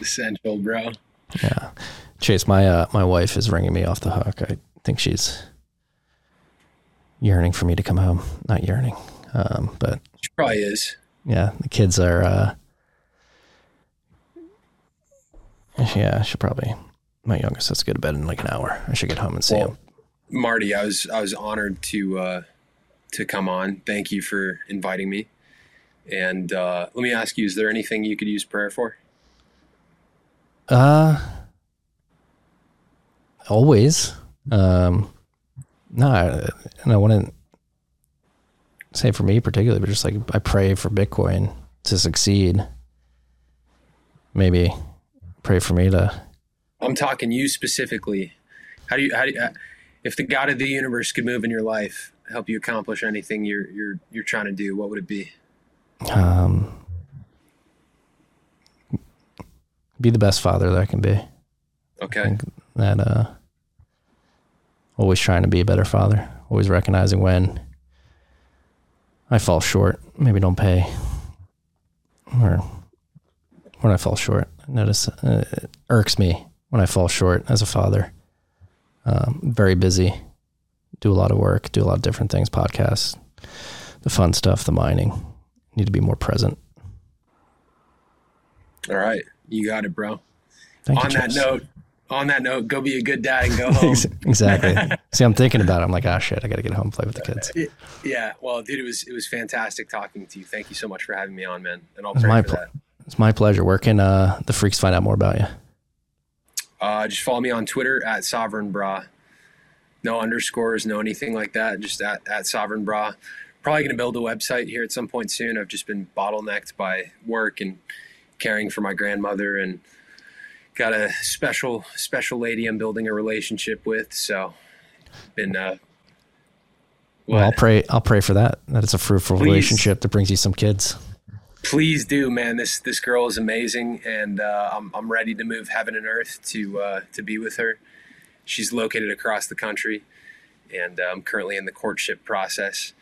Essential, bro. Yeah, Chase, my uh, my wife is ringing me off the hook. I think she's yearning for me to come home. Not yearning, um, but She probably is. yeah, the kids are. Uh, yeah, I should probably. My youngest has to go to bed in like an hour. I should get home and see Well, him. Marty, I was I was honored to uh, to come on. Thank you for inviting me. And uh, let me ask you: Is there anything you could use prayer for? Uh, always. Um, no, and I wouldn't say for me particularly, but just like I pray for Bitcoin to succeed. Maybe pray for me to. I'm talking you specifically. How do you how do you, uh, if the God of the universe could move in your life, help you accomplish anything you're you're you're trying to do? What would it be? Um, be the best father that I can be. Okay. that uh always trying to be a better father always recognizing when i fall short maybe don't pay or when i fall short notice uh, it irks me when i fall short as a father um, very busy do a lot of work do a lot of different things podcasts the fun stuff the mining need to be more present All right. You got it, bro. Thank on you, that Chase. note, on that note, go be a good dad and go [laughs] home. exactly see i'm thinking about it i'm like ah shit i gotta get home and play with the kids yeah. Well, dude, it was it was fantastic talking to you. Thank you so much for having me on, man. And I'll It's pray my for pl- that. It's my pleasure. Where can uh, the freaks find out more about you? Uh, just follow me on Twitter at Sovereign Bra. No underscores, no anything like that. Just at, at Sovereign Bra. Probably going to build a website here at some point soon. I've just been bottlenecked by work and caring for my grandmother and got a special special lady I'm building a relationship with. So been uh, Well, I'll pray. I'll pray for that. That it's a fruitful Please. relationship that brings you some kids. Please do, man. This this girl is amazing, and uh, I'm I'm ready to move heaven and earth to uh, to be with her. She's located across the country, and uh, I'm currently in the courtship process.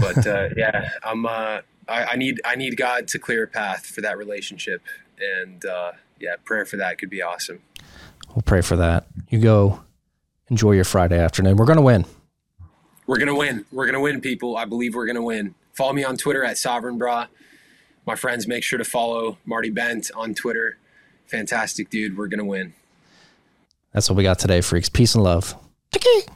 But uh, [laughs] yeah, I'm. Uh, I, I need I need God to clear a path for that relationship, and uh, yeah, prayer for that could be awesome. We'll pray for that. You go. Enjoy your Friday afternoon. We're gonna win. We're gonna win. We're gonna win, people. I believe we're gonna win. Follow me on Twitter at Sovereign Bra. My friends, make sure to follow Marty Bent on Twitter. Fantastic dude. We're gonna win. That's what we got today, freaks. Peace and love. Chiki.